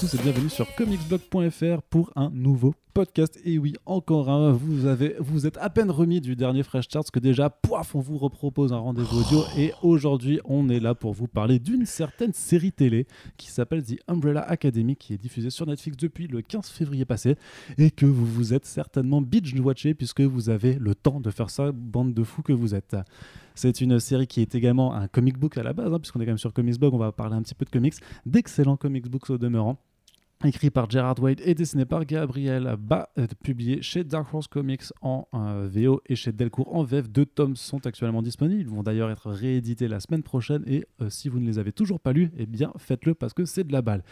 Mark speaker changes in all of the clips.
Speaker 1: tous et bienvenue sur comicsblog.fr pour un nouveau podcast. Et oui, encore un, vous, avez, vous êtes à peine remis du dernier Fresh Charts que déjà, poif, on vous repropose un rendez-vous audio. Et aujourd'hui, on est là pour vous parler d'une certaine série télé qui s'appelle The Umbrella Academy, qui est diffusée sur Netflix depuis le 15 février passé et que vous vous êtes certainement binge-watché puisque vous avez le temps de faire ça, bande de fous que vous êtes. C'est une série qui est également un comic book à la base, hein, puisqu'on est quand même sur Comics Blog, on va parler un petit peu de comics, d'excellents comic books au demeurant écrit par Gerard Wade et dessiné par Gabriel Ba, euh, publié chez Dark Horse Comics en euh, VO et chez Delcourt en VF. Deux tomes sont actuellement disponibles. Ils vont d'ailleurs être réédités la semaine prochaine. Et euh, si vous ne les avez toujours pas lus, eh bien faites-le parce que c'est de la balle.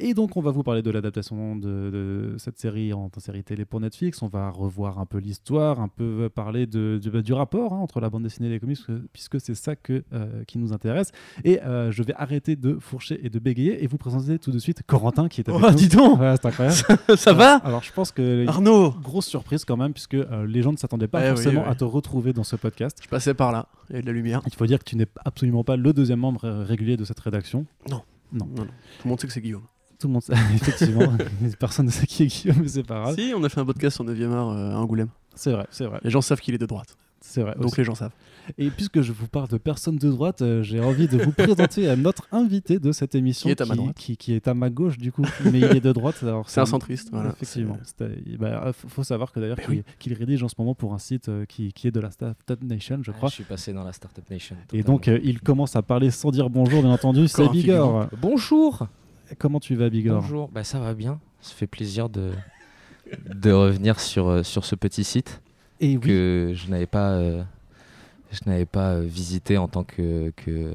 Speaker 1: Et donc, on va vous parler de l'adaptation de, cette série en, série télé pour Netflix. On va revoir un peu l'histoire, un peu parler de, du, bah, rapport hein, entre la bande dessinée et les comics, puisque c'est ça que, euh, qui nous intéresse. Et euh, je vais arrêter de fourcher et de bégayer et vous présenter tout de suite Corentin qui est avec
Speaker 2: oh, dis donc
Speaker 1: C'est incroyable.
Speaker 2: ça, va
Speaker 1: Alors, je pense que.
Speaker 2: Arnaud
Speaker 1: Grosse surprise quand même, puisque euh, les gens ne s'attendaient pas eh forcément à te retrouver dans ce podcast.
Speaker 2: Je passais par là, il y a de la lumière.
Speaker 1: Il faut dire que tu n'es absolument pas le deuxième membre régulier de cette rédaction.
Speaker 2: Non. Non. non, non. Tout le monde sait que c'est Guillaume.
Speaker 1: Tout le monde sait, effectivement. Personne ne sait qui est Guillaume, mais c'est pas grave.
Speaker 2: Si, on a fait un podcast en 9e art euh, à Angoulême.
Speaker 1: C'est vrai, c'est vrai.
Speaker 2: Les gens savent qu'il est de droite.
Speaker 1: C'est vrai.
Speaker 2: Donc les gens savent.
Speaker 1: Et puisque je vous parle de personnes de droite, euh, j'ai envie de vous présenter à notre invité de cette émission.
Speaker 2: Qui est à ma droite.
Speaker 1: Qui, est à ma gauche, du coup. Mais il est de droite.
Speaker 2: C'est un centriste. Voilà.
Speaker 1: Effectivement. Il bah, faut savoir que d'ailleurs, ben qu'il rédige en ce moment pour un site euh, qui, qui, est de la Startup Nation, je crois.
Speaker 3: je suis passé dans la Startup Nation.
Speaker 1: Et donc, il commence à parler sans dire bonjour, bien entendu. C'est Bigor.
Speaker 3: Bonjour.
Speaker 1: Comment tu vas, Bigor
Speaker 3: Bonjour, bah, ça va bien. Ça fait plaisir de, de revenir sur, euh, sur ce petit site
Speaker 1: Et
Speaker 3: que je n'avais pas, euh, je n'avais pas euh, visité en tant que, que,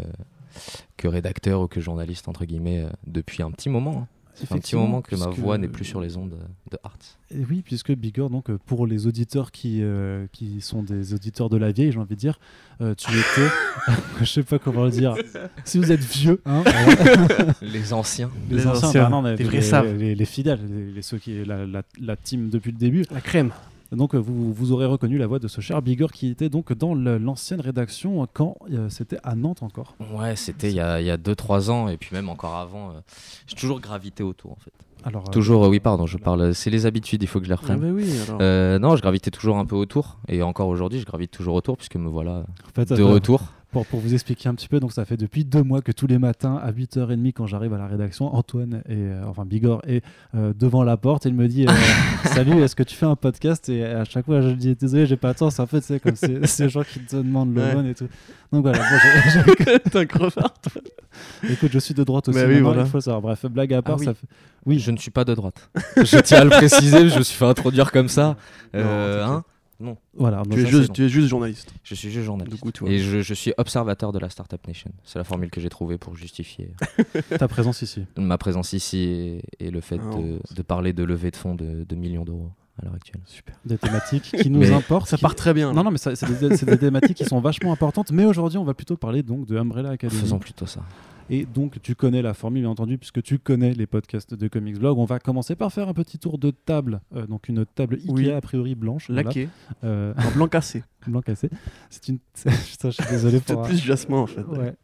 Speaker 3: que, rédacteur ou que journaliste, entre guillemets, depuis un petit moment. Ça fait un petit moment que ma voix n'est plus sur les ondes de Arts.
Speaker 1: Et oui, puisque Bigger, donc euh, pour les auditeurs qui, euh, qui sont des auditeurs de la vieille, j'ai envie de dire, euh, tu étais, je sais pas comment le dire, si vous êtes vieux, hein,
Speaker 3: les anciens,
Speaker 1: les, anciens,
Speaker 2: bah les,
Speaker 1: les, fidèles, les, ceux qui la, la, la, team depuis le début,
Speaker 2: la crème.
Speaker 1: Donc vous, vous aurez reconnu la voix de ce cher Bigger qui était donc dans l'ancienne rédaction quand c'était à Nantes encore.
Speaker 3: Ouais, c'était il y a 2-3 ans et puis même encore avant. J'ai toujours gravité autour en fait.
Speaker 1: Alors,
Speaker 3: toujours, oui, pardon, je parle. C'est les habitudes, il faut que je les reprenne.
Speaker 2: Ah bah oui,
Speaker 3: euh, non, je gravitais toujours un peu autour, et encore aujourd'hui, je gravite toujours autour, puisque me voilà de retour.
Speaker 1: Pour, pour, vous expliquer un petit peu, donc ça fait depuis deux mois que tous les matins à 8h30 quand j'arrive à la rédaction, Antoine et euh, enfin Bigor est euh, devant la porte. Et il me dit salut est-ce que tu fais un podcast? Et à chaque fois je lui dis désolé j'ai pas le temps. En fait c'est comme ces gens qui te demandent le ouais. et tout. Donc voilà.
Speaker 2: T'es un crevard
Speaker 1: écoute je suis de droite aussi
Speaker 2: bah oui, voilà.
Speaker 1: il faut savoir. Bref blague à part
Speaker 3: ah oui.
Speaker 1: ça fait...
Speaker 3: oui. Je ne suis pas de droite. Je tiens à le préciser je me suis fait introduire comme ça. Euh, hein non.
Speaker 1: Voilà,
Speaker 2: tu, es juste, tu es juste journaliste.
Speaker 3: Je suis juste journaliste.
Speaker 2: Coup,
Speaker 3: et je, je, suis observateur de la Startup Nation. C'est la formule que j'ai trouvée pour justifier
Speaker 1: ta présence ici.
Speaker 3: Ma présence ici et, et le fait
Speaker 2: Ah,
Speaker 3: de, de parler de levée de fonds de, de millions d'euros à l'heure actuelle.
Speaker 1: Super. Des thématiques qui nous importent.
Speaker 2: Ça
Speaker 1: qui...
Speaker 2: part très bien.
Speaker 1: Non, non, mais c'est des, des, thématiques qui sont vachement importantes. Mais aujourd'hui, on va plutôt parler donc de Umbrella Academy.
Speaker 3: Faisons plutôt ça.
Speaker 1: Et donc, tu connais la formule, bien entendu, puisque tu connais les podcasts de Comics Blog. On va commencer par faire un petit tour de table. Euh, donc, une table Ikea,
Speaker 2: Oui.
Speaker 1: a priori blanche.
Speaker 2: Laqué,
Speaker 1: Voilà. Euh,
Speaker 2: en blanc cassé.
Speaker 1: blanc cassé. C'est une. Je suis désolé
Speaker 2: Peut-être
Speaker 1: pour.
Speaker 2: plus jasmin en fait.
Speaker 1: Ouais.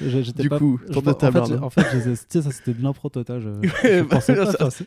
Speaker 1: Je-
Speaker 2: Du
Speaker 1: pas-
Speaker 2: coup,
Speaker 1: je
Speaker 2: tour de table,
Speaker 1: En fait, en fait, j'ai- tu sais, ça c'était de l'impro total. Je, je
Speaker 2: Ouais, bah.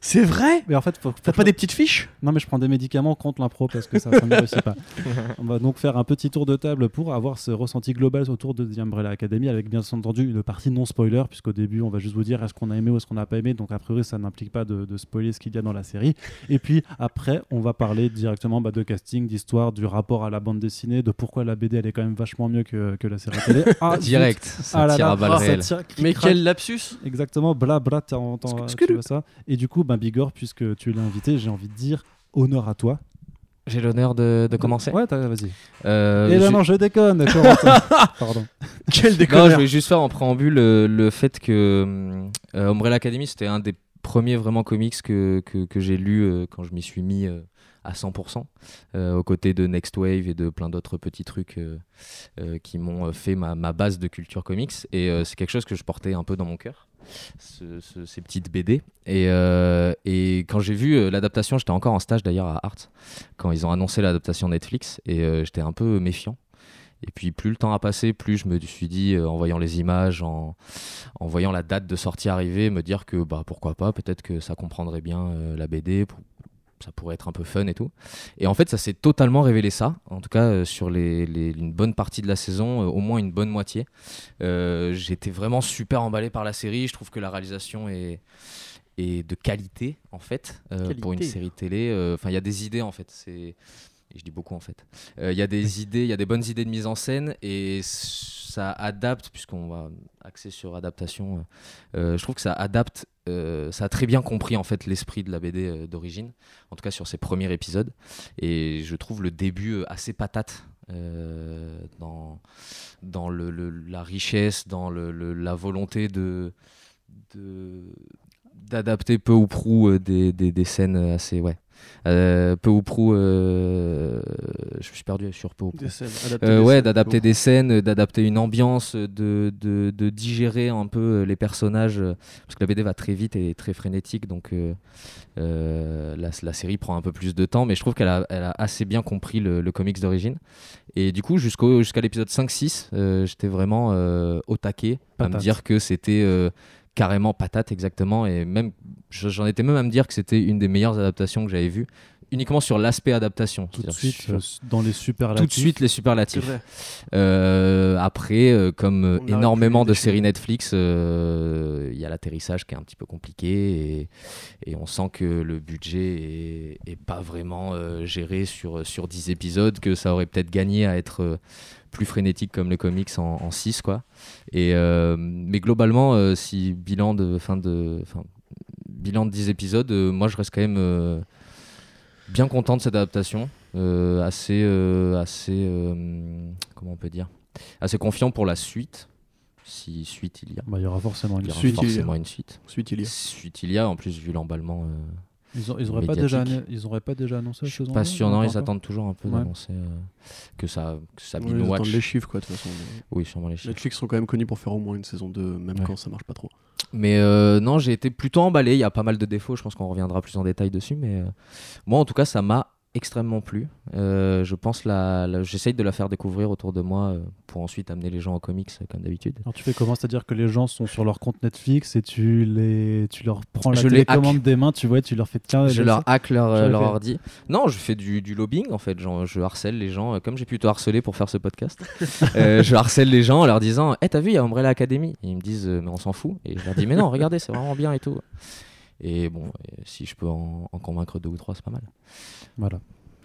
Speaker 2: C'est vrai
Speaker 1: Mais en fait, faut,
Speaker 2: T'as
Speaker 1: faut-
Speaker 2: pas des petites fiches
Speaker 1: Non, mais je prends des médicaments contre l'impro parce que ça, ça ne réussit pas. On va donc faire un petit tour de table pour avoir ce ressenti global autour de The Umbrella Academy avec bien entendu une partie non spoiler, puisqu'au début, on va juste vous dire est-ce qu'on a aimé ou est-ce qu'on n'a pas aimé. Donc, a priori, ça n'implique pas de, de spoiler ce qu'il y a dans la série. Et puis, après, on va parler directement bah, de casting, d'histoire, du rapport à la bande dessinée, de pourquoi la BD elle est quand même vachement mieux que, que la série télé. Ah,
Speaker 3: Direct. Ça
Speaker 1: Ah
Speaker 3: tire
Speaker 1: là,
Speaker 3: à balles réelles.
Speaker 2: Mais quel lapsus
Speaker 1: Exactement, bla bla, t'as- t'as-
Speaker 2: Sc-
Speaker 1: tu vois ça. Et du coup, ben, Bigor, puisque tu l'as invité, j'ai envie de dire honneur à toi.
Speaker 3: J'ai l'honneur de, de commencer.
Speaker 1: Ouais, vas-y.
Speaker 3: Euh,
Speaker 1: Et là,
Speaker 3: je-
Speaker 1: non, je déconne. Pardon.
Speaker 2: Quel
Speaker 3: Non,
Speaker 2: déconneur
Speaker 3: je voulais juste faire en préambule euh, le fait que euh, Umbrella Academy, c'était un des premiers vraiment comics que, que, que j'ai lu euh, quand je m'y suis mis euh, à 100%, euh, aux côtés de Next Wave et de plein d'autres petits trucs euh, euh, qui m'ont fait ma, base de culture comics. Et c'est quelque chose que je portais un peu dans mon cœur, ce- ce- ces petites BD. Et, quand j'ai vu l'adaptation, j'étais encore en stage d'ailleurs à Art, quand ils ont annoncé l'adaptation Netflix, et j'étais un peu méfiant. Et puis plus le temps a passé, plus je me suis dit, en voyant les images, en, en voyant la date de sortie arriver, me dire que bah, pourquoi pas, peut-être que ça comprendrait bien la BD, ça pourrait être un peu fun et tout. Et en fait, ça s'est totalement révélé ça, en tout cas euh, sur les, les- une bonne partie de la saison, euh, au moins une bonne moitié. Euh, J'étais vraiment super emballé par la série, je trouve que la réalisation est, est de qualité en fait pour une série télé. Enfin, il y a des idées en fait, c'est et je dis beaucoup en fait. Euh, Il y a des idées, il y a des bonnes idées de mise en scène et ça adapte, puisqu'on va axer sur adaptation, euh, je trouve que ça adapte, euh, ça a très bien compris en fait l'esprit de la BD euh, d'origine, en tout cas sur ses premiers épisodes. Et je trouve le début euh, assez patate. euh, dans, dans le, le- la richesse, dans le, la volonté de, de- d'adapter peu ou prou euh, des, des, des scènes assez ouais Euh, peu ou prou euh, je suis perdu sur peu ou prou.
Speaker 2: Des scènes, adapter
Speaker 3: euh, ouais, d'adapter des scènes, euh, d'adapter une ambiance, euh, de, de, de digérer un peu euh, les personnages, euh, parce que la BD va très vite et très frénétique, donc euh, euh, la, la série prend un peu plus de temps, mais je trouve qu'elle a, elle a assez bien compris le, le comics d'origine. Et du coup, jusqu'à l'épisode 5-6, euh, j'étais vraiment euh, au taquet à me dire que c'était euh, carrément patate exactement, et même je- j'en étais même à me dire que c'était une des meilleures adaptations que j'avais vues, uniquement sur l'aspect adaptation.
Speaker 1: Tout de suite,
Speaker 3: sur-
Speaker 1: euh, dans les superlatifs.
Speaker 3: tout de suite les superlatifs.
Speaker 2: vrai.
Speaker 3: Euh, après, euh, comme
Speaker 2: On
Speaker 3: énormément de séries Netflix, euh, il y a l'atterrissage qui est un petit peu compliqué et, et on sent que le budget est, est pas vraiment euh, géré sur, sur 10 épisodes, que ça aurait peut-être gagné à être euh, plus frénétique comme le comics en, 6. Quoi. Et, euh, mais globalement, euh, si bilan de, fin de, fin, bilan de 10 épisodes, euh, moi je reste quand même bien content de cette adaptation. Assez, assez comment on peut dire, assez confiant pour la suite. Si suite il y a.
Speaker 1: Bah, il y aura forcément une
Speaker 3: Il y aura
Speaker 2: Suite, il y a.
Speaker 3: forcément une suite.
Speaker 2: Ensuite, il y a.
Speaker 3: Suite il y a, en plus vu l'emballement. euh,
Speaker 1: Ils, ont- ils auraient pas déjà, ils auraient pas déjà annoncé
Speaker 3: je suis pas sûr, non, ils attendent toujours un peu
Speaker 1: Ouais.
Speaker 3: d'annoncer euh, que ça, que ça
Speaker 2: Ouais, ils
Speaker 3: watch.
Speaker 2: attendent les chiffres, quoi, de toute façon.
Speaker 3: Oui, sûrement les chiffres.
Speaker 2: Netflix sont quand même connus pour faire au moins une saison 2, même
Speaker 3: Ouais.
Speaker 2: quand ça marche pas trop.
Speaker 3: Mais euh, non, j'ai été plutôt emballé. Il y a pas mal de défauts. Je pense qu'on reviendra plus en détail dessus. Mais euh, moi, en tout cas, ça m'a extrêmement plu. Euh, je pense la, la- j'essaye de la faire découvrir autour de moi euh, pour ensuite amener les gens en comics euh, comme d'habitude.
Speaker 1: Alors tu fais comment? C'est-à-dire que les gens sont sur leur compte Netflix et tu les, tu leur prends la
Speaker 3: Je les
Speaker 1: télécommande des mains, tu vois, tu leur fais tiens.
Speaker 3: je leur hack leur, ordi. Non, je fais du, du lobbying en fait. Genre, je harcèle les gens. Comme j'ai plutôt harcelé pour faire ce podcast, je harcèle les gens en leur disant Eh, t'as vu, il y a Umbrella Academy? Et ils me disent Mais on s'en fout. Et je leur dis Mais non, regardez, c'est vraiment bien et tout. Et bon, et si je peux en, en convaincre deux ou trois, c'est pas mal.
Speaker 1: Voilà.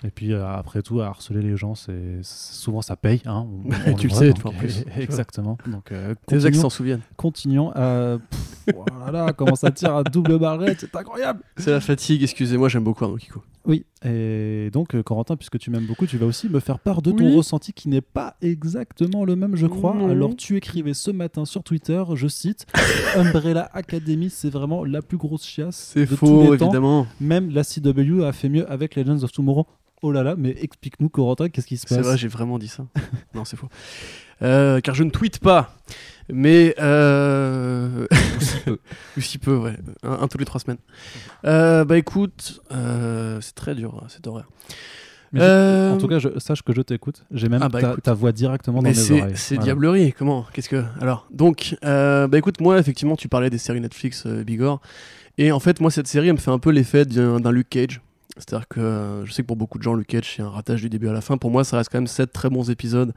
Speaker 1: Et puis euh, après tout, à harceler les gens, c'est souvent ça paye. Hein, on-
Speaker 2: Ouais,
Speaker 1: on
Speaker 2: tu le sais,
Speaker 1: donc,
Speaker 2: toi, en plus.
Speaker 1: Exactement. Donc euh,
Speaker 2: Tes ex s'en souviennent.
Speaker 1: continuons. Euh, pff, oh là là, comment ça tire à double barrette, c'est incroyable.
Speaker 2: C'est la fatigue, excusez-moi, j'aime beaucoup Arnaud Kiko.
Speaker 1: Oui, et donc euh, Corentin, puisque tu m'aimes beaucoup, tu vas aussi me faire part de ton
Speaker 2: Oui.
Speaker 1: ressenti qui n'est pas exactement le même, je crois. Alors tu écrivais ce matin sur Twitter, je cite, Umbrella Academy, c'est vraiment la plus grosse chiasse
Speaker 2: C'est
Speaker 1: de tous
Speaker 2: faux,
Speaker 1: les temps.
Speaker 2: évidemment.
Speaker 1: Même la CW a fait mieux avec Legends of Tomorrow. Oh là là, mais explique-nous Corentin, qu'est-ce qui se
Speaker 2: C'est
Speaker 1: passe
Speaker 2: vrai, j'ai vraiment dit ça. non, c'est faux. Euh, car je ne tweete pas. Mais. Euh... Ou si peu, ouais. Un, un tous les trois semaines. Euh, bah écoute, euh, c'est très dur, hein, cet horaire.
Speaker 1: Mais je-
Speaker 2: Euh,
Speaker 1: En tout cas, je, sache que je t'écoute. J'ai même
Speaker 2: Ah bah
Speaker 1: ta,
Speaker 2: écoute.
Speaker 1: ta voix directement dans mes
Speaker 2: c'est
Speaker 1: oreilles.
Speaker 2: c'est
Speaker 1: Voilà.
Speaker 2: diablerie, comment Qu'est-ce que. Alors, donc, euh, bah écoute, moi, effectivement, tu parlais des séries Netflix euh, Bigor. Et en fait, moi, cette série, elle me fait un peu l'effet d'un Luke Cage. C'est-à-dire que euh, je sais que pour beaucoup de gens, Luke Cage, c'est un ratage du début à la fin. Pour moi, ça reste quand même 7 très bons épisodes.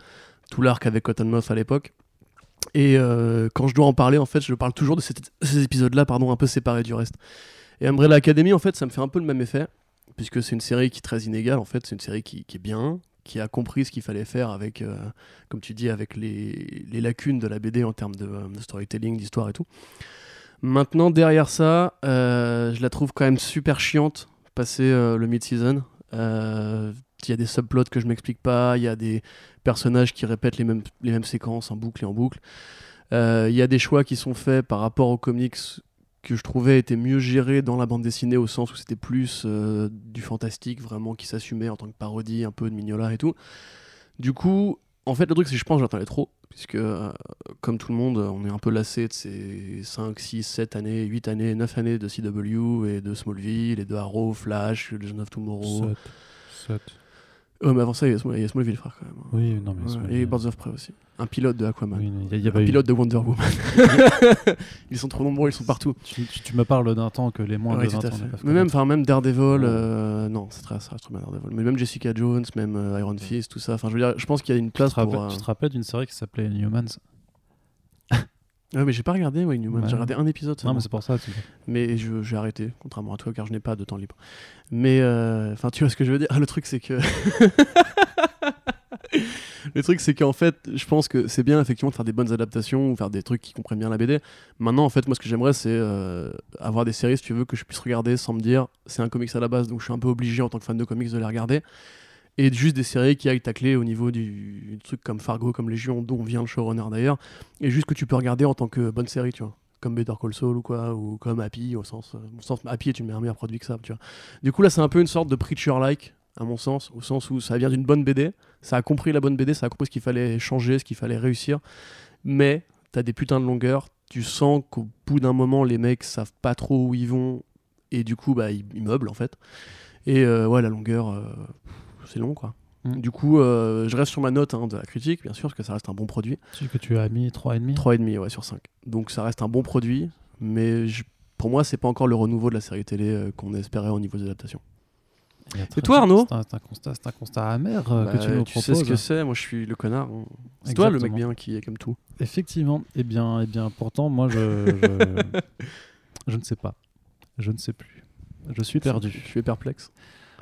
Speaker 2: Tout l'arc avec Cottonmouth à l'époque. Et euh, quand je dois en parler, en fait, je parle toujours de ces épisodes-là, pardon, un peu séparés du reste. Et Umbrella Academy, en fait, ça me fait un peu le même effet, puisque c'est une série qui est très inégale, en fait, c'est une série qui, est bien, qui a compris ce qu'il fallait faire avec, euh, comme tu dis, avec les, lacunes de la BD en termes de, storytelling, d'histoire et tout. Maintenant, derrière ça, je la trouve quand même super chiante, passer euh, le mid-season. Euh, Il y a des subplots que je m'explique pas, il y a des personnages qui répètent les mêmes, les mêmes séquences en boucle et en boucle. Euh, Il y a des choix qui sont faits par rapport aux comics que je trouvais étaient mieux gérés dans la bande dessinée au sens où c'était plus euh, du fantastique vraiment qui s'assumait en tant que parodie, un peu de mignola et tout. Du coup, en fait, le truc c'est que je pense que j'attendais trop, puisque euh, comme tout le monde, on est un peu lassé de ces 5, 6, 7 années, 8 années, 9 années de CW et de Smallville et de Arrow, Flash, Legend of Tomorrow.
Speaker 1: Sept. Sept.
Speaker 2: Oh, mais avant ça, il y a Smallville, frère, quand même.
Speaker 1: Oui, non, mais
Speaker 2: Ouais, et Birds of Prey aussi. Un pilote de Aquaman.
Speaker 1: Oui, il y a- il y a
Speaker 2: un
Speaker 1: eu-
Speaker 2: pilote de Wonder Woman. ils sont trop nombreux, ils sont partout.
Speaker 1: Tu, tu- tu me parles d'un temps que les moins
Speaker 2: Ouais,
Speaker 1: de
Speaker 2: tout
Speaker 1: 20
Speaker 2: à
Speaker 1: ans
Speaker 2: Mais même, enfin, même Daredevil, euh, non, ça reste trop bien Daredevil. Mais même Jessica Jones, même euh, Iron Fist, tout ça. Enfin, je veux dire, je pense qu'il y a une
Speaker 1: Tu
Speaker 2: place
Speaker 1: te,
Speaker 2: pour. euh,
Speaker 1: tu te rappelles d'une série qui s'appelait Inhumans
Speaker 2: Ouais, mais j'ai pas regardé, ouais, Inhumans.
Speaker 1: Ouais.
Speaker 2: J'ai regardé un épisode.
Speaker 1: Non, mais c'est pour ça. tu-
Speaker 2: Mais je- j'ai arrêté, contrairement à toi, car je n'ai pas de temps libre. Mais, enfin, tu vois ce que je veux dire? Le truc, c'est que. le truc, c'est qu'en fait, je pense que c'est bien, effectivement, de faire des bonnes adaptations ou faire des trucs qui comprennent bien la BD. Maintenant, en fait, moi, ce que j'aimerais, c'est euh, avoir des séries, si tu veux, que je puisse regarder sans me dire c'est un comics à la base, donc je suis un peu obligé, en tant que fan de comics, de les regarder. Et juste des séries qui aillent tacler au niveau du, truc comme Fargo, comme Légion, dont vient le showrunner d'ailleurs, et juste que tu peux regarder en tant que bonne série, tu vois comme Better Call Saul ou quoi, ou comme Happy, au sens, euh, au sens Happy est une meilleure, meilleur produit que ça, tu vois. Du coup, là, c'est un peu une sorte de Preacher-like, à mon sens, au sens où ça vient d'une bonne BD, ça a compris la bonne BD, ça a compris ce qu'il fallait changer, ce qu'il fallait réussir, mais t'as des putains de longueurs, tu sens qu'au bout d'un moment, les mecs savent pas trop où ils vont, et du coup, bah, ils, ils meublent, en fait. Et euh, ouais, la longueur, euh, c'est long, quoi.
Speaker 1: Mm.
Speaker 2: Du coup, euh, je reste sur ma note hein, de la critique, bien sûr, parce que ça reste un bon produit.
Speaker 1: Sais que tu as mis 3,5
Speaker 2: 3,5 ouais, sur 5. Donc ça reste un bon produit, mais je- pour moi, c'est pas encore le renouveau de la série télé euh, qu'on espérait au niveau des adaptations.
Speaker 1: Et,
Speaker 2: Et toi, Arnaud
Speaker 1: C'est un, constat, c'est un constat amer euh,
Speaker 2: Bah,
Speaker 1: que tu nous proposes.
Speaker 2: sais ce que c'est, moi je suis le connard. hein. C'est toi le mec bien qui est comme tout.
Speaker 1: Effectivement. Eh bien, eh bien, pourtant, moi, je, je, je ne sais pas. Je ne sais plus. Je suis perdu.
Speaker 2: Je suis perplexe.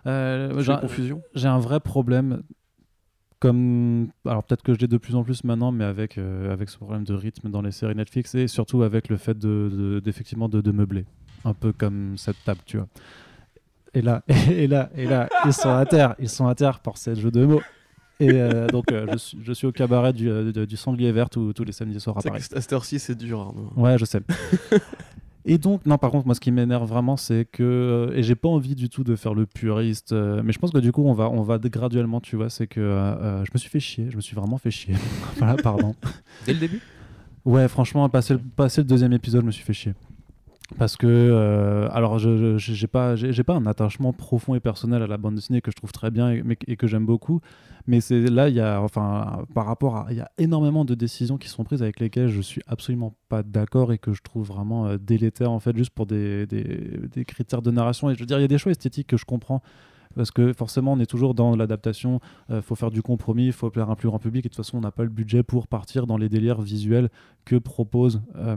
Speaker 1: Euh,
Speaker 2: J'ai confusion.
Speaker 1: j'ai un vrai problème. Comme alors peut-être que je l'ai de plus en plus maintenant, mais avec euh, avec ce problème de rythme dans les séries Netflix et surtout avec le fait de de- d'effectivement de, de meubler, un peu comme cette table, tu vois. Et là, et là, et là, ils sont à terre, ils sont à terre pour ces jeux de mots. Et euh, donc euh, je, suis, je suis au cabaret du, euh, du sanglier vert tous tous les samedis soirs à Paris.
Speaker 2: à cette heure-ci, c'est dur, Arnaud.
Speaker 1: Ouais, je sais. et donc, non, par contre, moi, ce qui m'énerve vraiment, c'est que. Et j'ai pas envie du tout de faire le puriste, euh, mais je pense que du coup, on va, on va graduellement, tu vois, c'est que euh, je me suis fait chier, je me suis vraiment fait chier. voilà, pardon.
Speaker 3: Dès le début?
Speaker 1: Ouais, franchement, passer le, passer le deuxième épisode, je me suis fait chier. Parce que, euh, alors, je j'ai pas, j'ai pas un attachement profond et personnel à la bande dessinée que je trouve très bien et, mais- et que j'aime beaucoup. Mais c'est là, il y a, enfin, par rapport à, il y a énormément de décisions qui sont prises avec lesquelles je suis absolument pas d'accord et que je trouve vraiment euh, délétères en fait, juste pour des, des, critères de narration. Et je veux dire, il y a des choix esthétiques que je comprends. Parce que forcément, on est toujours dans l'adaptation, il faut faire du compromis, il faut plaire un plus grand public, et de toute façon, on n'a pas le budget pour partir dans les délires visuels que propose euh,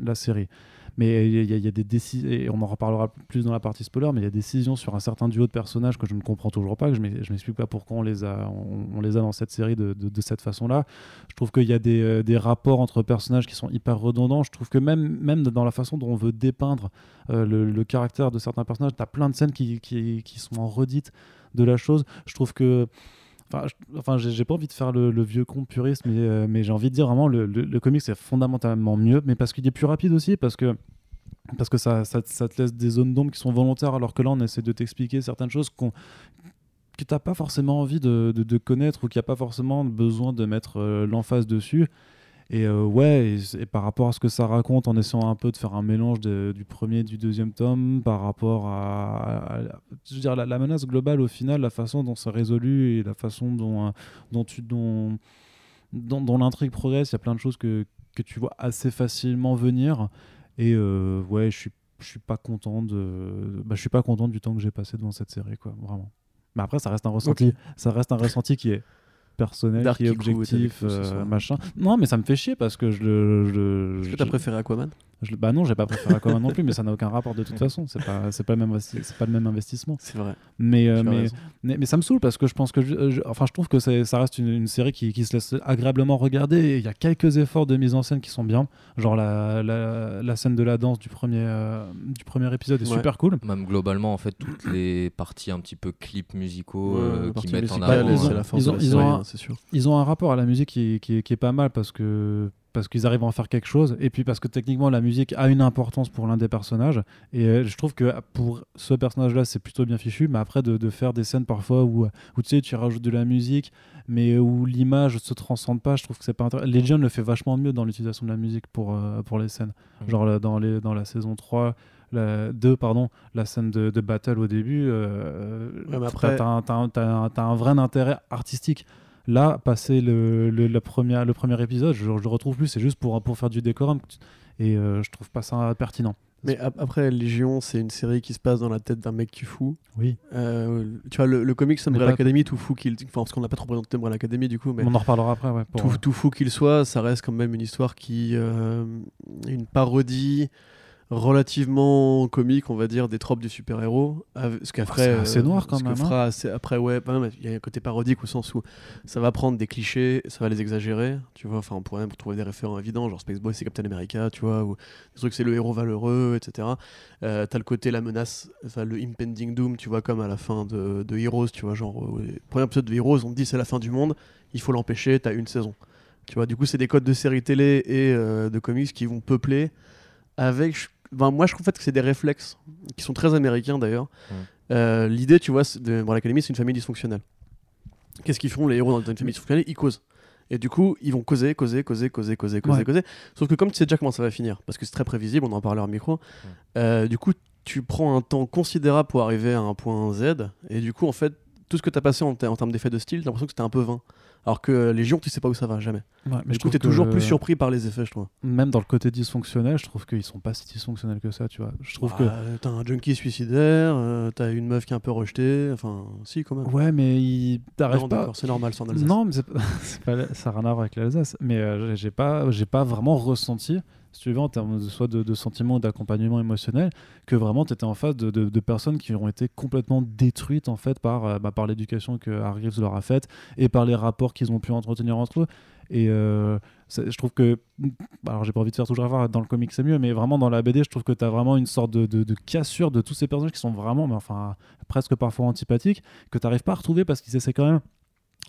Speaker 1: la série. Mais il y, a- des décisions, et on en reparlera plus dans la partie spoiler, mais il y a des décisions sur un certain duo de personnages que je ne comprends toujours pas, que je je m'explique pas pourquoi on les a, on, les a dans cette série de, cette façon-là. Je trouve qu'il y a des, euh, des rapports entre personnages qui sont hyper redondants. Je trouve que même, même dans la façon dont on veut dépeindre euh, le, le caractère de certains personnages, tu as plein de scènes qui, qui, qui sont en redite de la chose. Je trouve que Enfin, j'ai pas envie de faire le, vieux con puriste, mais, euh, mais j'ai envie de dire vraiment le, le, le comic c'est fondamentalement mieux, mais parce qu'il est plus rapide aussi, parce que parce que ça, te laisse des zones d'ombre qui sont volontaires, alors que là on essaie de t'expliquer certaines choses qu'on que t'as pas forcément envie de connaître ou qu'il n'y a pas forcément besoin de mettre euh, l'emphase dessus. Et euh, ouais, et, par rapport à ce que ça raconte, en essayant un peu de faire un mélange de- du premier et du deuxième tome, par rapport à, à- à- je veux dire, la, la menace globale au final, la façon dont c'est résolu et la façon dont, euh, dont, tu, dont, dont, dont l'intrigue progresse, il y a plein de choses que, que tu vois assez facilement venir. Et euh, ouais, je suis, je suis pas content de, bah, je suis pas content du temps que j'ai passé devant cette série, quoi, vraiment. Mais après, ça reste un ressenti, ça reste un ressenti qui est personnel,
Speaker 2: Dark
Speaker 1: qui est
Speaker 2: Kiku est
Speaker 1: objectif, euh, machin. Non, mais ça me fait chier parce que je le, je,
Speaker 2: Est-ce que t'as préféré Aquaman?
Speaker 1: Je bah non, j'ai pas préféré Aquaman non plus, mais ça n'a aucun rapport de toute façon. C'est pas, c'est pas le même, c'est pas le même investissement.
Speaker 2: C'est vrai.
Speaker 1: Mais, euh, mais, mais, mais ça me saoule parce que je pense que, je, je- enfin, je trouve que ça reste une, une série qui, qui se laisse agréablement regarder. Il y a quelques efforts de mise en scène qui sont bien, genre la, la, la scène de la danse du premier, euh, du premier épisode est
Speaker 2: Ouais.
Speaker 1: super cool.
Speaker 3: Même globalement, en fait, toutes les parties un petit peu clips musicaux
Speaker 2: Ouais,
Speaker 3: euh, qui mettent en avant.
Speaker 1: ils ont- un-
Speaker 2: c'est sûr.
Speaker 1: Ils ont un rapport à la musique qui, qui, qui est pas mal parce que parce qu'ils arrivent à en faire quelque chose, et puis parce que techniquement la musique a une importance pour l'un des personnages. Et euh, je trouve que pour ce personnage-là, c'est plutôt bien fichu, mais après de, de faire des scènes parfois où, où tu sais, tu rajoutes de la musique, mais où l'image se transcende pas, je trouve que c'est pas intéressant. Legion le fait vachement mieux dans l'utilisation de la musique pour, euh, pour les scènes.
Speaker 3: Mhm.
Speaker 1: Genre là, dans, les, dans la saison 3, la 2, pardon, la scène de, de battle au début, euh,
Speaker 2: Ouais,
Speaker 1: un- un- t'as un vrai intérêt artistique. Là, passer le, le, la première, le premier épisode, je, je le retrouve plus, c'est juste pour, pour faire du décorum. Et euh, je trouve pas ça pertinent.
Speaker 2: Mais ap- après, Légion, c'est une série qui se passe dans la tête d'un mec qui fout.
Speaker 1: Oui.
Speaker 2: Euh, tu vois, le, le comics
Speaker 1: Mais
Speaker 2: Umbrella
Speaker 1: pas-
Speaker 2: Academy, tout fou qu'il. Enfin, parce qu'on n'a pas trop présenté Umbrella Academy du coup, mais.
Speaker 1: On en reparlera après. Ouais, pour,
Speaker 2: tout, tout fou qu'il soit, ça reste quand même une histoire qui. euh, une parodie relativement comique, on va dire, des tropes du super-héros. Ce qu'après.
Speaker 1: c'est assez noir, quand
Speaker 2: ce
Speaker 1: même,
Speaker 2: Que
Speaker 1: hein.
Speaker 2: fera après, ouais, il y a un côté parodique au sens où ça va prendre des clichés, ça va les exagérer. Tu vois, enfin, on pourrait même trouver des référents évidents, genre Space Boy, c'est Captain America, tu vois, ou des trucs, c'est le héros valeureux, etc. Euh, T'as le côté, la menace, enfin, le impending doom, tu vois, comme à la fin de, de Heroes, tu vois, genre, euh, premier épisode de Heroes, on te dit c'est la fin du monde, il faut l'empêcher, t'as une saison. Tu vois, du coup, c'est des codes de séries télé et euh, de comics qui vont peupler avec. Ben, moi, je trouve en fait que c'est des réflexes qui sont très américains d'ailleurs.
Speaker 3: Mm.
Speaker 2: Euh, L'idée, tu vois, de Umbrella Academy, c'est une famille dysfonctionnelle. Qu'est-ce qu'ils font les héros dans une famille dysfonctionnelle? Ils causent. Et du coup, ils vont causer, causer, causer, causer, causer, causer,
Speaker 1: Ouais.
Speaker 2: causer. Sauf que comme tu sais déjà comment ça va finir, parce que c'est très prévisible, on en parlera au micro, euh, du coup, tu prends un temps considérable pour arriver à un point Z. Et du coup, en fait, tout ce que tu as passé en, ter- en termes d'effets de style, t'as l'impression que c'était un peu vain. Alors que Légion, tu sais pas où ça va, jamais.
Speaker 1: Ouais, mais
Speaker 2: du coup, t'es toujours
Speaker 1: que-
Speaker 2: plus surpris par les effets, je trouve.
Speaker 1: Même dans le côté dysfonctionnel, je trouve qu'ils sont pas si dysfonctionnels que ça, tu vois. Je trouve
Speaker 2: Ah, T'as un junkie suicidaire, euh, t'as une meuf qui est un peu rejetée, enfin, si, quand même.
Speaker 1: que. Ouais, mais il... t'arrives pas.
Speaker 2: c'est normal, en Alsace.
Speaker 1: Non, mais pas- pas- ça n'a rien à voir avec l'Alsace. Mais euh, j'ai- pas, pas vraiment ressenti, si tu veux, en termes de, soit de, sentiments d'accompagnement émotionnel, que vraiment tu étais en face de, personnes qui ont été complètement détruites en fait par, euh, bah, par l'éducation que Harry Reeves leur a faite et par les rapports qu'ils ont pu entretenir entre eux. Et euh, je trouve que, alors j'ai pas envie de faire toujours avoir dans le comic c'est mieux, mais vraiment dans la BD, je trouve que tu as vraiment une sorte de, de- de cassure de tous ces personnages qui sont vraiment, mais enfin, presque parfois antipathiques, que tu n'arrives pas à retrouver parce qu'ils essaient quand même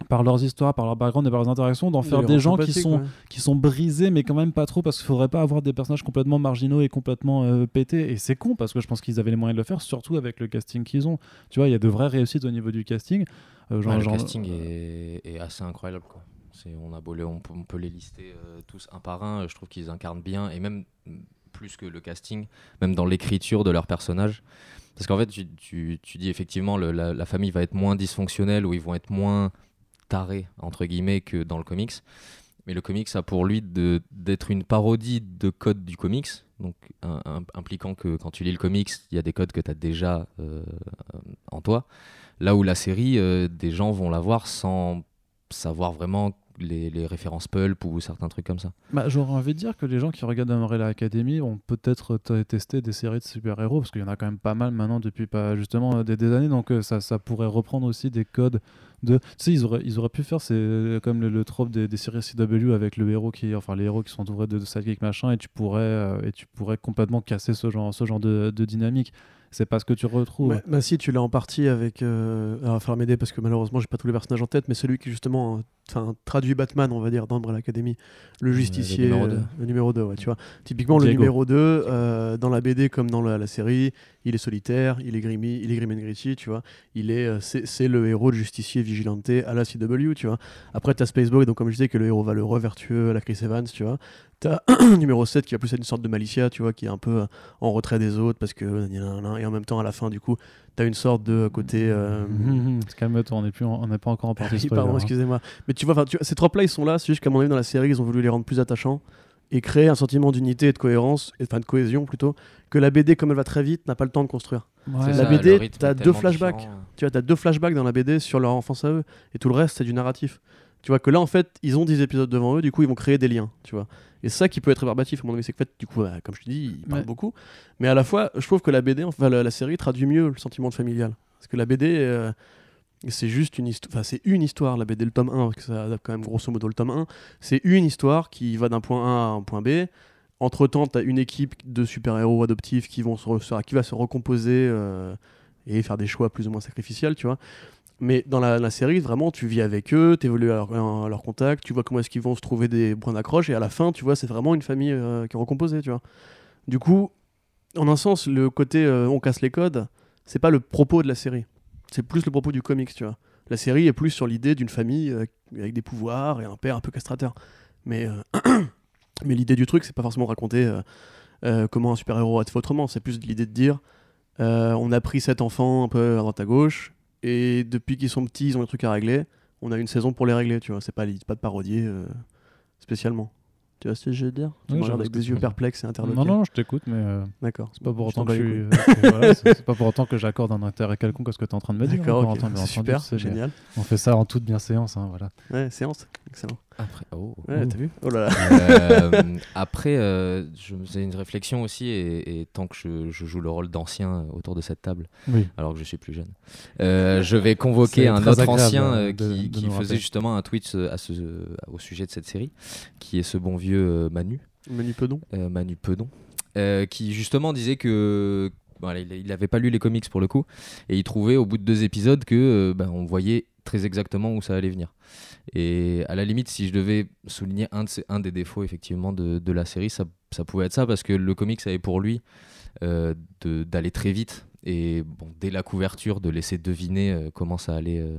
Speaker 1: par leurs histoires, par leur background et par leurs interactions, d'en faire des gens qui sont,
Speaker 2: ouais.
Speaker 1: qui sont brisés, mais quand même pas trop, parce qu'il faudrait pas avoir des personnages complètement marginaux et complètement euh, pétés. Et c'est con, parce que je pense qu'ils avaient les moyens de le faire, surtout avec le casting qu'ils ont. Tu vois, il y a de vraies réussites au niveau du casting. Euh, genre-
Speaker 3: Ouais, le
Speaker 1: genre-
Speaker 3: casting est, est assez incroyable. Quoi. C'est- On, a beau les- on, peut, on peut les lister euh, tous un par un. Je trouve qu'ils incarnent bien, et même plus que le casting, même dans l'écriture de leurs personnages. Parce qu'en fait, tu, tu- tu dis effectivement, le- la, la famille va être moins dysfonctionnelle, ou ils vont être moins tarés, entre guillemets, que dans le comics. Mais le comics a pour lui d'être une parodie de codes du comics, donc impliquant que quand tu lis le comics, il y a des codes que tu as déjà euh, en toi. Là où la série, euh, des gens vont la voir sans savoir vraiment les, les références pulp ou certains trucs comme ça.
Speaker 1: Bah, J'aurais envie de dire que les gens qui regardent Umbrella Academy ont peut-être testé des séries de super-héros, parce qu'il y en a quand même pas mal maintenant depuis pas, justement euh, des, des années, donc euh, ça, ça pourrait reprendre aussi des codes de... Tu sais, ils auraient, ils auraient pu faire c'est comme le, le trope des, des séries CW avec le héros qui... Enfin, les héros qui sont entourés de, de sidekicks machin, et tu pourrais, euh, et tu pourrais complètement casser ce genre, ce genre de, de dynamique. C'est pas ce que tu retrouves.
Speaker 2: Ouais, bah si, tu l'as en partie avec. Euh... Alors, il va falloir m'aider parce que malheureusement, j'ai pas tous les personnages en tête, mais celui qui justement, euh, enfin, traduit Batman, on va dire, dans Umbrella Academy, le justicier,
Speaker 3: numéro
Speaker 2: le numéro 2, ouais, tu vois. Typiquement, le numéro 2, euh, dans la BD comme dans la, la série, il est solitaire, il est grimy, il est grim and gritty, tu vois. Il est, euh, c'est, le héros de justicier vigilanté à la CW, tu vois. Après, t'as Spaceboy, donc comme je disais, que le héros valeureux, vertueux, à la Chris Evans, tu vois. T'as numéro 7 qui va plus être une sorte de Malicia, tu vois, qui est un peu euh, en retrait des autres parce que et en même temps à la fin du coup t'as une sorte de côté
Speaker 1: Calme-toi, on n'est pas encore en partie
Speaker 2: oui, pardon
Speaker 1: hein.
Speaker 2: excusez-moi mais tu vois, enfin, tu vois, ces trois là ils sont là c'est juste qu'à mon avis dans la série ils ont voulu les rendre plus attachants et créer un sentiment d'unité et de cohérence enfin de cohésion plutôt que la BD comme elle va très vite n'a pas le temps de construire
Speaker 1: Ouais.
Speaker 2: La
Speaker 3: ça,
Speaker 2: BD, t'as deux flashbacks.
Speaker 3: différent.
Speaker 2: tu vois t'as deux flashbacks dans la BD sur leur enfance à eux et tout le reste c'est du narratif tu vois que là en fait ils ont 10 épisodes devant eux du coup ils vont créer des liens tu vois et ça qui peut être rébarbatif à mon avis c'est que en fait du coup bah, comme je te dis ils parlent
Speaker 1: Ouais.
Speaker 2: beaucoup mais à la fois je trouve que la BD enfin la, la série traduit mieux le sentiment de familial parce que la BD euh, c'est juste une histoire enfin c'est une histoire la BD le tome 1 parce que ça adapte quand même grosso modo le tome 1 c'est une histoire qui va d'un point A à un point B entre temps tu as une équipe de super-héros adoptifs qui vont qui va se recomposer euh, et faire des choix plus ou moins sacrificiels tu vois Mais dans la, série, vraiment, tu vis avec eux, tu évolues à leur, à leur contact, tu vois comment est-ce qu'ils vont se trouver des points d'accroche, et à la fin, tu vois, c'est vraiment une famille euh, qui est recomposée, tu vois. Du coup, en un sens, le côté euh, on casse les codes, c'est pas le propos de la série. C'est plus le propos du comics, tu vois. La série est plus sur l'idée d'une famille euh, avec des pouvoirs et un père un peu castrateur. Mais, l'idée du truc, c'est pas forcément raconter euh, euh, comment un super-héros a fait autrement. C'est plus l'idée de dire on a pris cet enfant un peu à droite à gauche, et depuis qu'ils sont petits, ils ont des trucs à régler. On a une saison pour les régler, tu vois. C'est pas, pas de parodier spécialement. Tu vois ce que je veux dire Tu
Speaker 1: Oui,
Speaker 2: me regardes avec des yeux perplexes et interloqués.
Speaker 1: Non, non, je t'écoute, mais euh,
Speaker 2: D'accord.
Speaker 1: c'est pas pour autant que je suis- euh, voilà, c'est pas pour autant que j'accorde un intérêt quelconque à ce que tu es en train de me dire.
Speaker 2: D'accord,
Speaker 1: hein,
Speaker 2: ok.
Speaker 1: Corentin, bien
Speaker 2: C'est
Speaker 1: entendu,
Speaker 2: super,
Speaker 1: c'est-
Speaker 2: génial.
Speaker 1: On fait ça en toute bienséance, hein, voilà.
Speaker 2: Ouais, séance, excellent.
Speaker 3: Après, oh.
Speaker 2: Ouais, t'as vu? Oh là là.
Speaker 3: Euh, après, euh, je me faisais une réflexion aussi, et, et tant que je, je joue le rôle d'ancien autour de cette table,
Speaker 1: Oui.
Speaker 3: alors que je suis plus jeune, euh, je vais convoquer un autre ancien
Speaker 1: euh,
Speaker 3: euh,
Speaker 1: de-
Speaker 3: qui,
Speaker 1: de
Speaker 3: qui
Speaker 1: nous
Speaker 3: faisait justement un tweet euh, à ce, au sujet de cette série, qui est ce bon vieux euh, Manu,
Speaker 2: Manu Pedon.
Speaker 3: euh, Manu Pedon, euh, qui justement disait que il n'avait pas lu les comics pour le coup, et il trouvait au bout de deux épisodes que euh, ben, on voyait très exactement où ça allait venir. Et à la limite, si je devais souligner un, de ces- un des défauts effectivement de, de la série, ça, ça pouvait être ça, parce que le comics avait pour lui euh, d'aller très vite. Et bon, dès la couverture, de laisser deviner euh, comment, ça allait, euh,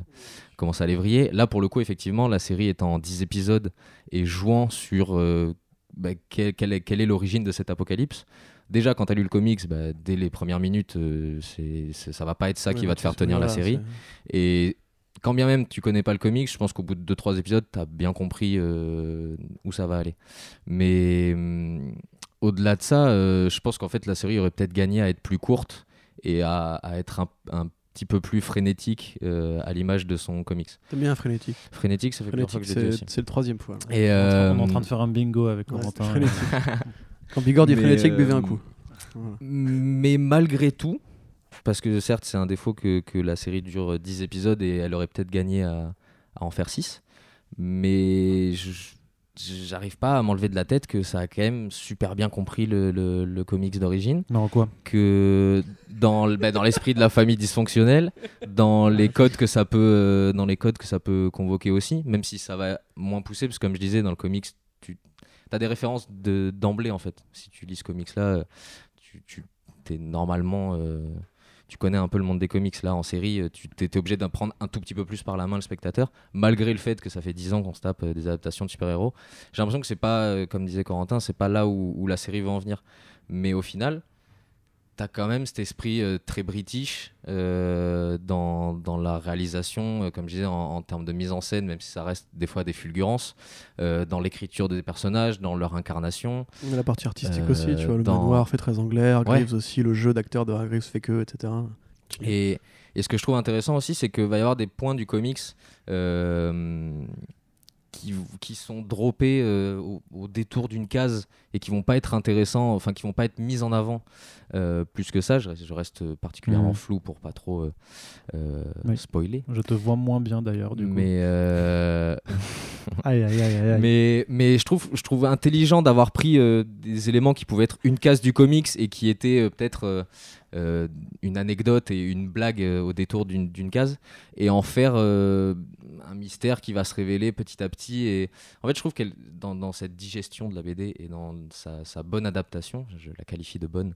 Speaker 3: comment ça allait vriller. Là, pour le coup, effectivement, la série étant en 10 épisodes et jouant sur euh, bah, quelle, quelle est, quelle est l'origine de cet apocalypse. Déjà, quand tu as lu le comics, bah, dès les premières minutes, c'est, ça va pas être ça qui
Speaker 2: Ouais,
Speaker 3: va
Speaker 2: bah,
Speaker 3: te faire tenir la série. Et quand bien même tu connais pas le comics, je pense qu'au bout de 2-3 épisodes, tu as bien compris euh, où ça va aller. Mais hum, au-delà de ça, euh, je pense qu'en fait la série aurait peut-être gagné à être plus courte et à, à être un, un petit peu plus frénétique euh, à l'image de son comics.
Speaker 2: T'aimes bien frénétique.
Speaker 3: Frénétique, ça fait plusieurs fois
Speaker 2: Frénétique,
Speaker 3: que
Speaker 2: c'est le troisième fois. là.
Speaker 3: Et
Speaker 1: On est en train- on est en train de faire un bingo avec
Speaker 2: Ouais,
Speaker 1: Corentin.
Speaker 2: frénétique. Quand Bigord dit frénétique, buvez
Speaker 3: euh,
Speaker 2: un coup. Voilà.
Speaker 3: Mais malgré tout, parce que certes c'est un défaut que, que la série dure 10 épisodes et elle aurait peut-être gagné à, à en faire 6, mais j'arrive pas à m'enlever de la tête que ça a quand même super bien compris le, le- le comics d'origine,
Speaker 1: en quoi?
Speaker 3: Que dans, bah, dans l'esprit de la famille dysfonctionnelle, dans les codes que ça peut, euh, dans les codes que ça peut convoquer aussi, même si ça va moins pousser, parce que comme je disais dans le comics, tu as des références de- d'emblée en fait. Si tu lis ce comics là, tu, tu es normalement euh, tu connais un peu le monde des comics là en série, euh, tu étais obligé d'en prendre un tout petit peu plus par la main le spectateur, malgré le fait que ça fait 10 ans qu'on se tape euh, des adaptations de super-héros. J'ai l'impression que c'est pas, euh, comme disait Corentin, c'est pas là où, où la série va en venir. Mais au final, t'as quand même cet esprit euh, très british euh, dans, dans la réalisation, euh, comme je disais, en, en termes de mise en scène, même si ça reste des fois des fulgurances, dans l'écriture des personnages, dans leur incarnation.
Speaker 2: La partie artistique aussi, tu vois, le
Speaker 3: dans-
Speaker 2: manoir fait très anglais, Hargreaves aussi, le jeu d'acteur de Hargreaves fait que, etc.
Speaker 3: Et, et ce que je trouve intéressant aussi, c'est qu'il va y avoir des points du comics qui, qui sont droppés euh, au, au détour d'une case et qui vont pas être intéressants, enfin qui vont pas être mis en avant euh, plus que ça. Je, reste- je reste particulièrement
Speaker 1: Mhm.
Speaker 3: flou pour pas trop euh,
Speaker 1: Oui.
Speaker 3: spoiler.
Speaker 1: Je te vois moins bien d'ailleurs, du coup.
Speaker 3: Mais, euh,
Speaker 1: Aïe, aïe, aïe,
Speaker 3: mais, mais je, trouve, je trouve intelligent d'avoir pris des éléments qui pouvaient être une case du comics et qui étaient peut-être une anecdote et une blague au détour d'une d'une case et en faire un mystère qui va se révéler petit à petit. Et en fait, je trouve qu'elle dans, dans cette digestion de la BD et dans sa, sa bonne adaptation, je la qualifie de bonne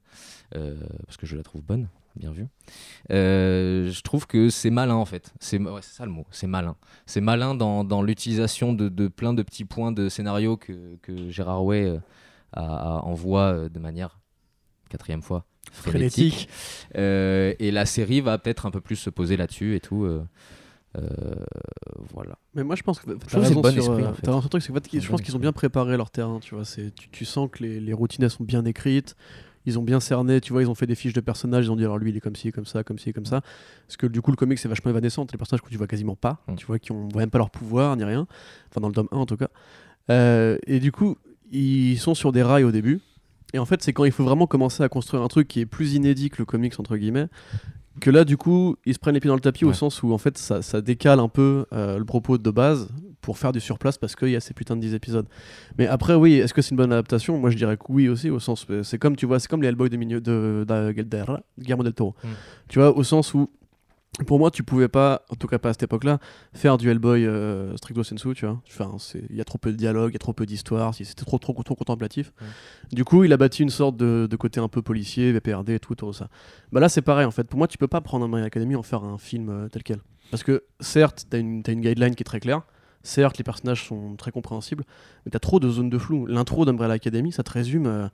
Speaker 3: euh, parce que je la trouve bonne, bien vu. euh, je trouve que c'est malin en fait. C'est ouais, ça le mot, c'est malin. C'est malin dans, dans l'utilisation de, de plein de petits points de scénario que, que Gérard Way euh, envoie de manière, quatrième fois, frénétique. Euh, et la série va peut-être un peu plus se poser là-dessus et tout. euh, euh, voilà.
Speaker 2: Mais moi je pense que raison
Speaker 3: le bon
Speaker 2: sur,
Speaker 3: esprit,
Speaker 2: euh,
Speaker 3: en fait.
Speaker 2: sur le truc, c'est je
Speaker 3: bon
Speaker 2: pense qu'ils ont bien préparé leur terrain, tu vois. C'est, tu, tu sens que les, les routines elles sont bien écrites, ils ont bien cerné, tu vois, ils ont fait des fiches de personnages, ils ont dit alors lui il est comme ci, comme ça, comme ci, comme ça. Parce que du coup le comic c'est vachement évanescent, les personnages que tu vois quasiment pas,
Speaker 3: Mm.
Speaker 2: tu vois, qui ont voit même pas leur pouvoir ni rien, enfin dans le tome 1 en tout cas. Euh, et du coup ils sont sur des rails au début. Et en fait, c'est quand il faut vraiment commencer à construire un truc qui est plus inédit que le comics, entre guillemets, que là, du coup, ils se prennent les pieds dans le tapis au sens où, en fait, ça, ça décale un peu euh, le propos de base pour faire du surplace parce qu'il y a ces putains de 10 épisodes. Mais après, oui, est-ce que c'est une bonne adaptation Moi, je dirais que oui aussi, au sens. euh, C'est comme, tu vois, c'est comme les Hellboy de, de, de, de- de Guillermo del Toro.
Speaker 3: Mm.
Speaker 2: Tu vois, au sens où Pour moi, tu pouvais pas, en tout cas pas à cette époque-là, faire du Hellboy euh, stricto sensu, tu vois. Enfin, il y a trop peu de dialogue, il y a trop peu d'histoire, c'était trop, trop, trop contemplatif.
Speaker 3: Ouais.
Speaker 2: Du coup, il a bâti une sorte de, de côté un peu policier, VPRD et tout, tout ça. Bah là, c'est pareil en fait. Pour moi, tu peux pas prendre un My Academy et en faire un film euh, tel quel. Parce que certes, t'as une, t'as une guideline qui est très claire. Certes, les personnages sont très compréhensibles, mais t'as trop de zones de flou. L'intro d'Umbrella Academy, ça te résume euh,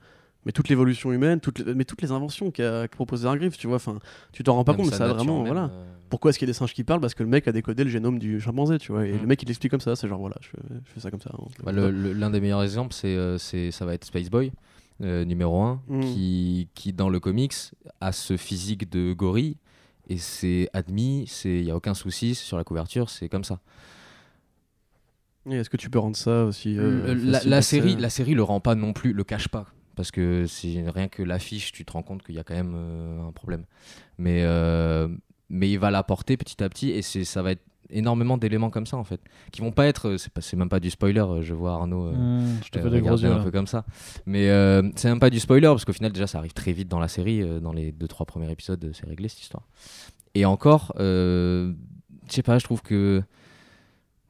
Speaker 2: mais toute l'évolution humaine, toutes les- mais toutes les inventions qu'a qu'a proposé Hargreaves, tu vois. Enfin, tu t'en rends pas
Speaker 3: Même
Speaker 2: compte, mais ça vraiment,
Speaker 3: même,
Speaker 2: voilà.
Speaker 3: euh,
Speaker 2: Pourquoi est-ce qu'il y a des singes qui parlent? Parce que le mec a décodé le génome du chimpanzé, tu vois. Et
Speaker 3: Mm.
Speaker 2: le mec, il l'explique comme ça. C'est genre, voilà, je fais, je fais ça comme ça. hein.
Speaker 3: Bah, L'un des meilleurs exemples, c'est, euh, c'est, ça va être Space Boy, euh, numéro 1,
Speaker 2: Mm.
Speaker 3: qui, qui, dans le comics, a ce physique de gorille. Et c'est admis, il n'y a aucun souci, sur la couverture, c'est comme ça.
Speaker 2: Est-ce que tu peux rendre ça aussi euh,
Speaker 3: la, la série, la série le rend pas non plus, le cache pas. Parce que c'est rien que l'affiche, tu te rends compte qu'il y a quand même euh, un problème. Mais, euh, mais il va l'apporter petit à petit et ça va être énormément d'éléments comme ça en fait. Qui vont pas être, c'est, même pas du spoiler, je vois Arnaud. euh,
Speaker 1: Mmh, je te fais des gros yeux.
Speaker 3: un peu comme ça. Mais c'est même pas du spoiler parce qu'au final déjà ça arrive très vite dans la série, dans les deux trois premiers épisodes, c'est réglé cette histoire. Et encore, je sais pas, je trouve que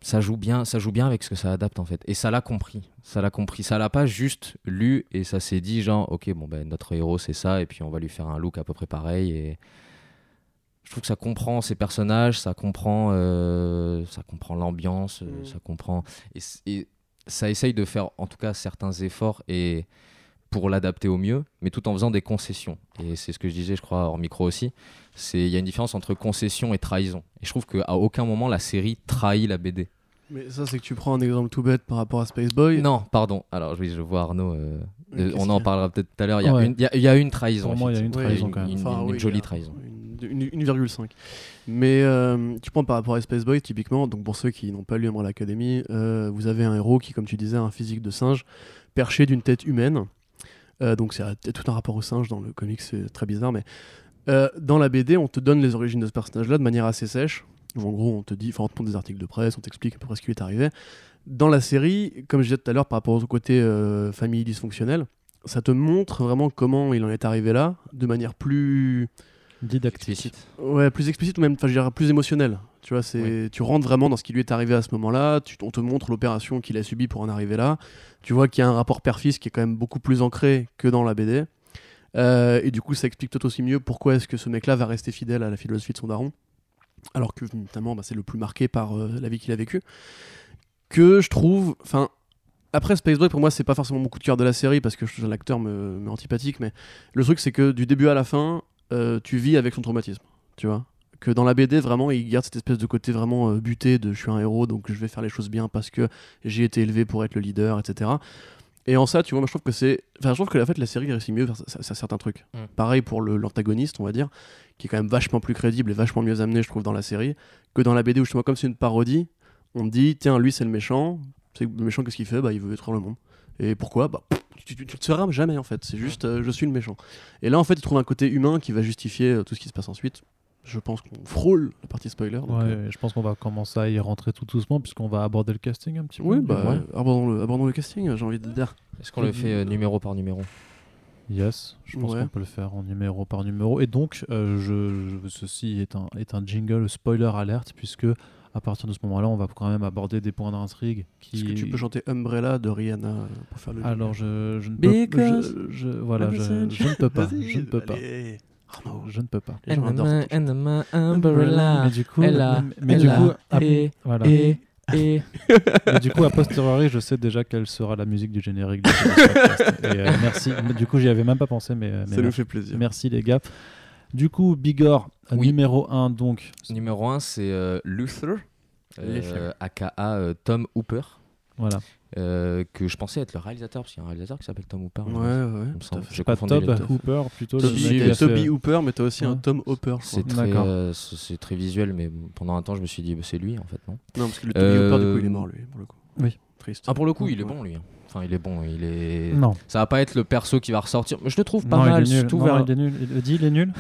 Speaker 3: ça joue bien, ça joue bien avec ce que ça adapte en fait. Et ça l'a compris, ça l'a compris, ça l'a pas juste lu et ça s'est dit genre ok bon ben notre héros c'est ça et puis on va lui faire un look à peu près pareil et je trouve que ça comprend ses personnages, ça comprend, euh, ça comprend l'ambiance, euh,
Speaker 2: Mm.
Speaker 3: ça comprend et, et ça essaye de faire en tout cas certains efforts et pour l'adapter au mieux, mais tout en faisant des concessions. Et c'est ce que je disais, je crois, hors micro aussi. C'est il y a une différence entre concession et trahison. Et je trouve qu'à aucun moment la série trahit la BD.
Speaker 2: Mais ça, c'est que tu prends un exemple tout bête par rapport à Space Boy.
Speaker 3: Non, pardon. Alors oui, je vois Arnaud. euh, euh, on en parlera peut-être tout à l'heure. Il y, a
Speaker 1: Ouais.
Speaker 3: y a- il y a une trahison.
Speaker 1: Pour moi, il y a une trahison quand même.
Speaker 3: Une,
Speaker 2: Enfin,
Speaker 3: une
Speaker 2: oui,
Speaker 3: jolie
Speaker 2: a
Speaker 3: trahison.
Speaker 2: Une, une- 1,5. Mais euh, tu prends par rapport à Space Boy, typiquement, donc pour ceux qui n'ont pas lu Umbrella Academy, euh, vous avez un héros qui, comme tu disais, a un physique de singe, perché d'une tête humaine. Euh, donc c'est tout un rapport au singe dans le comic, c'est très bizarre, mais euh, dans la BD, on te donne les origines de ce personnage-là de manière assez sèche. Où en gros, on te dit, enfin, on te montre des articles de presse, on t'explique à peu près ce qui lui est arrivé. Dans la série, comme je disais tout à l'heure, par rapport au côté euh, famille dysfonctionnelle, ça te montre vraiment comment il en est arrivé là, de manière plus
Speaker 1: Didactique.
Speaker 3: Explicite.
Speaker 2: Ouais, plus explicite ou même, enfin, je dirais plus émotionnel. Tu vois, c'est, tu rentres vraiment dans ce qui lui est arrivé à ce moment-là. Tu, on te montre l'opération qu'il a subie pour en arriver là. Tu vois qu'il y a un rapport père-fils qui est quand même beaucoup plus ancré que dans la BD. Euh, et du coup, ça explique tout aussi mieux pourquoi est-ce que ce mec-là va rester fidèle à la philosophie de son daron, alors que notamment, bah, c'est le plus marqué par euh, la vie qu'il a vécue. Que je trouve, enfin. Après Space Boy pour moi c'est pas forcément mon coup de cœur de la série parce que l'acteur me, me antipathique mais le truc c'est que du début à la fin euh, tu vis avec son traumatisme tu vois que dans la BD vraiment il garde cette espèce de côté vraiment euh, buté de je suis un héros donc je vais faire les choses bien parce que j'ai été élevé pour être le leader etc et en ça tu vois moi je trouve que c'est enfin je trouve que la fait la série réussit mieux vers certains trucs.
Speaker 3: Mm.
Speaker 2: pareil pour l'antagoniste on va dire qui est quand même vachement plus crédible et vachement mieux amené je trouve dans la série que dans la BD où justement comme c'est une parodie on dit tiens lui c'est le méchant c'est le méchant qu'est-ce qu'il fait? Bah il veut détruire le monde. Et pourquoi? Bah pff, tu, tu, tu te sauras jamais en fait. C'est juste euh, je suis le méchant. Et là en fait il trouve un côté humain qui va justifier euh, tout ce qui se passe ensuite je pense qu'on frôle la partie spoiler. donc,
Speaker 1: Ouais,
Speaker 2: euh,
Speaker 1: je pense qu'on va commencer à y rentrer tout doucement puisqu'on va aborder le casting un petit peu.
Speaker 2: Oui, bah,
Speaker 3: Ouais.
Speaker 2: abordons, le, abordons le casting, j'ai envie de dire.
Speaker 3: Est-ce qu'on le fait euh, numéro par numéro?
Speaker 1: Yes, je pense
Speaker 2: Ouais.
Speaker 1: qu'on peut le faire en numéro par numéro. Et donc, euh, je, je- ceci est un, est un jingle spoiler alerte, puisque à partir de ce moment-là, on va quand même aborder des points d'intrigue qui.
Speaker 2: Est-ce que tu peux chanter Umbrella de Rihanna pour faire le.
Speaker 1: Alors, je, je ne peux je, je- voilà, je, ne peux pas. Je ne peux pas.
Speaker 2: allez. Arnaud,
Speaker 1: Je ne peux pas.
Speaker 2: les gens adorent.
Speaker 1: Mais du coup, mais du coup, voilà.
Speaker 3: Et, et
Speaker 1: Mais du coup, a posteriori, je sais déjà quelle sera la musique du générique podcast. Et, euh, merci. Du coup, j'y avais même pas pensé, mais, euh, mais
Speaker 2: Ça nous
Speaker 1: merci.
Speaker 2: fait plaisir.
Speaker 1: Merci les gars. Du coup, Bigor, euh,
Speaker 3: Oui.
Speaker 1: numéro 1, donc.
Speaker 3: numéro 1, c'est euh, Luther, euh, aka euh, Tom Hooper,
Speaker 1: Voilà.
Speaker 3: Euh, que je pensais être le réalisateur, parce qu'il y a un réalisateur qui s'appelle Tom Hooper.
Speaker 2: Ouais,
Speaker 3: je
Speaker 2: ouais.
Speaker 3: J'ai
Speaker 1: Pas
Speaker 3: confondu
Speaker 1: Tob
Speaker 3: les deux.
Speaker 1: Hooper, plutôt. le
Speaker 2: Toby,
Speaker 3: Toby,
Speaker 2: euh, Toby Hooper, mais t'as aussi un. Tom Hopper. je.
Speaker 3: C'est très, euh, c'est très visuel, mais pendant un temps, je me suis dit, bah, c'est lui, en fait, non?
Speaker 2: Non, parce que le Toby
Speaker 3: Euh,
Speaker 2: Hooper, du coup, il est mort, lui, pour le coup.
Speaker 1: Oui.
Speaker 2: Triste.
Speaker 3: Ah, pour le coup, il est
Speaker 2: Ouais.
Speaker 3: bon, lui. hein. Enfin, il est bon, il est...
Speaker 1: Non.
Speaker 3: Ça va pas être le perso qui va ressortir, mais je le trouve pas
Speaker 1: non,
Speaker 3: mal,
Speaker 1: il est nul.
Speaker 3: surtout
Speaker 1: Non,
Speaker 3: vers-
Speaker 1: il est nul. Il dit, il est nul?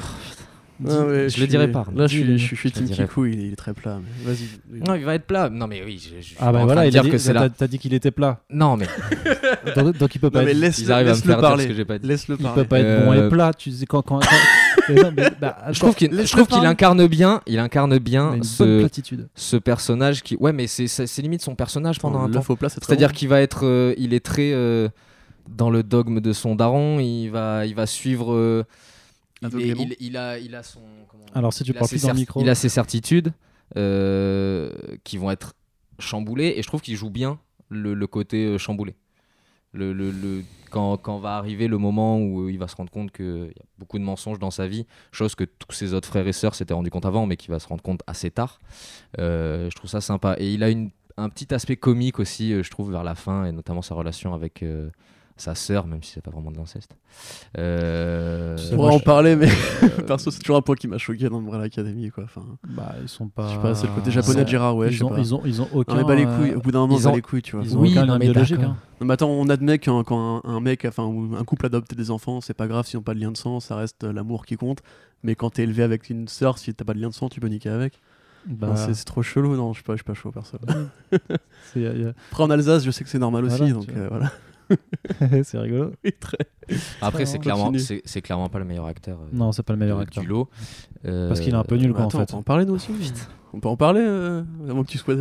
Speaker 2: Ouais,
Speaker 3: je le dirai
Speaker 2: suis-
Speaker 3: pas.
Speaker 2: Là, je suis, je je
Speaker 3: Je le
Speaker 2: Team Kikou, il est, il est très plat. mais Vas-y.
Speaker 3: Non, il va être plat. Non, mais oui, je, je
Speaker 1: Ah bah voilà, il a
Speaker 3: dire
Speaker 1: dit,
Speaker 3: que c'est la...
Speaker 1: t'as dit qu'il était plat.
Speaker 3: Non, mais
Speaker 1: Donc, donc il peut pas
Speaker 2: Non, mais
Speaker 1: être,
Speaker 2: laisse-
Speaker 3: ils arrivent à me
Speaker 2: laisse-le
Speaker 3: faire dire
Speaker 2: parler.
Speaker 3: ce que j'ai pas dit.
Speaker 2: Laisse-le
Speaker 1: il
Speaker 2: parler.
Speaker 1: peut pas être bon
Speaker 3: Euh,
Speaker 1: et plat. Tu sais quand quand quand, Mais non, mais, bah,
Speaker 3: Je trouve qu'il
Speaker 1: laisse-le
Speaker 3: je trouve qu'il
Speaker 1: parler.
Speaker 3: incarne bien, il incarne bien ce, ce personnage qui. Ouais, mais c'est limite son personnage pendant un
Speaker 2: Le
Speaker 3: temps. C'est-à-dire qu'il va être, euh, il est très euh, dans le dogme de son daron. Il va, il va suivre. Euh, il, a, il a son. comment-
Speaker 1: Alors, si tu parles
Speaker 3: ses
Speaker 1: plus dans le
Speaker 3: cer-
Speaker 1: micro.
Speaker 3: Il a ses certitudes euh, qui vont être chamboulées et je trouve qu'il joue bien le, le côté euh, chamboulé. Le, le- le- quand, quand va arriver le moment où il va se rendre compte qu'il y a beaucoup de mensonges dans sa vie, chose que tous ses autres frères et sœurs s'étaient rendu compte avant, mais qu'il va se rendre compte assez tard. Euh, je trouve ça sympa. Et il a une, un petit aspect comique aussi, euh, je trouve, vers la fin, et notamment sa relation avec euh, sa sœur, même si c'est pas vraiment de l'inceste. Euh,
Speaker 1: Tu
Speaker 2: On
Speaker 1: sais,
Speaker 2: pourrait en
Speaker 1: je-
Speaker 2: parler, mais
Speaker 3: euh,
Speaker 2: perso, c'est toujours un point qui m'a choqué dans Umbrella Academy. Quoi. Enfin,
Speaker 1: Bah, ils sont pas.
Speaker 2: je sais pas, c'est le côté japonais de Gérard, ouais, je
Speaker 1: ils,
Speaker 2: sais
Speaker 1: ont,
Speaker 2: pas.
Speaker 1: ils, ont, ils ont aucun.
Speaker 2: Non, mais bah les couilles, au bout d'un moment,
Speaker 3: ils ont-
Speaker 2: les couilles, tu vois.
Speaker 1: Ils ont
Speaker 3: Oui,
Speaker 1: aucun
Speaker 3: non, mais
Speaker 1: biologique. hein.
Speaker 2: Non, mais attends, on admet qu'un- quand un, un mec, enfin, un couple adopte des enfants, c'est pas grave s'ils n'ont pas de lien de sang, ça reste euh, l'amour qui compte. Mais quand t'es élevé avec une sœur, si t'as pas de lien de sang, tu peux niquer avec.
Speaker 1: Bah,
Speaker 2: Non, c'est c'est trop chelou, non, je suis pas, je suis pas chaud, perso.
Speaker 1: c'est y a- y a-
Speaker 2: Après, en Alsace, je sais que c'est normal aussi, donc euh, voilà.
Speaker 1: c'est rigolo.
Speaker 3: Après, c'est clairement, c'est clairement pas le meilleur acteur. euh,
Speaker 1: Non, c'est pas le meilleur
Speaker 3: de-
Speaker 1: acteur.
Speaker 3: du lot. Euh,
Speaker 1: Parce qu'il est un peu nul, quoi, en fait.
Speaker 2: on peut en parler, nous aussi On peut en parler, euh, avant que tu sois...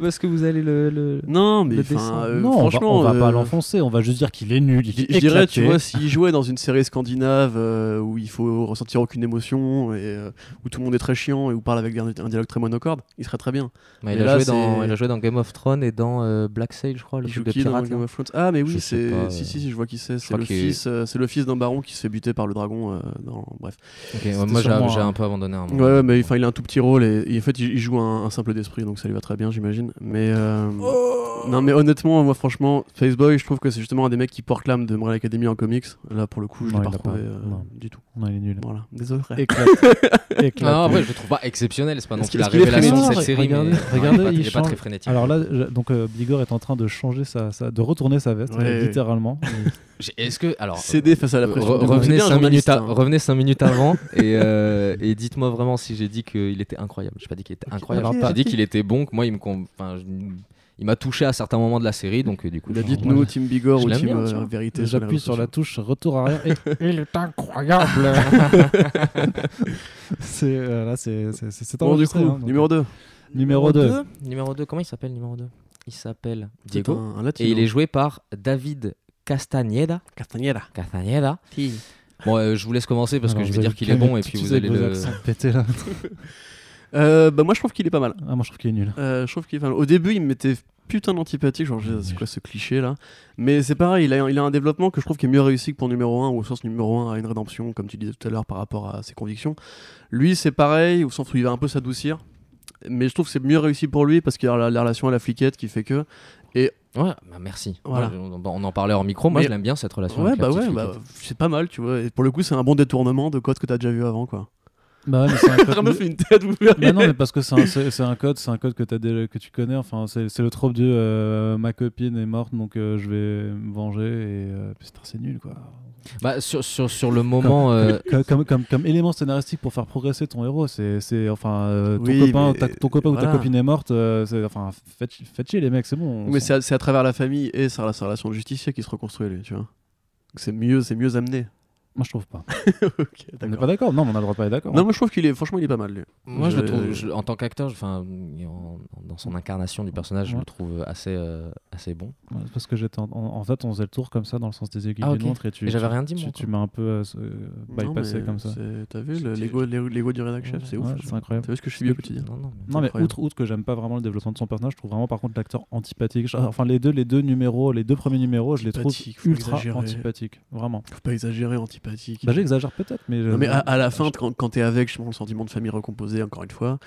Speaker 3: parce que vous allez le.
Speaker 2: Non, mais
Speaker 3: Le
Speaker 2: enfin,
Speaker 3: dessin.
Speaker 2: euh,
Speaker 1: non, on va,
Speaker 2: franchement...
Speaker 1: on va pas
Speaker 2: euh,
Speaker 1: l'enfoncer, on va juste dire qu'il est nul. Il
Speaker 2: Je,
Speaker 1: est
Speaker 2: je dirais, tu vois, s'il jouait dans une série scandinave euh, où il faut ressentir aucune émotion et euh, où tout le monde est très chiant et où parle avec un, un dialogue très monocorde, il serait très bien.
Speaker 3: Bah, il, a
Speaker 2: là,
Speaker 3: joué dans, il a joué dans Game of Thrones et dans euh, Black Sail, je crois, le
Speaker 2: Il joue
Speaker 3: truc de
Speaker 2: qui dans
Speaker 3: pirate.
Speaker 2: Game
Speaker 3: là.
Speaker 2: of Thrones? Ah, mais oui, c'est.
Speaker 3: pas,
Speaker 2: Si, si, si, je vois qui c'est. Le, fils, euh, c'est le fils d'un baron qui se fait buter par le dragon. euh, dans... Bref.
Speaker 3: Ouais, moi j'ai
Speaker 1: sûrement
Speaker 3: j'ai
Speaker 1: un-
Speaker 3: un peu abandonné un moment.
Speaker 2: Ouais, ouais, mais enfin, il a un tout petit rôle et, et en fait, il, il joue un, un simple d'esprit, donc ça lui va très bien, j'imagine. Mais. euh, Non, mais honnêtement, moi, franchement, Spaceboy, je trouve que c'est justement un des mecs qui porte l'âme de Umbrella Academy en comics. Là, pour le coup, je l'ai pas retrouvé du tout.
Speaker 1: Non, il est nul.
Speaker 2: Voilà, désolé.
Speaker 1: Éclaté.
Speaker 3: Non, après, je le trouve pas exceptionnel, c'est pas non plus la révélation de cette série.
Speaker 1: Regardez-
Speaker 3: mais... non,
Speaker 1: regardez,
Speaker 3: il est pas,
Speaker 1: il
Speaker 3: il est pas
Speaker 1: change.
Speaker 3: très frénétique.
Speaker 1: Alors là, je- donc euh, Bigor est en train de changer sa, sa- de retourner sa veste,
Speaker 2: Ouais.
Speaker 1: littéralement.
Speaker 3: J'ai- Est-ce que. Alors.
Speaker 2: Céder face à la
Speaker 3: Re-
Speaker 2: pression.
Speaker 3: revenez,
Speaker 2: C'est bien un
Speaker 3: 5 minutes
Speaker 2: journaliste,
Speaker 3: à-
Speaker 2: hein.
Speaker 3: revenez cinq minutes avant et, euh, et dites-moi vraiment si j'ai dit qu'il était incroyable. J'ai pas dit qu'il était incroyable.
Speaker 1: ok,
Speaker 3: J'ai dit qu'il était bon, que moi il me enfin, je- il m'a touché à certains moments de la série donc euh, du coup.
Speaker 2: Dites-nous,
Speaker 3: moi,
Speaker 2: Team Bigor ou Team
Speaker 3: bien,
Speaker 2: euh. Vérité.
Speaker 1: J'appuie sur la touche retour arrière et il est incroyable. c'est euh, là, c'est
Speaker 2: Bon, du coup,
Speaker 1: hein,
Speaker 2: numéro 2.
Speaker 1: Numéro 2.
Speaker 3: Numéro 2, comment il s'appelle numéro 2 Il s'appelle Diego
Speaker 2: un, un latino.
Speaker 3: et il est joué par David Castañeda.
Speaker 2: Castañeda.
Speaker 3: Castañeda. Bon, euh, je vous laisse commencer parce que je vais dire qu'il est bon et puis vous allez le.
Speaker 1: pétés, là.
Speaker 2: Euh, bah, moi, je trouve qu'il est pas mal.
Speaker 1: Ah, moi je trouve qu'il est nul.
Speaker 2: Euh, je trouve qu'il est pas mal. Au début, il me mettait putain d'antipathique. Genre, c'est quoi ce cliché là? Mais c'est pareil, il a, il a un développement que je trouve qui est mieux réussi que pour numéro 1, ou au sens numéro 1 a une rédemption, comme tu disais tout à l'heure, par rapport à ses convictions. Lui, c'est pareil, au sens où il va un peu s'adoucir. Mais je trouve que c'est mieux réussi pour lui parce qu'il y a la, la relation à la fliquette qui fait que.
Speaker 3: Ouais, bah merci.
Speaker 2: Voilà.
Speaker 3: Moi, on, on en parlait hors micro. Moi,
Speaker 2: Mais-
Speaker 3: je l'aime bien cette relation.
Speaker 2: Ouais,
Speaker 3: avec
Speaker 2: bah ouais, bah, c'est pas mal, tu vois. Et pour le coup, c'est un bon détournement de code que t'as déjà vu avant, quoi.
Speaker 1: Bah ouais, mais c'est un code-
Speaker 2: fait une tête.
Speaker 1: Mais non, mais parce que c'est un, un code, c'est un code que, as déjà- que tu connais. Enfin, c'est c'est le trope de euh, ma copine est morte, donc euh, je vais me venger. Et euh, putain, c'est nul quoi.
Speaker 3: Bah, sur, sur, sur le moment. euh,
Speaker 1: Comme, comme, comme, comme élément scénaristique pour faire progresser ton héros, c'est c'est- enfin euh, ton
Speaker 2: Oui,
Speaker 1: copain,
Speaker 2: mais-
Speaker 1: ta- ton copain ou ta copine est morte. euh, enfin, faites, faites chier les mecs, c'est bon. on
Speaker 2: Mais c'est à, c'est à travers la famille et sa, sa relation de justicier qui se reconstruit, lui, tu vois. C'est mieux, c'est mieux amené.
Speaker 1: Moi je trouve pas.
Speaker 2: ok,
Speaker 1: On n'est pas d'accord. Non, mais on a le droit de pas être d'accord.
Speaker 2: Non, moi je trouve qu'il est, franchement, il est pas mal, lui.
Speaker 3: Moi, je, le trouve, je- en tant qu'acteur, enfin, en- dans son incarnation du personnage, je le trouve assez, euh, assez bon.
Speaker 1: Ouais, parce que j'étais en, fait on faisait le tour comme ça dans le sens des aiguilles
Speaker 3: Ah,
Speaker 1: d'une
Speaker 3: ok.
Speaker 1: montre et tu
Speaker 3: Et j'avais rien dit, moi,
Speaker 1: tu, m'as un peu euh,
Speaker 2: Non,
Speaker 1: bypassé comme ça.
Speaker 2: T'as vu Lego, du rédac chef, c'est ouf.
Speaker 1: Ouais, c'est incroyable.
Speaker 2: T'as vu ce que je suis bien quotidien
Speaker 3: Non, non, mais-
Speaker 1: Non mais outre, outre que j'aime pas vraiment le développement de son personnage, je trouve vraiment par contre l'acteur antipathique. Enfin les deux, les deux numéros, les deux premiers numéros, je les trouve ultra antipathiques, vraiment.
Speaker 2: Faut pas exagérer, antipathique.
Speaker 1: Bah j'exagère peut-être, mais
Speaker 2: Non, mais à, à la
Speaker 1: je-
Speaker 2: fin, quand, quand t'es avec, je pense, le sentiment de famille recomposé, encore une fois,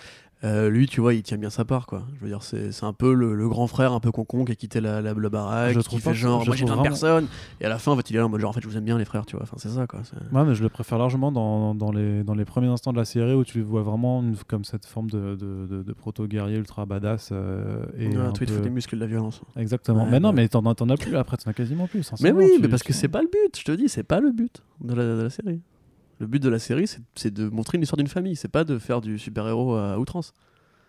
Speaker 2: euh, lui, tu vois, il tient bien sa part, quoi. Je veux dire, c'est un peu le, le grand frère, un peu concon, qui a quitté la, la, la baraque,
Speaker 1: Je
Speaker 2: qui
Speaker 1: trouve
Speaker 2: fait genre,
Speaker 1: je
Speaker 2: moi j'ai de. Et à la fin, en fait, il est là en mode genre, en fait, je vous aime bien, les frères, tu vois. Enfin, c'est ça, quoi.
Speaker 1: Ouais, mais je le préfère largement dans, dans, les, dans les premiers instants de la série où tu vois vraiment une- comme cette forme de, de, de- de proto-guerrier ultra badass. euh, et
Speaker 2: Ouais,
Speaker 1: un
Speaker 2: toi, il te
Speaker 1: peu-
Speaker 2: faut des muscles de la violence.
Speaker 1: Exactement.
Speaker 2: Ouais,
Speaker 1: mais non,
Speaker 2: bah.
Speaker 1: mais t'en, as plus après, t'en as quasiment plus.
Speaker 2: Mais
Speaker 1: sincèrement,
Speaker 2: oui, mais parce que c'est pas le but, je te dis, c'est pas le but de la, de la série. Le but de la série, c'est- de montrer une histoire d'une famille, c'est pas de faire du super-héros à outrance.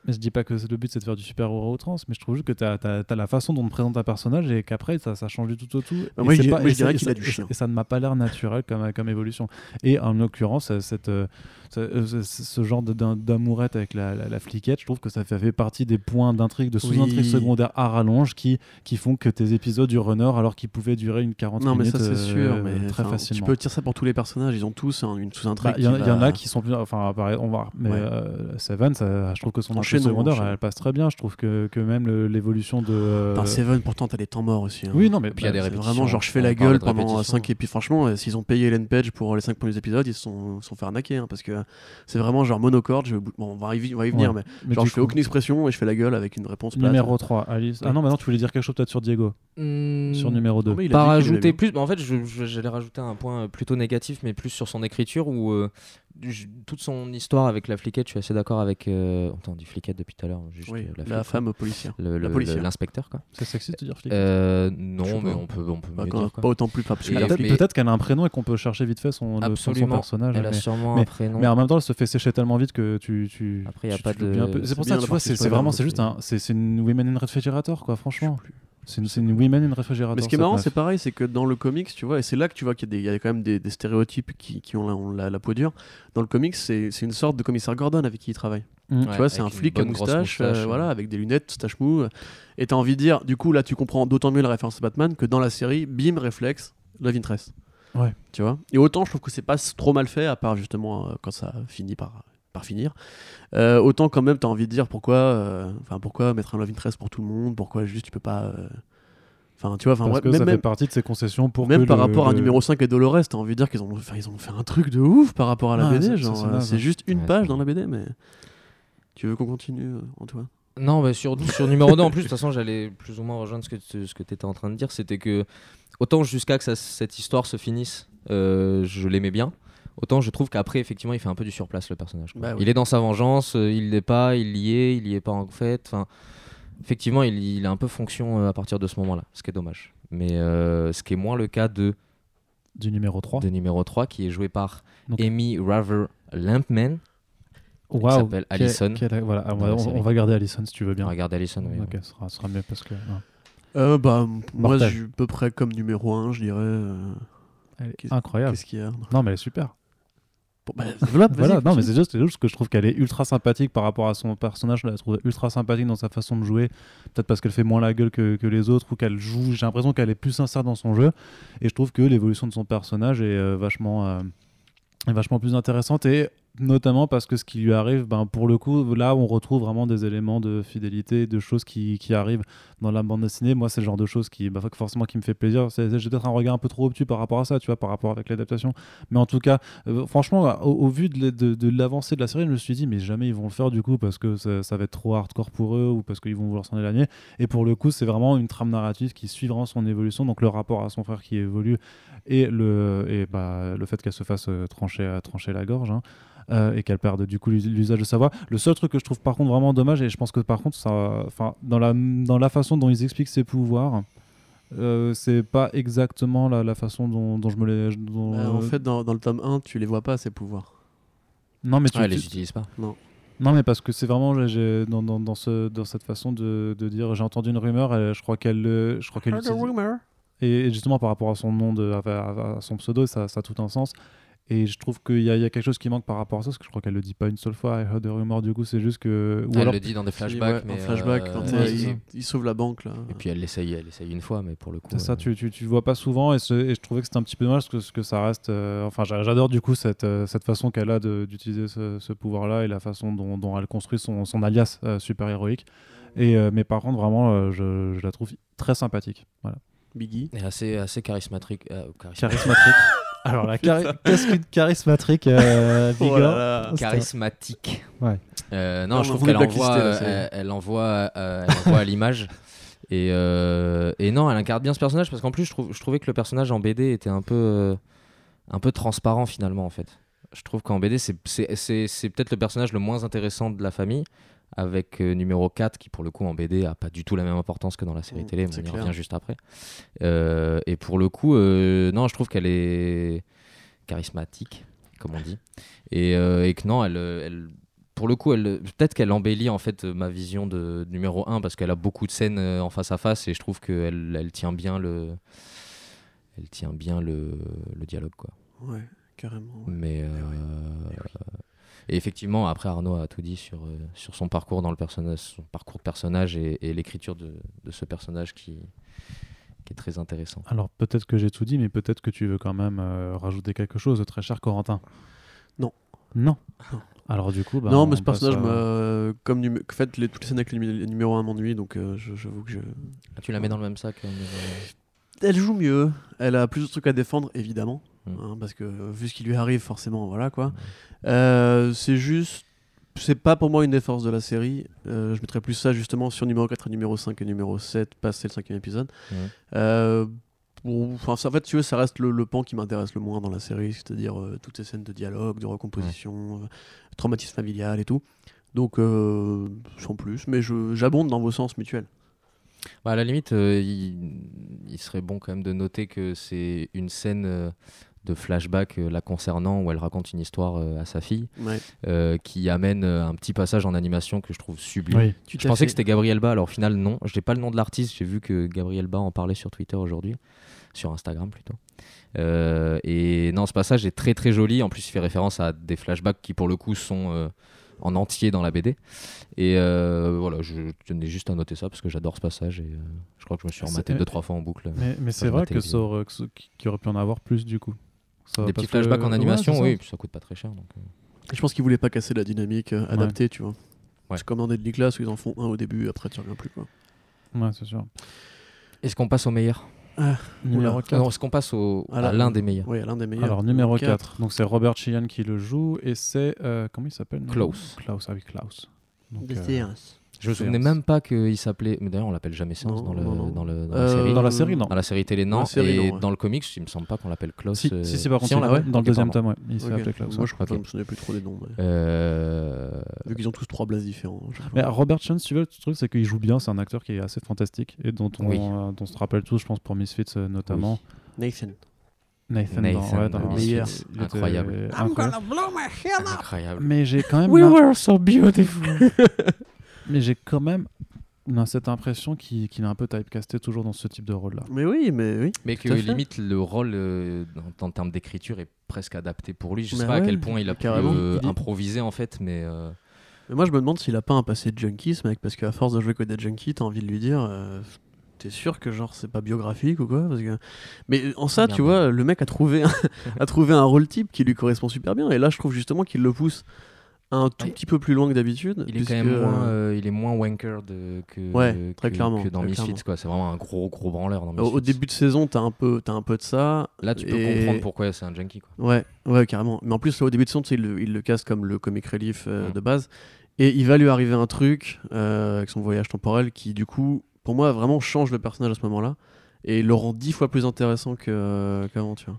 Speaker 1: Mais je dis pas que le but c'est de faire du super-héros outrance, mais je trouve juste que tu as, la façon dont on présente un personnage et qu'après ça, ça change du tout au tout.
Speaker 2: Bah, moi,
Speaker 1: Et
Speaker 2: je,
Speaker 1: pas-
Speaker 2: moi, je
Speaker 1: et
Speaker 2: dirais
Speaker 1: ça-
Speaker 2: qu'il
Speaker 1: et
Speaker 2: a du chien.
Speaker 1: Et ça ne m'a pas l'air naturel comme, comme évolution. Et en l'occurrence, euh, cette, euh, ce, euh, ce- ce genre d'amourette avec la, la, la fliquette, je trouve que ça fait, partie des points d'intrigue, de sous-intrigue
Speaker 2: Oui.
Speaker 1: secondaire à rallonge qui, qui font que tes épisodes durent une heure alors qu'ils pouvaient durer une 40
Speaker 2: Non, mais
Speaker 1: minutes
Speaker 2: ça, c'est
Speaker 1: euh,
Speaker 2: sûr. Mais
Speaker 1: très facilement.
Speaker 2: Tu peux dire ça pour tous les personnages. Ils ont tous un- une sous-intrigue.
Speaker 1: Bah, Il y, en- y a qui sont plus. Enfin, on va. voir. Mais
Speaker 2: Ouais.
Speaker 1: euh, Seven, ça- je trouve que son entrée Elle passe très bien. Je trouve que, que même l'évolution de. euh,
Speaker 2: Putain, Seven, pourtant, t'as des temps morts aussi. hein.
Speaker 1: Oui, non, mais
Speaker 3: Puis il y a des
Speaker 1: bah,
Speaker 2: C'est
Speaker 3: répétitions.
Speaker 2: Vraiment, genre, je fais la gueule pendant
Speaker 3: répétitions.
Speaker 2: 5 épisodes. Franchement, euh, s'ils ont payé Ellen Page pour les 5 premiers épisodes, ils se sont, sont fait arnaquer. hein, parce que c'est vraiment genre monocorde. Je... Bon, on va y, on va y venir,
Speaker 1: Ouais.
Speaker 2: mais
Speaker 1: mais
Speaker 2: genre, je fais
Speaker 1: coup,
Speaker 2: aucune expression et je fais la gueule avec une réponse plate.
Speaker 1: Numéro 3, Alice. Ah non, maintenant tu voulais dire quelque chose peut-être sur Diego.
Speaker 3: Hmm,
Speaker 1: Sur numéro 2.
Speaker 2: Non, mais il a
Speaker 3: pas rajouter plus. En fait, j'allais rajouter un point euh, plutôt négatif, mais plus sur son écriture où euh, toute son histoire avec la fliquette, je suis assez d'accord avec. Euh... Attends, on dit fliquette depuis tout à l'heure.
Speaker 2: Oui,
Speaker 3: euh, la,
Speaker 2: femme policière.
Speaker 3: quoi. Le-
Speaker 2: la
Speaker 3: le-
Speaker 2: policière.
Speaker 3: le- l'inspecteur, quoi.
Speaker 1: C'est sexy de te dire flic.
Speaker 3: Euh, non, mais on peut, on peut
Speaker 2: Bah,
Speaker 3: mieux
Speaker 2: quand-
Speaker 3: dire, quoi.
Speaker 2: pas autant plus.
Speaker 1: Peut-être
Speaker 3: mais-
Speaker 1: qu'elle a un prénom et qu'on peut chercher vite fait son, le- son- son
Speaker 3: Absolument.
Speaker 1: personnage.
Speaker 3: Elle a
Speaker 1: mais-
Speaker 3: sûrement
Speaker 1: mais-
Speaker 3: un prénom.
Speaker 1: Mais en même temps, elle se fait sécher tellement vite que tu. tu
Speaker 3: Après, y a
Speaker 1: tu-
Speaker 3: pas
Speaker 1: tu
Speaker 3: de-.
Speaker 1: C'est pour ça, tu vois, c'est vraiment,
Speaker 2: donc
Speaker 1: c'est juste
Speaker 2: c'est-
Speaker 1: un, c'est c'est une women in refrigerator, quoi, franchement. C'est une, une women in refrigerator.
Speaker 2: Mais ce qui est marrant, c'est pareil, c'est que dans le comics, tu vois, et c'est là que tu vois qu'il y, a y quand même des, des stéréotypes qui, qui ont, la, ont la- la peau dure. Dans le comics, c'est une sorte de commissaire Gordon avec qui il travaille.
Speaker 1: Mm.
Speaker 2: tu
Speaker 3: Ouais,
Speaker 2: vois, c'est un flic à moustache, euh, voilà, avec des lunettes, moustache mou. euh, Et t'as envie de dire, du coup, là, tu comprends d'autant mieux la référence à Batman que dans la série, bim, réflexe, Love Interest.
Speaker 1: Ouais.
Speaker 2: Tu vois? Et autant, je trouve que c'est pas trop mal fait, à part justement euh, quand ça finit par, par finir. Euh, autant, quand même, t'as envie de dire pourquoi, euh, enfin, pourquoi mettre un Love Interest pour tout le monde Pourquoi juste tu peux pas. euh, Enfin, tu vois, enfin,
Speaker 1: Parce
Speaker 2: bref,
Speaker 1: que
Speaker 2: même,
Speaker 1: ça
Speaker 2: même-
Speaker 1: fait partie de ces concessions pour
Speaker 2: même
Speaker 1: que
Speaker 2: par
Speaker 1: le-
Speaker 2: rapport à numéro 5 et Dolores, t'as envie de dire qu'ils ont, enfin, ils ont fait un truc de ouf par rapport à la
Speaker 1: Ah,
Speaker 2: BD. genre,
Speaker 1: c'est
Speaker 2: juste une
Speaker 3: Ouais,
Speaker 2: page dans la BD, mais. Tu veux qu'on continue, Antoine?
Speaker 3: Non, bah sur, sur numéro 2, en plus, de toute façon, j'allais plus ou moins rejoindre ce que tu ce que étais en train de dire. C'était que, autant jusqu'à que ça- cette histoire se finisse, euh, je l'aimais bien. Autant je trouve qu'après, effectivement, il fait un peu du surplace le personnage. quoi.
Speaker 2: Bah oui.
Speaker 3: Il est dans sa vengeance, euh, il l'est pas, il y est, il y est pas en fait. Enfin, effectivement, il, il a un peu fonction euh, à partir de ce moment-là, ce qui est dommage. Mais euh, ce qui est moins le cas de,
Speaker 1: du numéro 3.
Speaker 3: de numéro 3, qui est joué par
Speaker 1: Donc-
Speaker 3: Amy Rather Lampman.
Speaker 1: Waouh,
Speaker 3: s'appelle
Speaker 1: quel-
Speaker 3: Allison.
Speaker 1: quel- voilà, on, va, on- on va garder Allison si tu veux bien.
Speaker 3: Regarde Allison, oui.
Speaker 1: ok, ce sera, ce sera mieux parce que.
Speaker 2: Euh, bah, moi, je suis à peu près comme numéro 1, je dirais. euh,
Speaker 1: Elle est
Speaker 2: Qu'est-ce-
Speaker 1: incroyable.
Speaker 2: Qu'est-ce qu'il y a?
Speaker 1: Non, mais elle est super.
Speaker 2: Bah, voilà,
Speaker 1: Voilà, non, mais c'est juste, juste que je trouve qu'elle est ultra sympathique par rapport à son personnage. Je la trouve ultra sympathique dans sa façon de jouer. Peut-être parce qu'elle fait moins la gueule que, que les autres ou qu'elle joue. J'ai l'impression qu'elle est plus sincère dans son jeu. Et je trouve que l'évolution de son personnage est euh, vachement, euh, est vachement plus intéressante. Et notamment parce que ce qui lui arrive, ben, pour le coup, là, on retrouve vraiment des éléments de fidélité, de choses qui, qui arrivent dans la bande dessinée. Moi, c'est le genre de choses qui, bah, forcément, qui me fait plaisir. J'ai peut-être un regard un peu trop obtus par rapport à ça, tu vois, par rapport avec l'adaptation. Mais en tout cas, euh, franchement, au, vu de, de- l'avancée de la série, je me suis dit, mais jamais ils vont le faire du coup parce que ça, va être trop hardcore pour eux ou parce qu'ils vont vouloir s'en éloigner. Et pour le coup, c'est vraiment une trame narrative qui suit vraiment son évolution, donc le rapport à son frère qui évolue et le, et bah, le fait qu'elle se fasse euh, trancher, euh, trancher la gorge. hein, et qu'elle perde du coup l'us- l'usage de sa voix. Le seul truc que je trouve par contre vraiment dommage, et je pense que par contre, ça, enfin, dans la, dans la façon dont ils expliquent ses pouvoirs, euh, c'est pas exactement la, la façon dont, dont je me les. dont-
Speaker 2: Euh, en fait, dans, dans le tome 1, tu les vois pas, ces pouvoirs.
Speaker 1: non mais tu, tu-
Speaker 3: les utilise pas.
Speaker 1: Non, mais parce que c'est vraiment dans, dans, dans, ce, dans cette façon de, de dire j'ai entendu une rumeur, je crois qu'elle euh, je crois qu'elle utilise- et justement par rapport à son nom, de, à, à- à son pseudo, ça, ça a tout un sens. Et je trouve qu'il y, y a quelque chose qui manque par rapport à ça, parce que je crois qu'elle le dit pas une seule fois. I heard a rumor, du coup, c'est juste que. Ou
Speaker 3: elle
Speaker 1: alors,
Speaker 3: le dit dans des
Speaker 2: Oui,
Speaker 3: flashbacks.
Speaker 2: ouais,
Speaker 3: mais
Speaker 2: en flashback,
Speaker 3: euh,
Speaker 2: quand
Speaker 1: ouais,
Speaker 2: il, sauve la banque, là.
Speaker 3: Et puis elle l'essaye, elle essaye une fois, mais pour le coup.
Speaker 1: c'est ça,
Speaker 3: euh,
Speaker 1: tu, tu, tu le vois pas souvent, et, je trouvais que c'était un petit peu dommage parce que, parce que ça reste. euh, enfin, j'a- j'adore du coup cette, cette façon qu'elle a de- d'utiliser ce, ce pouvoir-là et la façon dont, dont elle construit son, son alias euh, super héroïque. Et, euh, mais par contre, vraiment, euh, je, je la trouve très sympathique. Voilà.
Speaker 2: Biggie.
Speaker 3: Et assez, assez charismatique. euh, charismatique.
Speaker 1: Alors, la chari- qu'est-ce qu'une charismatique euh,
Speaker 2: Oh là là.
Speaker 3: Charismatique.
Speaker 1: Ouais.
Speaker 3: Euh, non,
Speaker 2: Non,
Speaker 3: je trouve qu'elle envoie,
Speaker 2: blacklister, là,
Speaker 3: euh,
Speaker 2: c'est-
Speaker 3: elle, elle envoie, euh, elle envoie à l'image. Et, euh, et non, elle incarne bien ce personnage parce qu'en plus, je, trouve, je trouvais que le personnage en BD était un peu, euh, un peu transparent finalement en fait. Je trouve qu'en BD, c'est- c'est c'est- c'est peut-être le personnage le moins intéressant de la famille, avec euh, numéro 4 qui pour le coup en BD a pas du tout la même importance que dans la série
Speaker 2: Mm,
Speaker 3: télé, mais on y revient juste après. Euh, et pour le coup, euh, non, je trouve qu'elle est charismatique, comme on dit, et, et que non, elle, elle pour le coup, elle, peut-être qu'elle embellit en fait ma vision de numéro 1 parce qu'elle a beaucoup de scènes en face à face et je trouve qu'elle elle tient bien le, elle tient bien le, le dialogue quoi.
Speaker 2: Ouais, carrément. ouais.
Speaker 3: Mais euh, et effectivement, après Arnaud a tout dit sur, euh, sur son parcours dans le personnage, son parcours de personnage et, et l'écriture de, de ce personnage qui, qui est très intéressant.
Speaker 1: Alors peut-être que j'ai tout dit, mais peut-être que tu veux quand même euh, rajouter quelque chose, très cher Corentin.
Speaker 2: Non.
Speaker 1: Non. Alors du coup, bah,
Speaker 2: non, mais ce personnage,
Speaker 1: à-
Speaker 2: comme numé- en fait, les, toutes les scènes avec le numéro 1 m'ennuient, donc euh, je- j'avoue que je.
Speaker 3: Ah, tu la mets dans le même sac euh, mais,
Speaker 2: Elle joue mieux, elle a plus de trucs à défendre, évidemment,
Speaker 3: Mm.
Speaker 2: hein, parce que euh, vu ce qui lui arrive, forcément, voilà quoi. Euh, c'est juste. C'est pas pour moi une des forces de la série. Euh, je mettrais plus ça justement sur numéro 4 et numéro 5 et numéro 7, passé le cinquième épisode. Euh, ça- en fait, tu veux, ça reste le, le pan qui m'intéresse le moins dans la série, c'est-à-dire euh, toutes ces scènes de dialogue, de recomposition, euh, traumatisme familial et tout. Donc, euh, sans plus, mais j'abonde dans vos sens mutuels.
Speaker 3: Bah, à la limite, il, il serait bon quand même de noter que c'est une scène de flashback euh, la concernant où elle raconte une histoire euh, à sa fille
Speaker 2: Ouais.
Speaker 3: euh, qui amène euh, un petit passage en animation que je trouve sublime.
Speaker 1: Oui.
Speaker 2: Tu
Speaker 3: Je pensais que c'était Gabriel Ba, alors au final non. Je n'ai pas le nom de l'artiste, j'ai vu que Gabriel Ba en parlait sur Twitter aujourd'hui, sur Instagram plutôt. Euh, et non, ce passage est très très joli. En plus, il fait référence à des flashbacks qui pour le coup sont euh, en entier dans la BD. Et euh, voilà, je tenais juste à noter ça parce que j'adore ce passage et euh, je crois que je me suis rematé deux trois fois en boucle.
Speaker 1: Mais, mais c'est vrai que ça aurait, qu'il y aurait pu en avoir plus du coup.
Speaker 3: Des petits flashbacks
Speaker 1: que-
Speaker 3: en
Speaker 1: ouais,
Speaker 3: animation,
Speaker 1: c'est ça.
Speaker 3: oui, puis ça coûte pas très cher. Donc, euh.
Speaker 2: Je pense qu'ils voulaient pas casser la dynamique euh, adaptée, tu vois. C'est comme dans Deadly Class où ils en font un au début, après tu reviens plus. Quoi.
Speaker 1: Ouais, c'est sûr.
Speaker 3: Est-ce qu'on passe au meilleur?
Speaker 1: Numéro. 4.
Speaker 3: Non, est-ce qu'on passe au,
Speaker 2: Alors,
Speaker 3: à l'un des meilleurs?
Speaker 2: Oui, l'un des meilleurs.
Speaker 1: Alors numéro
Speaker 2: Quatre.
Speaker 1: 4. Donc c'est Robert Sheehan qui le joue et c'est euh, comment il s'appelle?
Speaker 3: Klaus.
Speaker 1: Klaus, ah oui Klaus. Donc, euh.
Speaker 3: Je me souvenais même pas qu'il s'appelait. Mais d'ailleurs, on l'appelle jamais Séance dans, le,
Speaker 2: non, non.
Speaker 3: dans, le, dans
Speaker 2: Euh,
Speaker 3: la série.
Speaker 1: dans la série non.
Speaker 3: Dans la série télé, non.
Speaker 2: la série,
Speaker 3: et
Speaker 2: non, ouais.
Speaker 3: dans le comics, il me semble pas qu'on l'appelle Klaus.
Speaker 1: Si,
Speaker 3: euh,
Speaker 1: si, si, par contre, dans le deuxième tome, ouais, il appelé Klaus.
Speaker 2: Moi, je crois que je me souvenais plus trop des noms. mais-
Speaker 3: Euh,
Speaker 2: Vu qu'ils ont tous trois blazes différents.
Speaker 1: Mais. Robert si tu veux, le truc c'est qu'il joue bien, c'est un acteur qui est assez fantastique et dont on,
Speaker 3: Oui.
Speaker 1: euh, dont on se rappelle tous, je pense pour Misfits notamment.
Speaker 2: Nathan.
Speaker 1: Nathan,
Speaker 3: Nathan,
Speaker 1: dans, ouais, dans
Speaker 3: le
Speaker 2: meilleur.
Speaker 3: Incroyable.
Speaker 1: incroyable. Mais j'ai quand même
Speaker 3: We
Speaker 1: la-
Speaker 3: were so beautiful.
Speaker 1: mais j'ai quand même non, cette impression qu'il qu'il est un peu typecasté toujours dans ce type de rôle là.
Speaker 2: Mais oui, mais oui.
Speaker 3: Mais que limite le rôle euh, en, en termes d'écriture est presque adapté pour lui. Je sais
Speaker 2: Mais
Speaker 3: pas à quel point il a pu euh,
Speaker 2: Il-
Speaker 3: improviser en fait, mais euh,
Speaker 2: Mais moi, je me demande s'il a pas un passé de junkie, ce mec, parce qu'à force de jouer que des junkies, t'as envie de lui dire. euh, T'es sûr que genre c'est pas biographique ou quoi? Parce que... Mais en ça, tu vois, le mec a trouvé, un... a trouvé un rôle type qui lui correspond super bien. Et là, je trouve justement qu'il le pousse un tout
Speaker 3: Ouais.
Speaker 2: petit peu plus loin que d'habitude.
Speaker 3: il est quand même moins,
Speaker 2: euh,
Speaker 3: euh, il est moins wanker de, que,
Speaker 2: Ouais, très
Speaker 3: que-
Speaker 2: clairement,
Speaker 3: que dans Misfits. C'est vraiment un gros gros branleur dans
Speaker 2: au,
Speaker 3: Misfits.
Speaker 2: au début de saison, t'as un peu, un peu de ça.
Speaker 3: Là, tu peux comprendre pourquoi c'est un junkie. Quoi.
Speaker 2: Ouais, ouais, carrément. Mais en plus, là, au début de saison, il, le- il le casse comme le comic relief euh,
Speaker 3: Mm.
Speaker 2: de base. Et il va lui arriver un truc avec son voyage temporel qui, du coup, pour moi, vraiment change le personnage à ce moment-là. Et le rend dix fois plus intéressant qu'avant, tu vois.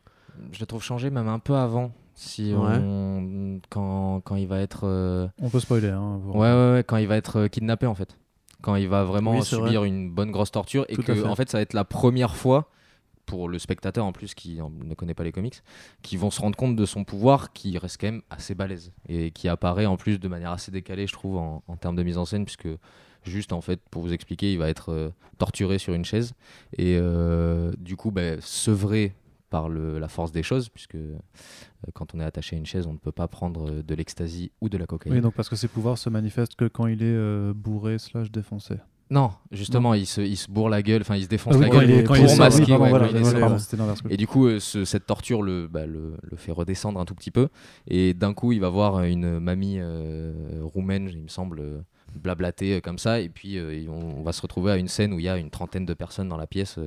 Speaker 3: Je le trouve changé même un peu avant. Si
Speaker 2: Ouais.
Speaker 3: on- quand, quand il va être euh,
Speaker 1: On peut spoiler hein.
Speaker 3: ouais, ouais, ouais, quand il va être euh, kidnappé en fait quand il va vraiment
Speaker 2: Oui,
Speaker 3: subir une bonne grosse torture et
Speaker 2: Tout
Speaker 3: que
Speaker 2: fait.
Speaker 3: en fait ça va être la première fois pour le spectateur en plus qui ne connaît pas les comics qui vont se rendre compte de son pouvoir qui reste quand même assez balèze et qui apparaît en plus de manière assez décalée je trouve en, en termes de mise en scène puisque juste en fait pour vous expliquer il va être euh, torturé sur une chaise et euh, du coup bah, sevré par le- la force des choses puisque euh, quand on est attaché à une chaise on ne peut pas prendre euh, de l'ecstasy ou de la cocaïne
Speaker 1: Oui, donc parce que ses pouvoirs se manifestent que quand il est euh, bourré slash défoncé.
Speaker 3: Non, justement, il se, il se bourre la gueule, enfin il se défonce
Speaker 1: Ah oui,
Speaker 3: la gueule
Speaker 1: il est, il
Speaker 3: pour masquer.
Speaker 1: oui,
Speaker 3: ouais,
Speaker 1: voilà,
Speaker 3: il
Speaker 1: voilà,
Speaker 3: Et du coup, euh, ce- cette torture le, bah, le, le fait redescendre un tout petit peu. Et d'un coup, il va voir une mamie roumaine, il me semble, blablater comme ça. Et puis, on, on va se retrouver à une scène où il y a une trentaine de personnes dans la pièce.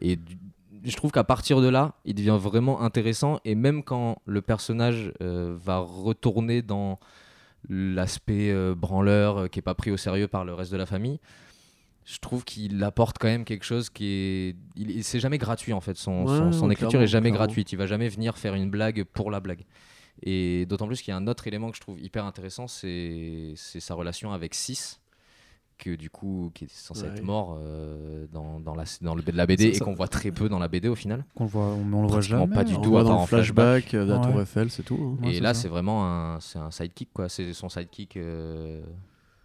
Speaker 3: et du- je trouve qu'à partir de là, il devient vraiment intéressant. Et même quand le personnage euh, va retourner dans l'aspect euh, branleur euh, qui est pas pris au sérieux par le reste de la famille, je trouve qu'il apporte quand même quelque chose qui est. Il, c'est jamais gratuit en fait. Son,
Speaker 2: Ouais,
Speaker 3: son- son
Speaker 2: ouais,
Speaker 3: écriture est jamais
Speaker 2: clairement.
Speaker 3: gratuite. Il va jamais venir faire une blague pour la blague. Et d'autant plus qu'il y a un autre élément que je trouve hyper intéressant, c'est c'est sa relation avec Sis, que du coup qui est censé
Speaker 2: Ouais.
Speaker 3: être mort euh, dans, dans, la, dans le de la BD et qu'on voit très peu dans la BD au final.
Speaker 1: Qu'on le voit, on, on le voit
Speaker 3: Pratiquement
Speaker 1: jamais.
Speaker 3: pas du.
Speaker 2: On
Speaker 3: tout,
Speaker 2: voit
Speaker 3: à part
Speaker 2: dans le
Speaker 3: en
Speaker 2: flashback euh, de la
Speaker 1: Ouais.
Speaker 2: Tour Eiffel, c'est tout. hein.
Speaker 1: Ouais,
Speaker 3: et là c'est vraiment un, c'est un sidekick quoi, c'est son sidekick euh,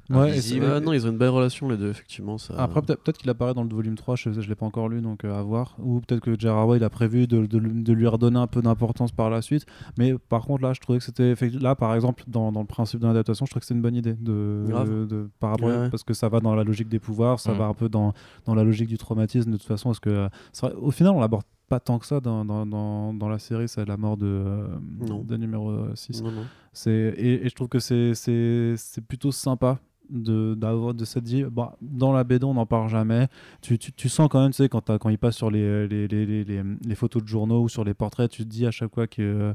Speaker 1: Ouais, c'est-
Speaker 2: Ouais, non, ils ont une belle relation les deux, effectivement. Ça...
Speaker 1: Après, peut-être qu'il apparaît dans le volume 3, je ne l'ai pas encore lu, donc euh, à voir. Ou peut-être que Way il a prévu de, de lui- de lui redonner un peu d'importance par la suite. Mais par contre, là, je trouvais que c'était. Là, par exemple, dans, dans le principe de l'adaptation, je trouvais que c'était une bonne idée. De, de- par rapport,
Speaker 2: Ouais, ouais.
Speaker 1: Parce que ça va dans la logique des pouvoirs, ça
Speaker 3: Mm.
Speaker 1: va un peu dans, dans la logique du traumatisme, de toute façon. Parce que, euh, c'est vrai, au final, on l'aborde pas tant que ça dans, dans, dans, dans la série, c'est la mort de, euh, numéro 6.
Speaker 2: Non, non.
Speaker 1: C'est et, et je trouve que c'est c'est c'est plutôt sympa de d'avoir de cette dit bon, dans la BD on n'en parle jamais tu, tu, tu sens quand même tu sais quand quand il passe sur les les, les, les, les- les photos de journaux ou sur les portraits tu te dis à chaque fois que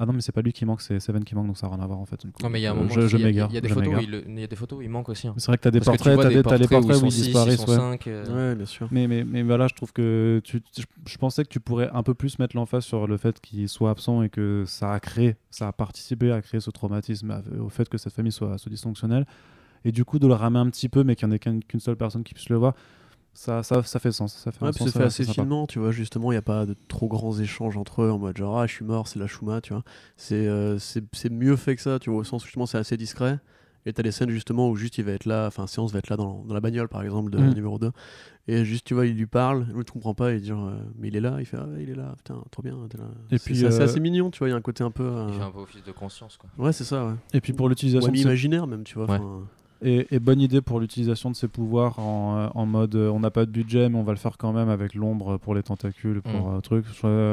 Speaker 1: ah non mais c'est pas lui qui manque c'est Seven qui manque donc ça n'a rien à voir en fait.
Speaker 3: Non mais il y a un
Speaker 1: Euh,
Speaker 3: moment,
Speaker 1: je,
Speaker 3: aussi,
Speaker 1: je
Speaker 3: il y a- il y a des photos, où il, y a des photos où il manque aussi. hein.
Speaker 1: c'est vrai que t'as des
Speaker 3: Parce
Speaker 1: portraits t'as
Speaker 3: des
Speaker 1: des, t'as les
Speaker 3: portraits où
Speaker 1: portraits où
Speaker 3: ils
Speaker 1: disparaissent ouais.
Speaker 3: euh,
Speaker 2: Ouais, bien sûr.
Speaker 1: Mais, mais, mais voilà, je trouve que tu, je pensais que tu pourrais un peu plus mettre l'emphase sur le fait qu'il soit absent et que ça a créé, ça a participé à créer ce traumatisme, au fait que cette famille soit, soit dysfonctionnelle. Et du coup, de le ramener un petit peu, mais qu'il n'y en ait qu'une seule personne qui puisse le voir, ça, ça, ça fait sens. Ça fait un
Speaker 2: Ouais, puis
Speaker 1: sens,
Speaker 2: c'est fait assez finement, tu vois. Justement, il n'y a pas de trop grands échanges entre eux en mode genre, ah, je suis mort, c'est la chouma, tu vois. C'est euh, c'est c'est mieux fait que ça, tu vois, au sens où justement c'est assez discret. Et t'as des scènes justement où juste il va être là, enfin, séance va être là dans, dans la bagnole par exemple de
Speaker 1: Mm.
Speaker 2: numéro 2. Et juste, tu vois, il lui parle, l'autre comprend pas, il dit genre, euh, mais il est là, il fait, ah, ouais, il est là, putain, trop bien. t'es là.
Speaker 1: Et puis,
Speaker 2: c'est assez,
Speaker 1: euh,
Speaker 2: assez mignon, tu vois, il y a un côté un peu. euh,
Speaker 3: Il fait un peu office de conscience quoi.
Speaker 2: Ouais, c'est ça, ouais.
Speaker 1: Et puis pour
Speaker 2: Ou
Speaker 1: l'utilisation de ce-
Speaker 2: imaginaire même, tu vois.
Speaker 3: Ouais.
Speaker 1: Et, et bonne idée pour l'utilisation de ses pouvoirs en, euh, en mode euh, on n'a pas de budget mais on va le faire quand même avec l'ombre pour les tentacules pour
Speaker 3: Mm.
Speaker 1: euh, truc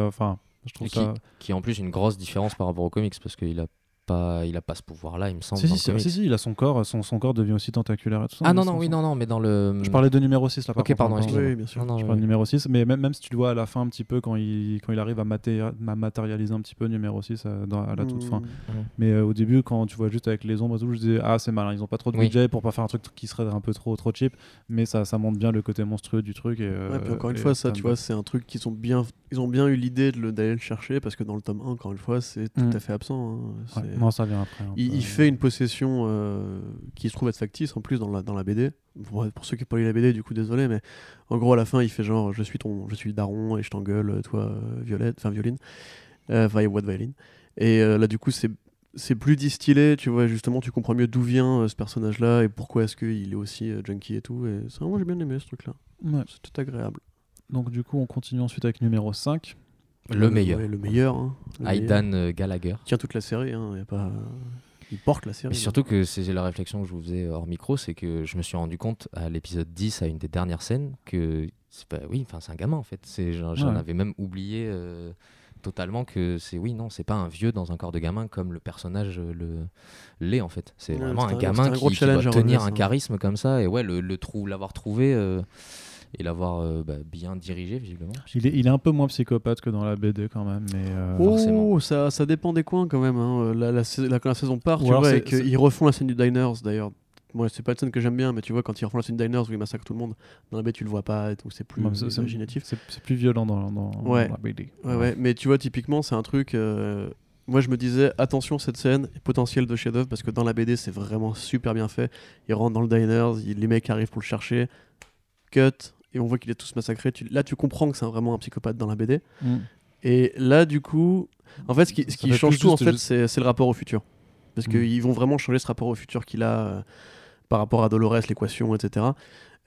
Speaker 1: enfin je trouve
Speaker 3: Et qui,
Speaker 1: ça
Speaker 3: qui est en plus une grosse différence par rapport aux comics parce qu'il a pas, il a pas ce pouvoir là, il me semble.
Speaker 1: si si, si, il a son corps son, son corps devient aussi tentaculaire et tout ça
Speaker 3: Ah non non oui
Speaker 1: son-
Speaker 3: non non mais dans le.
Speaker 1: je parlais de numéro 6 là par
Speaker 3: Ok,
Speaker 1: contre,
Speaker 3: pardon, excuse-moi.
Speaker 2: Oui, bien sûr.
Speaker 3: Non, non,
Speaker 1: je
Speaker 3: oui.
Speaker 1: parle de numéro 6 mais même, même si tu le vois à la fin un petit peu quand il, quand il arrive à, maté- à matérialiser un petit peu numéro 6 euh, dans- à la toute fin
Speaker 2: Mm.
Speaker 1: mais euh, au début quand tu vois juste avec les ombres et tout je disais ah c'est malin ils ont pas trop de
Speaker 3: Oui.
Speaker 1: budget pour pas faire un truc qui serait un peu trop trop cheap mais ça, ça montre bien le côté monstrueux du truc et, euh,
Speaker 2: Ouais, puis encore une fois, ça, tu vois, c'est un truc qu'ils ont bien, ils ont bien eu l'idée de le- d'aller le chercher parce que dans le tome 1, encore une fois, c'est tout
Speaker 1: Mm.
Speaker 2: à fait absent. hein.
Speaker 1: Non ça vient après
Speaker 2: il, il fait une possession euh, qui se trouve être factice en plus dans la, dans la BD. Pour, pour ceux qui n'ont pas lu la BD, du coup, désolé, mais en gros, à la fin, il fait genre Je suis ton, je suis le daron et je t'engueule, toi, euh, Violette, enfin, Violine, euh, enfin, what Violine. Et euh, là, du coup, c'est. C'est plus distillé, tu vois, justement, tu comprends mieux d'où vient euh, ce personnage-là et pourquoi est-ce qu'il est aussi euh, junkie et tout. Et ça, moi, j'ai bien aimé ce truc-là.
Speaker 1: Ouais.
Speaker 2: C'est tout agréable.
Speaker 1: donc du coup on continue ensuite avec numéro 5
Speaker 3: Le meilleur.
Speaker 2: Ouais, le meilleur. hein. Le.
Speaker 3: Aidan euh, Gallagher.
Speaker 2: Il tient toute la série, hein. y a pas... il porte la série.
Speaker 3: Et surtout que c'est la réflexion que je vous faisais hors micro, c'est que je me suis rendu compte à l'épisode 10, à une des dernières scènes, que c'est pas, oui, enfin c'est un gamin en fait. J'en
Speaker 1: Ouais.
Speaker 3: avais même oublié euh, totalement que c'est oui, non, c'est pas un vieux dans un corps de gamin comme le personnage euh, le l'est en fait. C'est
Speaker 2: Ouais,
Speaker 3: vraiment un
Speaker 2: un-
Speaker 3: gamin
Speaker 2: un
Speaker 3: qui, qui doit
Speaker 2: relever,
Speaker 3: tenir un charisme comme ça et ouais, le, le trou, l'avoir trouvé euh, et l'avoir euh, bah, bien dirigé visiblement.
Speaker 1: il est, il est un peu moins psychopathe que dans la BD quand même mais euh,
Speaker 2: Oh,
Speaker 3: forcément.
Speaker 2: ça, ça dépend des coins quand même. hein. La, la, la- quand la saison part,
Speaker 1: Ou
Speaker 2: tu vois, et qu'ils refont la scène du Diners d'ailleurs. Moi, c'est pas une scène que j'aime bien, mais tu vois, quand ils refont la scène du Diners où ils massacrent tout le monde, dans la BD, tu le vois pas, et donc c'est plus
Speaker 1: Ouais,
Speaker 2: imaginatif.
Speaker 1: c'est plus violent dans, dans, la BD
Speaker 2: Ouais, ouais, mais tu vois, typiquement, c'est un truc. euh, Moi, je me disais, attention, cette scène est potentielle de chef-d'œuvre parce que dans la BD, c'est vraiment super bien fait. Il rentre dans le diner, il- les mecs arrivent pour le chercher, cut, et on voit qu'il est tous massacré. Tu- Là, tu comprends que c'est vraiment un psychopathe dans la BD.
Speaker 1: Mm.
Speaker 2: Et là, du coup, en fait, ce qui, ce qui change tout, en fait,
Speaker 1: juste-
Speaker 2: c'est c'est le rapport au futur. Parce
Speaker 1: Mm.
Speaker 2: qu'ils vont vraiment changer ce rapport au futur qu'il a euh, par rapport à Dolores, l'équation, etc.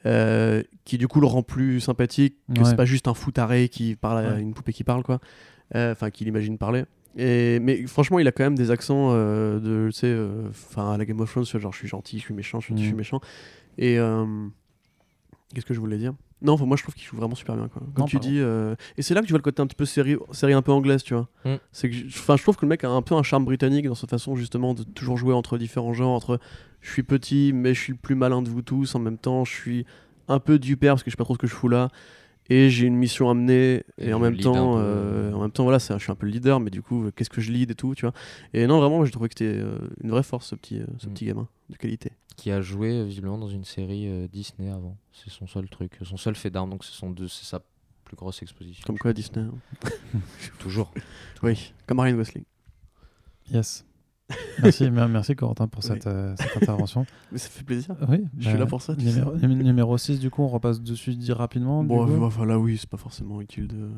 Speaker 2: euh, qui du coup le rend plus sympathique, que
Speaker 1: Ouais.
Speaker 2: c'est pas juste un fou taré qui parle à
Speaker 1: Ouais.
Speaker 2: une poupée qui parle, quoi. Euh, Enfin, qui l'imagine parler. Et, mais franchement, il a quand même des accents euh, de, tu sais, euh, enfin, à la Game of Thrones, genre je suis gentil, je suis méchant, je suis, je suis
Speaker 1: Mm.
Speaker 2: méchant. Et euh, qu'est-ce que je voulais dire? Non, moi je trouve qu'il joue vraiment super bien, quoi. Comme
Speaker 1: Non,
Speaker 2: tu
Speaker 1: pardon.
Speaker 2: dis, euh, et c'est là que tu vois le côté un petit peu série, série un peu anglaise, tu vois.
Speaker 3: Mm.
Speaker 2: C'est que, je- enfin, je trouve que le mec a un peu un charme britannique dans sa façon justement de toujours jouer entre différents genres, entre je suis petit mais je suis le plus malin de vous tous, en même temps je suis un peu du père parce que je sais pas trop ce que je fous là. Et j'ai une mission à mener et,
Speaker 3: Et
Speaker 2: en même temps, euh, en même temps voilà, je suis un peu le leader, mais du coup, euh, qu'est-ce que je lead et tout, tu vois. Et non, vraiment, j'ai trouvé que c'était euh, une vraie force ce petit, euh, ce
Speaker 3: Mm.
Speaker 2: petit gamin de qualité.
Speaker 3: Qui a joué visiblement dans une série euh, Disney avant. C'est son seul truc, son seul fait d'armes, donc c'est son deux, c'est sa plus grosse exposition.
Speaker 2: Comme quoi Disney. hein.
Speaker 3: Toujours.
Speaker 2: Oui, comme Ryan Gosling.
Speaker 1: Yes. Merci, mer- merci Corentin pour
Speaker 2: Oui.
Speaker 1: euh, cette intervention.
Speaker 2: Mais ça fait plaisir.
Speaker 1: Oui,
Speaker 2: Je suis là pour ça, tu
Speaker 1: Numéro, num- numéro 6, du coup, on repasse dessus dit rapidement. du
Speaker 2: Bon,
Speaker 1: coup.
Speaker 2: euh, voilà, oui, c'est pas forcément utile de.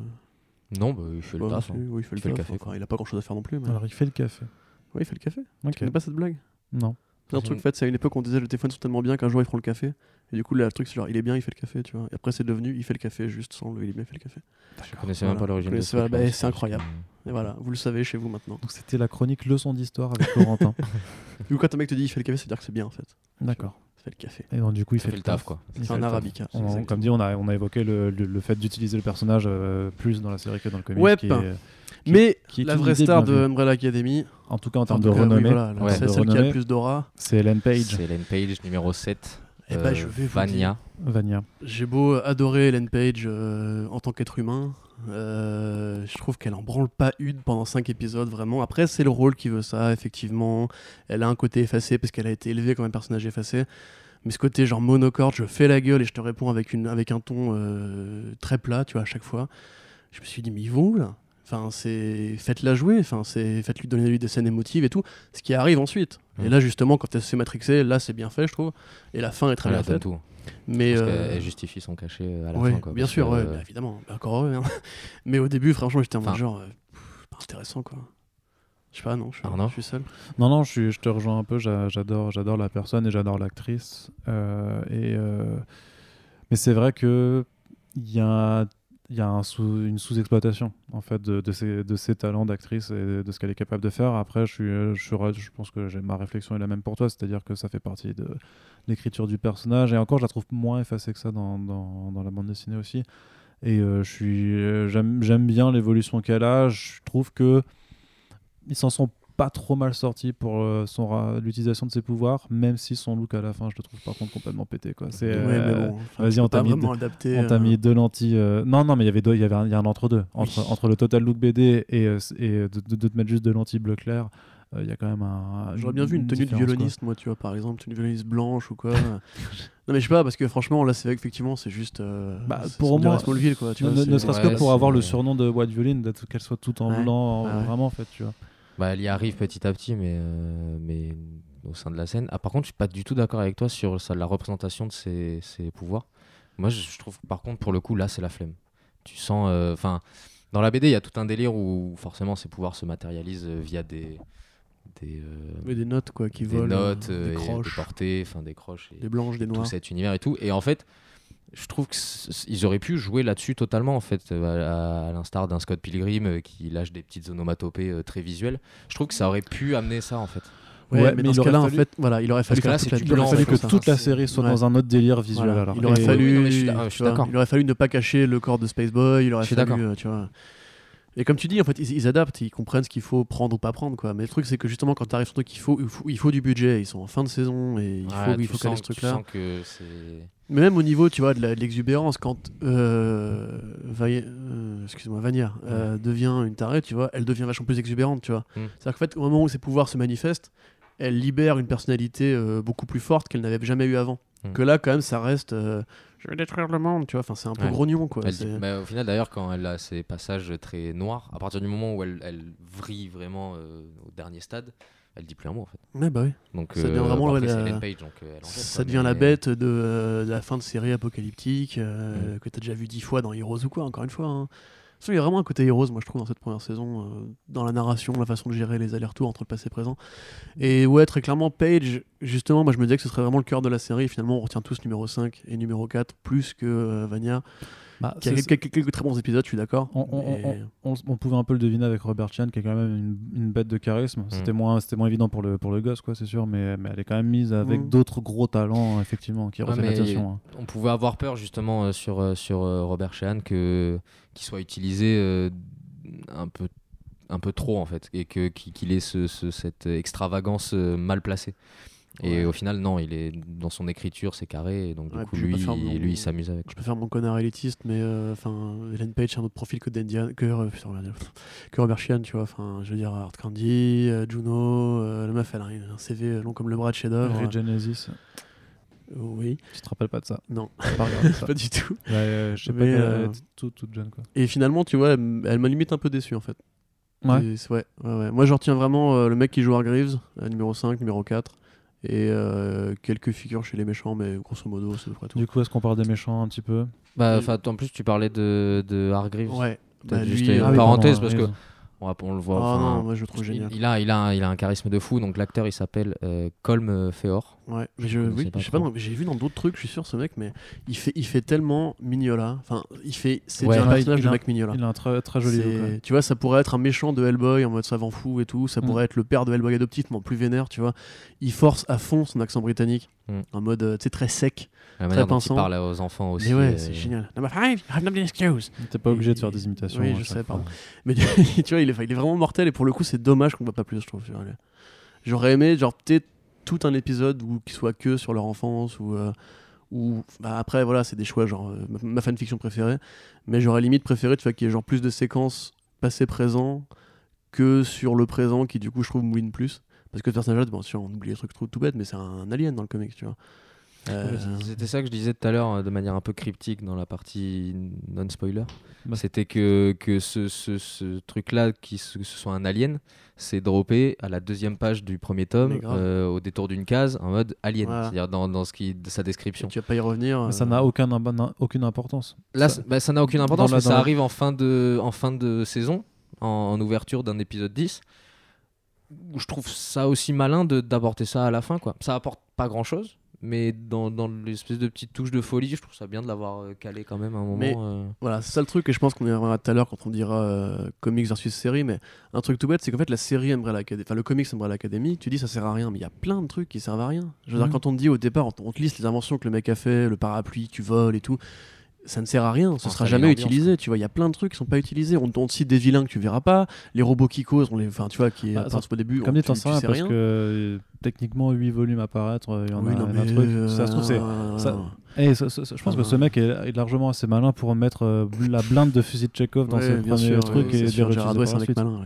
Speaker 3: Non, bah, il fait le taf. hein.
Speaker 2: oui, il fait le
Speaker 3: café,
Speaker 2: Enfin, il a pas grand chose à faire non plus. Mais...
Speaker 1: Alors, il fait le café.
Speaker 2: Oui, il fait le café.
Speaker 1: Ok.
Speaker 2: Tu connais pas cette blague?
Speaker 1: Non.
Speaker 2: C'est un truc fait, c'est à une époque on disait le téléphone sont tellement bien qu'un jour ils feront le café. Et du coup, là, le truc c'est genre il est bien, il fait le café, tu vois. Et après, c'est devenu il fait le café juste sans le il est bien, il fait le café.
Speaker 3: Je connaissais
Speaker 2: Voilà.
Speaker 3: même pas l'origine truc-là,
Speaker 2: bah,
Speaker 3: c'est
Speaker 2: c'est incroyable. Et voilà, vous le savez chez vous maintenant.
Speaker 1: Donc, c'était la chronique leçon d'histoire avec Corentin.
Speaker 2: Du coup, quand un mec te dit il fait le café, c'est dire que c'est bien en fait.
Speaker 1: D'accord.
Speaker 2: Il fait le café.
Speaker 1: Et donc, du coup, il
Speaker 3: Ça
Speaker 1: fait,
Speaker 3: fait le taf, quoi.
Speaker 2: C'est un arabica.
Speaker 1: On- comme dit, on a, on a évoqué le, le- le fait d'utiliser le personnage euh, plus dans la série que dans le comics.
Speaker 2: Ouais,
Speaker 1: qui
Speaker 2: pas.
Speaker 1: est- qui-
Speaker 2: Mais
Speaker 1: qui est
Speaker 2: la vraie star de. Umbrella Academy,
Speaker 1: En tout cas, en termes de
Speaker 2: oui,
Speaker 1: renommée,
Speaker 2: voilà, la-
Speaker 3: Ouais.
Speaker 2: c'est celle qui a le plus d'aura.
Speaker 1: c'est Ellen Page,
Speaker 3: C'est Ellen Page, numéro 7.
Speaker 2: Eh ben, je vais vous
Speaker 3: Vania.
Speaker 1: Vania.
Speaker 2: J'ai beau adorer Ellen Page euh, en tant qu'être humain, euh, je trouve qu'elle en branle pas une pendant 5 épisodes vraiment. Après, c'est le rôle qui veut ça, effectivement. Elle a un côté effacé parce qu'elle a été élevée comme un personnage effacé. Mais ce côté genre monocorde, je fais la gueule et je te réponds avec, une, avec un ton euh, très plat, tu vois, à chaque fois. Je me suis dit, mais ils vont où là? Enfin, c'est faites-la jouer, enfin, c'est faites-lui donner lui des scènes émotives et tout. Ce qui arrive ensuite. Et
Speaker 3: Mm.
Speaker 2: là, justement, quand elle se fait matrixer, là, c'est bien fait, je trouve. Et la fin est très
Speaker 3: Elle
Speaker 2: bien faite.
Speaker 3: tout.
Speaker 2: Mais
Speaker 3: Parce
Speaker 2: euh,
Speaker 3: qu'elle justifie son cachet à la
Speaker 2: Ouais,
Speaker 3: fin. Quoi,
Speaker 2: bien sûr,
Speaker 3: que,
Speaker 2: ouais,
Speaker 3: euh,
Speaker 2: bah, évidemment, bah, encore heureux. hein. Mais au début, franchement, j'étais en mode genre, euh, pff, pas intéressant quoi. Je sais pas, non, je, suis seul.
Speaker 1: Non, non, je, suis- je te rejoins un peu. j'a- J'adore, j'adore la personne et j'adore l'actrice. Euh, et euh, mais c'est vrai que il y a, il y a une sous-exploitation en fait de, de ses, de ses talents d'actrice et de ce qu'elle est capable de faire. Après, je suis, je, je pense que ma réflexion est la même pour toi, c'est-à-dire que ça fait partie de l'écriture du personnage. Et encore, je la trouve moins effacée que ça dans, dans, dans la bande dessinée aussi. Et euh, j'aime bien l'évolution qu'elle a. Je trouve que ils s'en sont pas trop mal sortis pour euh, son l'utilisation de ses pouvoirs, même si son look à la fin, je le trouve par contre complètement pété. Quoi. C'est,
Speaker 2: Ouais,
Speaker 1: euh,
Speaker 2: bon, enfin,
Speaker 1: vas-y, on t'a mis
Speaker 2: euh,
Speaker 1: mis deux lentilles. euh, Non, non, mais il y avait deux, il y avait un, il y a un entre-deux. Entre,
Speaker 2: Oui.
Speaker 1: entre le total look BD et, et de, de- de te mettre juste deux lentilles bleu clair, euh, il y a quand même un.
Speaker 2: J'aurais bien vu une tenue de
Speaker 1: quoi.
Speaker 2: violoniste, moi, tu vois, par exemple, une violoniste blanche ou quoi. non, mais je sais pas, parce que franchement, là, c'est vrai qu'effectivement, c'est juste. euh,
Speaker 1: Bah, pour moi,
Speaker 2: Smallville, quoi. Tu
Speaker 1: Ne,
Speaker 2: vois,
Speaker 1: ne-
Speaker 2: c'est-
Speaker 1: ne serait-ce
Speaker 3: Ouais,
Speaker 1: que pour avoir le surnom de White Violin, qu'elle soit toute en
Speaker 2: Ouais.
Speaker 1: blanc,
Speaker 2: ouais.
Speaker 1: vraiment en fait, tu vois.
Speaker 3: Bah, elle y arrive petit à petit, mais, euh, mais au sein de la scène. Ah, par contre, je suis pas du tout d'accord avec toi sur ça, la représentation de ses, ses pouvoirs. Moi, je, je trouve, par contre, pour le coup, là, c'est la flemme. Tu sens. euh, Enfin, dans la BD, il y a tout un délire où forcément ses pouvoirs se matérialisent euh, via des. Des,
Speaker 2: Mais des notes, quoi, qui
Speaker 3: des
Speaker 2: volent.
Speaker 3: notes,
Speaker 2: des croches,
Speaker 3: des portées, enfin des croches. Et,
Speaker 2: des blanches, des
Speaker 3: tout
Speaker 2: noires.
Speaker 3: cet univers et tout. Et en fait, je trouve qu'ils auraient pu jouer là-dessus totalement, en fait, euh, à, à l'instar d'un Scott Pilgrim euh, qui lâche des petites onomatopées euh, très visuelles. Je trouve que ça aurait pu amener ça, en fait.
Speaker 2: Ouais,
Speaker 1: Ouais,
Speaker 2: mais,
Speaker 1: mais
Speaker 2: dans
Speaker 1: il
Speaker 2: ce
Speaker 1: aurait
Speaker 2: cas-là, en
Speaker 1: fallu-
Speaker 2: fait, voilà, il aurait fallu
Speaker 3: que là,
Speaker 2: toute la
Speaker 3: du
Speaker 1: Il aurait
Speaker 3: blanc,
Speaker 1: fallu
Speaker 3: en
Speaker 1: que
Speaker 3: fait,
Speaker 1: toute
Speaker 2: ça,
Speaker 1: la
Speaker 2: c'est-
Speaker 1: série soit
Speaker 2: ouais.
Speaker 1: dans un autre délire visuel.
Speaker 2: Voilà,
Speaker 1: alors.
Speaker 2: Il aurait
Speaker 1: Et-
Speaker 2: fallu,
Speaker 3: Oui, oui, non, mais je suis
Speaker 2: tu
Speaker 3: d'a- je suis
Speaker 2: vois,
Speaker 3: d'accord.
Speaker 2: il aurait fallu ne pas cacher le corps de Space Boy. Il aurait
Speaker 3: Je suis
Speaker 2: fallu, euh, tu vois. Et comme tu dis, en fait, ils, ils adaptent, ils comprennent ce qu'il faut prendre ou pas prendre, quoi. Mais le truc, c'est que justement, quand tu arrives sur un truc, il faut, il faut, il faut du budget. Ils sont en fin de saison et il faut, il faut caler ce truc-là. Mais même au niveau, tu vois, de l'exubérance, quand euh, euh, excuse-moi, Vania euh, devient une tarée, tu vois, elle devient vachement plus exubérante, tu vois.
Speaker 3: Mm.
Speaker 2: C'est-à-dire qu'en fait, au moment où ses pouvoirs se manifestent, elle libère une personnalité euh, beaucoup plus forte qu'elle n'avait jamais eu avant.
Speaker 3: Mm.
Speaker 2: Que là, quand même, ça reste. Je vais détruire le monde, tu vois. Enfin, c'est un peu
Speaker 3: Ouais.
Speaker 2: grognon, quoi.
Speaker 3: Dit- bah, au final, d'ailleurs, quand elle a ces passages très noirs, à partir du moment où elle, elle vrille vraiment euh, au dernier stade, elle dit plus un mot en fait.
Speaker 2: Ouais, bah oui.
Speaker 3: Donc,
Speaker 2: Ça devient vraiment,
Speaker 3: après,
Speaker 2: la-
Speaker 3: Page, donc, elle
Speaker 2: Ça
Speaker 3: quoi,
Speaker 2: devient
Speaker 3: mais-
Speaker 2: la bête de, euh, de la fin de série apocalyptique euh,
Speaker 3: Mm.
Speaker 2: que tu as déjà vu dix fois dans Heroes ou quoi, encore une fois. hein. Il y a vraiment un côté Heroes, moi je trouve, dans cette première saison, euh, dans la narration, la façon de gérer les allers-retours entre le passé et le présent. Et ouais, très clairement, Page, justement, moi je me disais que ce serait vraiment le cœur de la série. Finalement, on retient tous numéro 5 et numéro 4, plus que euh, Vania,
Speaker 1: Bah,
Speaker 2: qui a quelques, quelques très bons épisodes, je suis d'accord.
Speaker 1: On- on-
Speaker 2: mais-
Speaker 1: on, on pouvait un peu le deviner avec Robert Chan, qui est quand même une, une bête de charisme. C'était moins, c'était moins évident pour le, pour le gosse, quoi, c'est sûr, mais, mais elle est quand même mise avec
Speaker 2: Mm.
Speaker 1: d'autres gros talents, effectivement, qui
Speaker 3: Ouais,
Speaker 1: retiennent
Speaker 3: mais
Speaker 1: l'attention. hein.
Speaker 3: On pouvait avoir peur justement euh, sur, euh, sur euh, Robert Sheehan que qu'il soit utilisé euh, un peu un peu trop en fait et que qu'il ait ce, ce- cette extravagance mal placée. Et
Speaker 2: Ouais.
Speaker 3: au final non, il est dans son écriture, c'est carré et donc du
Speaker 2: Ouais,
Speaker 3: coup lui
Speaker 2: mon-
Speaker 3: lui il s'amuse avec.
Speaker 2: Je peux faire mon connard élitiste, mais euh, enfin, Ellen Page, c'est un autre profil que d'Indiana, que, euh, putain, que Robert Sheehan, tu vois. Enfin, je veux dire, Art Candy, euh, Juno, euh, la meuf, elle a un CV long comme le bras de chef-d'œuvre.
Speaker 1: Genesis,
Speaker 2: oui,
Speaker 1: tu te rappelles pas de ça?
Speaker 2: Non,
Speaker 1: pas regardé ça?
Speaker 2: pas du tout.
Speaker 1: Ouais, euh, je sais pas
Speaker 2: euh,
Speaker 1: est toute, toute jeune, quoi.
Speaker 2: Et finalement, tu vois, elle, elle m'a limite un peu déçu en fait.
Speaker 1: Ouais.
Speaker 2: Et ouais, ouais, ouais. Moi, je retiens vraiment euh, le mec qui joue Hargreaves, euh, numéro 5, numéro 4. Et euh, quelques figures chez les méchants, mais grosso modo, c'est à peu près tout.
Speaker 1: Du coup, est-ce qu'on parle des méchants un petit peu?
Speaker 3: Bah,
Speaker 2: Et-
Speaker 3: enfin, en plus, tu parlais de, de Hargreaves.
Speaker 2: Ouais. Bah,
Speaker 3: juste
Speaker 2: lui,
Speaker 3: une
Speaker 1: Ah
Speaker 3: parenthèse, parce que on, le voit.
Speaker 2: Ah
Speaker 3: enfin,
Speaker 2: non, moi je le trouve
Speaker 3: il,
Speaker 2: génial.
Speaker 3: il a, il, a, un- il a un charisme de fou. Donc l'acteur, il s'appelle euh, Colm euh, Feor.
Speaker 2: Ouais, mais je, oui,
Speaker 3: pas
Speaker 2: je sais pas, j'ai vu dans d'autres trucs, je suis sûr, ce mec, mais il fait, il fait tellement Mignola. Enfin, il fait, c'est
Speaker 3: Ouais.
Speaker 2: déjà un
Speaker 1: Ouais,
Speaker 2: personnage de
Speaker 1: a-
Speaker 2: mec Mignola.
Speaker 1: Il a un très, très joli look.
Speaker 2: Tu vois, ça pourrait être un méchant de Hellboy en mode savant fou et tout. Ça
Speaker 1: Mm.
Speaker 2: pourrait être le père de Hellboy adoptif, mais en plus vénère, tu vois. Il force à fond son accent britannique,
Speaker 3: Mm.
Speaker 2: en mode, euh, tu sais, très sec.
Speaker 3: La dont
Speaker 2: pinçant.
Speaker 3: il parle aux enfants aussi.
Speaker 2: mais ouais,
Speaker 3: euh,
Speaker 2: c'est génial. Number five, I have no excuse.
Speaker 1: T'es pas obligé de faire des imitations.
Speaker 2: Oui,
Speaker 1: à
Speaker 2: je sais, pardon. Mais tu vois, il est, il est vraiment mortel et pour le coup, c'est dommage qu'on voit pas plus, je trouve. J'aurais aimé, genre, peut-être tout un épisode où qui soit que sur leur enfance ou. euh, ou bah, après, voilà, c'est des choix, genre, euh, ma, fanfiction préférée. Mais j'aurais limite préféré, tu vois, qu'il y genre plus de séquences passé-présent que sur le présent qui, du coup, je trouve mouline plus. Parce que ce personnage-là, bien sûr, on oublie les trucs tout, tout bêtes, mais c'est un alien dans le comic, tu vois. Euh,
Speaker 3: C'était ça que je disais tout à l'heure euh, de manière un peu cryptique dans la partie non-spoiler.
Speaker 1: Bah.
Speaker 3: C'était que, que ce, ce, ce truc-là, qui ce- que ce soit un alien, c'est droppé à la deuxième page du premier tome, euh, au détour d'une case, en mode alien,
Speaker 2: Voilà.
Speaker 3: c'est-à-dire dans, dans ce qui, de sa description.
Speaker 2: tu vas pas y revenir.
Speaker 1: Ça n'a aucun, aucune importance.
Speaker 3: Là,
Speaker 1: Ça-
Speaker 3: bah, ça n'a aucune importance,
Speaker 1: la-
Speaker 3: mais ça
Speaker 1: la-
Speaker 3: arrive en fin de, en fin de saison, en, en ouverture d'un épisode 10. Où je trouve ça aussi malin de- d'apporter ça à la fin. Quoi. Ça apporte pas grand-chose, mais dans, dans l'espèce de petite touche de folie, je trouve ça bien de l'avoir euh, calé quand même à un moment.
Speaker 2: Mais-
Speaker 3: euh.
Speaker 2: Voilà, c'est ça le truc, et je pense qu'on y reviendra tout à l'heure quand on dira euh, comics versus série, mais un truc tout bête, c'est qu'en fait la série Umbrella Academy, enfin le comics Umbrella Academy, tu dis ça sert à rien, mais il y a plein de trucs qui servent à rien. Je veux
Speaker 1: Mhm.
Speaker 2: dire, quand on te dit au départ, on, on te liste les inventions que le mec a fait, le parapluie, tu voles et tout, ça ne sert à rien, ce
Speaker 3: Installer
Speaker 2: sera jamais utilisé, tu vois, il y a plein de trucs qui sont pas utilisés, on, on te cite des vilains que tu verras pas, les robots qui causent, on les, enfin tu vois, qui
Speaker 1: Bah,
Speaker 2: apparaissent au début,
Speaker 1: Comme
Speaker 2: on- tu, tu
Speaker 1: sais rien
Speaker 2: sais
Speaker 1: parce
Speaker 2: rien.
Speaker 1: que techniquement 8 volumes à paraître, euh, il y en
Speaker 2: Oui,
Speaker 1: a,
Speaker 2: non,
Speaker 1: un truc.
Speaker 2: euh,
Speaker 1: Ça se trouve, c'est. ça- Eh, ça- je pense que ce mec est, largement assez malin pour mettre euh, la blinde de fusil de Chekhov dans
Speaker 2: Ouais,
Speaker 1: ses premiers
Speaker 2: sûr,
Speaker 1: trucs
Speaker 2: ouais,
Speaker 1: et
Speaker 2: c'est c'est un mec malin, ouais.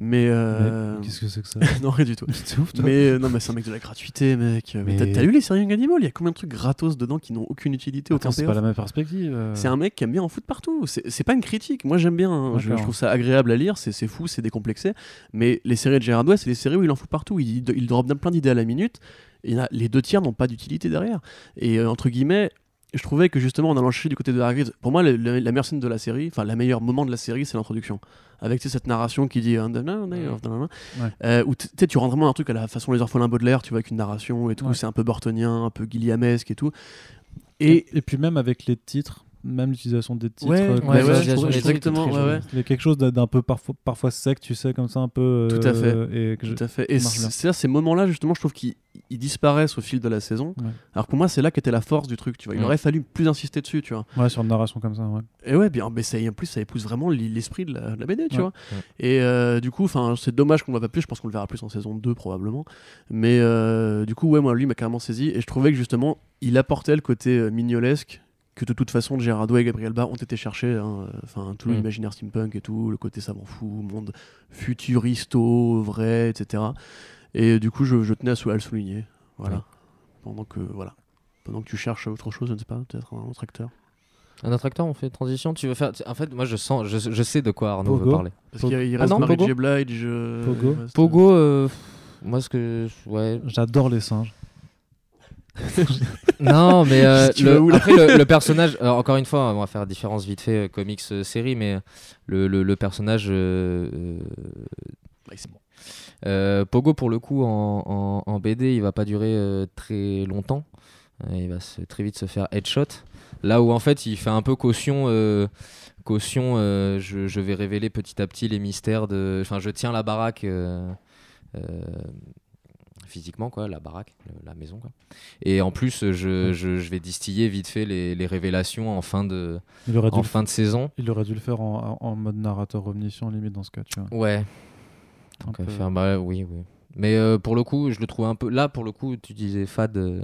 Speaker 2: Mais, euh,
Speaker 1: Mais Qu'est-ce que c'est que ça
Speaker 2: non, rien du tout.
Speaker 1: C'est ouf, toi.
Speaker 2: Mais euh, non, mais c'est un mec de la gratuité, mec. Mais,
Speaker 1: Mais-
Speaker 2: t'as- lu les séries Young Animal Il y a combien de trucs gratos dedans qui n'ont aucune utilité, aucun
Speaker 1: Attends, c'est
Speaker 2: payoff
Speaker 1: pas la même perspective. euh.
Speaker 2: C'est un mec qui aime bien en foutre partout. C'est c'est pas une critique. Moi, j'aime bien. hein. Je, trouve ça agréable à lire. C'est c'est fou, c'est décomplexé. Mais les séries de Gerard Way, c'est les séries où il en fout partout. Il, il drop plein d'idées à la minute. Et les deux tiers n'ont pas d'utilité derrière. Et euh, entre guillemets, je trouvais que justement, en allant chercher du côté de Hargreaves, pour moi, le- le- la meilleure scène de la série, enfin, le meilleur moment de la série, c'est l'introduction. Avec tu sais, cette narration qui dit.
Speaker 1: Ouais.
Speaker 2: Euh, où tu rentres vraiment un truc à la façon les orphelins Baudelaire, tu vois, avec une narration et tout.
Speaker 1: Ouais.
Speaker 2: C'est un peu Burtonien, un peu Guilliamesque et tout.
Speaker 1: Et,
Speaker 2: Et
Speaker 1: et puis même avec les titres, même l'utilisation des titres.
Speaker 2: Ouais,
Speaker 1: euh,
Speaker 2: ouais, ouais, ouais,
Speaker 1: je trouve- je
Speaker 2: exactement.
Speaker 1: Il y a quelque chose d'un peu parfois, parfois sec, tu sais, comme ça un peu.
Speaker 2: Tout à fait.
Speaker 1: euh, Et que je-
Speaker 2: Tout à fait. Et c'est ces moments-là, justement, je trouve qu'ils ils disparaissent au fil de la saison.
Speaker 1: Ouais.
Speaker 2: Alors pour moi, c'est là qu'était la force du truc, tu vois. Il aurait fallu plus insister dessus, tu vois.
Speaker 1: Ouais, sur une narration comme ça, ouais.
Speaker 2: Et ouais, bien, mais ça, en plus, ça épouse vraiment l'esprit de la, de la BD, tu
Speaker 1: Ouais.
Speaker 2: vois.
Speaker 3: Ouais.
Speaker 2: Et euh, du coup, enfin, c'est dommage qu'on le voit pas plus. Je pense qu'on le verra plus en saison 2 probablement. Mais euh, du coup, ouais, moi, lui m'a carrément saisi. Et je trouvais que justement, il apportait le côté euh, mignolesque que de toute façon, Gérard Way et Gabriel Bas ont été cherchés. hein. Enfin, tout
Speaker 3: Mm.
Speaker 2: l'imaginaire steampunk et tout, le côté savant fou, monde futuristo, vrai, etc. Et du coup, je, je tenais à, sou- à le souligner. Voilà.
Speaker 3: Ouais.
Speaker 2: Pendant que voilà. Pendant que tu cherches autre chose, je ne sais pas, peut-être un autre acteur.
Speaker 3: Un autre acteur, on fait transition. Tu veux faire En fait, moi, je sens, je, je sais de quoi Arnaud
Speaker 1: Pogo.
Speaker 3: veut parler.
Speaker 2: Parce qu'il il
Speaker 3: Ah
Speaker 2: reste
Speaker 3: non,
Speaker 2: Mary
Speaker 3: Pogo
Speaker 2: J. Blige. euh,
Speaker 1: Pogo.
Speaker 2: reste-
Speaker 3: Pogo, euh, moi, ce que, ouais.
Speaker 1: J'adore les singes.
Speaker 3: Non, mais euh, le-
Speaker 2: où,
Speaker 3: après le, le personnage, alors, encore une fois, on va faire différence vite fait euh, comics euh, série, mais le, personnage euh, euh,
Speaker 2: Ouais, c'est bon.
Speaker 3: euh, Pogo pour le coup en, en- en BD, il va pas durer euh, très longtemps. Euh, il va se- très vite se faire headshot. Là où en fait il fait un peu caution. euh, Caution, euh, je, je vais révéler petit à petit les mystères de. Enfin, je tiens la baraque euh, euh, physiquement, quoi, la baraque, le- la maison, quoi. Et en plus, je, je- je vais distiller vite fait les, les révélations en fin de, en fin de saison.
Speaker 1: il aurait dû le faire en, en mode narrateur omniscient, limite, dans ce cas, tu vois.
Speaker 3: Ouais. Donc, euh,
Speaker 1: peu-
Speaker 3: faire- bah, oui, oui. Mais euh, pour le coup, je le trouve un peu. Là, pour le coup, tu disais fade. euh,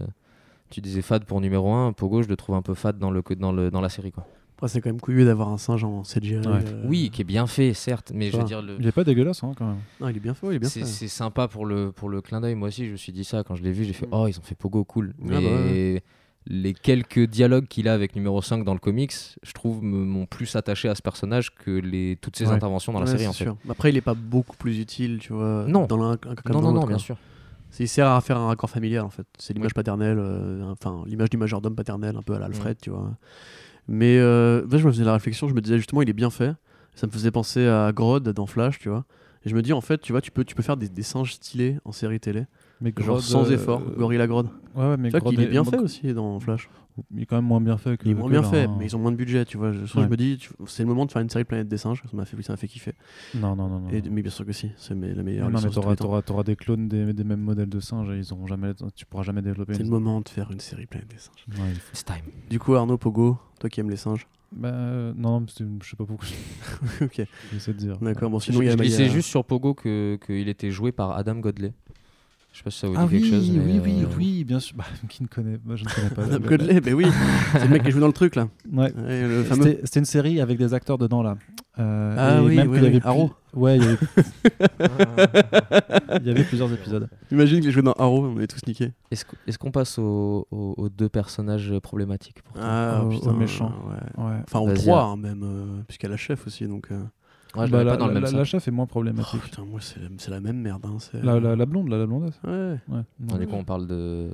Speaker 3: Tu disais fade pour numéro 1. Pogo, je le trouve un peu fade dans, le, dans, le, dans la série. Quoi.
Speaker 2: Après, c'est quand même couillu d'avoir un singe en CGI.
Speaker 1: Ouais.
Speaker 2: euh,
Speaker 3: Oui, qui est bien fait, certes. Mais je veux dire, le,
Speaker 1: Il est pas dégueulasse, hein, quand même.
Speaker 2: Non, il est bien fait, il est bien
Speaker 3: c'est
Speaker 2: fait.
Speaker 3: c'est sympa pour le, pour le clin d'œil. Moi aussi, je me suis dit ça quand je l'ai vu. J'ai fait
Speaker 2: Mm.
Speaker 3: Oh, ils ont fait Pogo cool.
Speaker 2: Ah bah
Speaker 3: Mais les quelques dialogues qu'il a avec numéro 5 dans le comics, je trouve, me- m'ont plus attaché à ce personnage que les, toutes ses
Speaker 1: Ouais.
Speaker 3: interventions dans la série
Speaker 2: c'est
Speaker 3: en fait.
Speaker 2: sûr. Après, il est pas beaucoup plus utile, tu vois.
Speaker 3: Non.
Speaker 2: Dans l'un comme
Speaker 3: Non,
Speaker 2: dans
Speaker 3: non, non, bien
Speaker 2: quoi.
Speaker 3: sûr.
Speaker 2: C'est- Il sert à faire un raccord familial en fait. C'est l'image
Speaker 3: Oui.
Speaker 2: paternelle, euh, enfin l'image du majordome paternel, un peu à l'Alfred, tu vois. Mais euh, je me faisais la réflexion, je me disais justement, il est bien fait. Ça me faisait penser à Grodd dans Flash, tu vois. Et je me dis, en fait, tu vois, tu peux, tu peux faire des, des singes stylés en série télé,
Speaker 1: Mais
Speaker 2: genre sans
Speaker 1: euh,
Speaker 2: effort. Gorilla Grodd.
Speaker 1: Ouais, ouais, mais
Speaker 2: est bien fait aussi dans Flash.
Speaker 1: Il est quand même moins bien fait que.
Speaker 2: Il est moins
Speaker 1: que
Speaker 2: bien
Speaker 1: là,
Speaker 2: fait,
Speaker 1: hein.
Speaker 2: mais ils ont moins de budget, tu vois. Je, je me dis, tu- c'est le moment de faire une série Planète des singes. Ça m'a fait, ça m'a fait kiffer.
Speaker 1: Non, non, non. non.
Speaker 2: Et, mais bien sûr que si, c'est la meilleure.
Speaker 1: non, mais
Speaker 2: de tous
Speaker 1: t'auras, des clones des, des mêmes modèles de singes et ils auront jamais, tu pourras jamais développer.
Speaker 2: C'est
Speaker 1: une-
Speaker 2: le moment de faire une série Planète des singes.
Speaker 1: Ouais, il faut-
Speaker 3: It's time.
Speaker 2: Du coup, Arnaud Pogo, toi qui aimes les singes.
Speaker 1: Bah, euh, non, non, je sais pas pourquoi.
Speaker 2: ok,
Speaker 1: J'essaie de dire.
Speaker 2: d'accord. Bon,
Speaker 3: Je,
Speaker 2: sinon, il y a
Speaker 3: je
Speaker 2: y a-
Speaker 3: juste sur Pogo que- qu'il était joué par Adam Godley. Je sais pas si ça vous dit
Speaker 1: Ah
Speaker 3: quelque
Speaker 1: oui,
Speaker 3: chose. mais,
Speaker 1: oui, oui,
Speaker 3: euh,
Speaker 1: oui, bien sûr. Bah, qui ne connaît Moi, je ne connais pas.
Speaker 2: Adam Godley, mais oui, c'est le mec qui joue dans le truc là.
Speaker 1: Ouais.
Speaker 2: Fameux.
Speaker 1: C'était, une série avec des acteurs dedans là. Euh,
Speaker 2: Ah
Speaker 1: et
Speaker 2: oui,
Speaker 1: même
Speaker 2: oui,
Speaker 1: qu'il y
Speaker 2: oui,
Speaker 1: avait plus-
Speaker 2: Arrow.
Speaker 1: Ouais, il y, avait... il y avait plusieurs épisodes.
Speaker 2: Imagine qu'il joue dans Arrow, on est tous niqués.
Speaker 3: Est-ce qu'- est-ce qu'on passe aux, aux- aux deux personnages problématiques pour toi?
Speaker 2: Ah,
Speaker 1: Au-
Speaker 2: putain,
Speaker 1: méchant.
Speaker 2: Ouais.
Speaker 1: Ouais.
Speaker 2: Enfin, aux trois,
Speaker 3: hein.
Speaker 2: hein, même, euh, puisqu'il y a la chef aussi, donc.
Speaker 3: Ouais, je
Speaker 1: Bah, la,
Speaker 3: pas dans le
Speaker 1: la-
Speaker 3: même
Speaker 1: la-
Speaker 3: sac.
Speaker 1: la chef est moins
Speaker 2: Oh,
Speaker 1: problématique.
Speaker 2: putain, moi, c'est c'est la même merde. Hein,
Speaker 1: la, la, la blonde, la blondasse.
Speaker 2: Ouais.
Speaker 1: Ouais.
Speaker 3: Du coup, on parle de.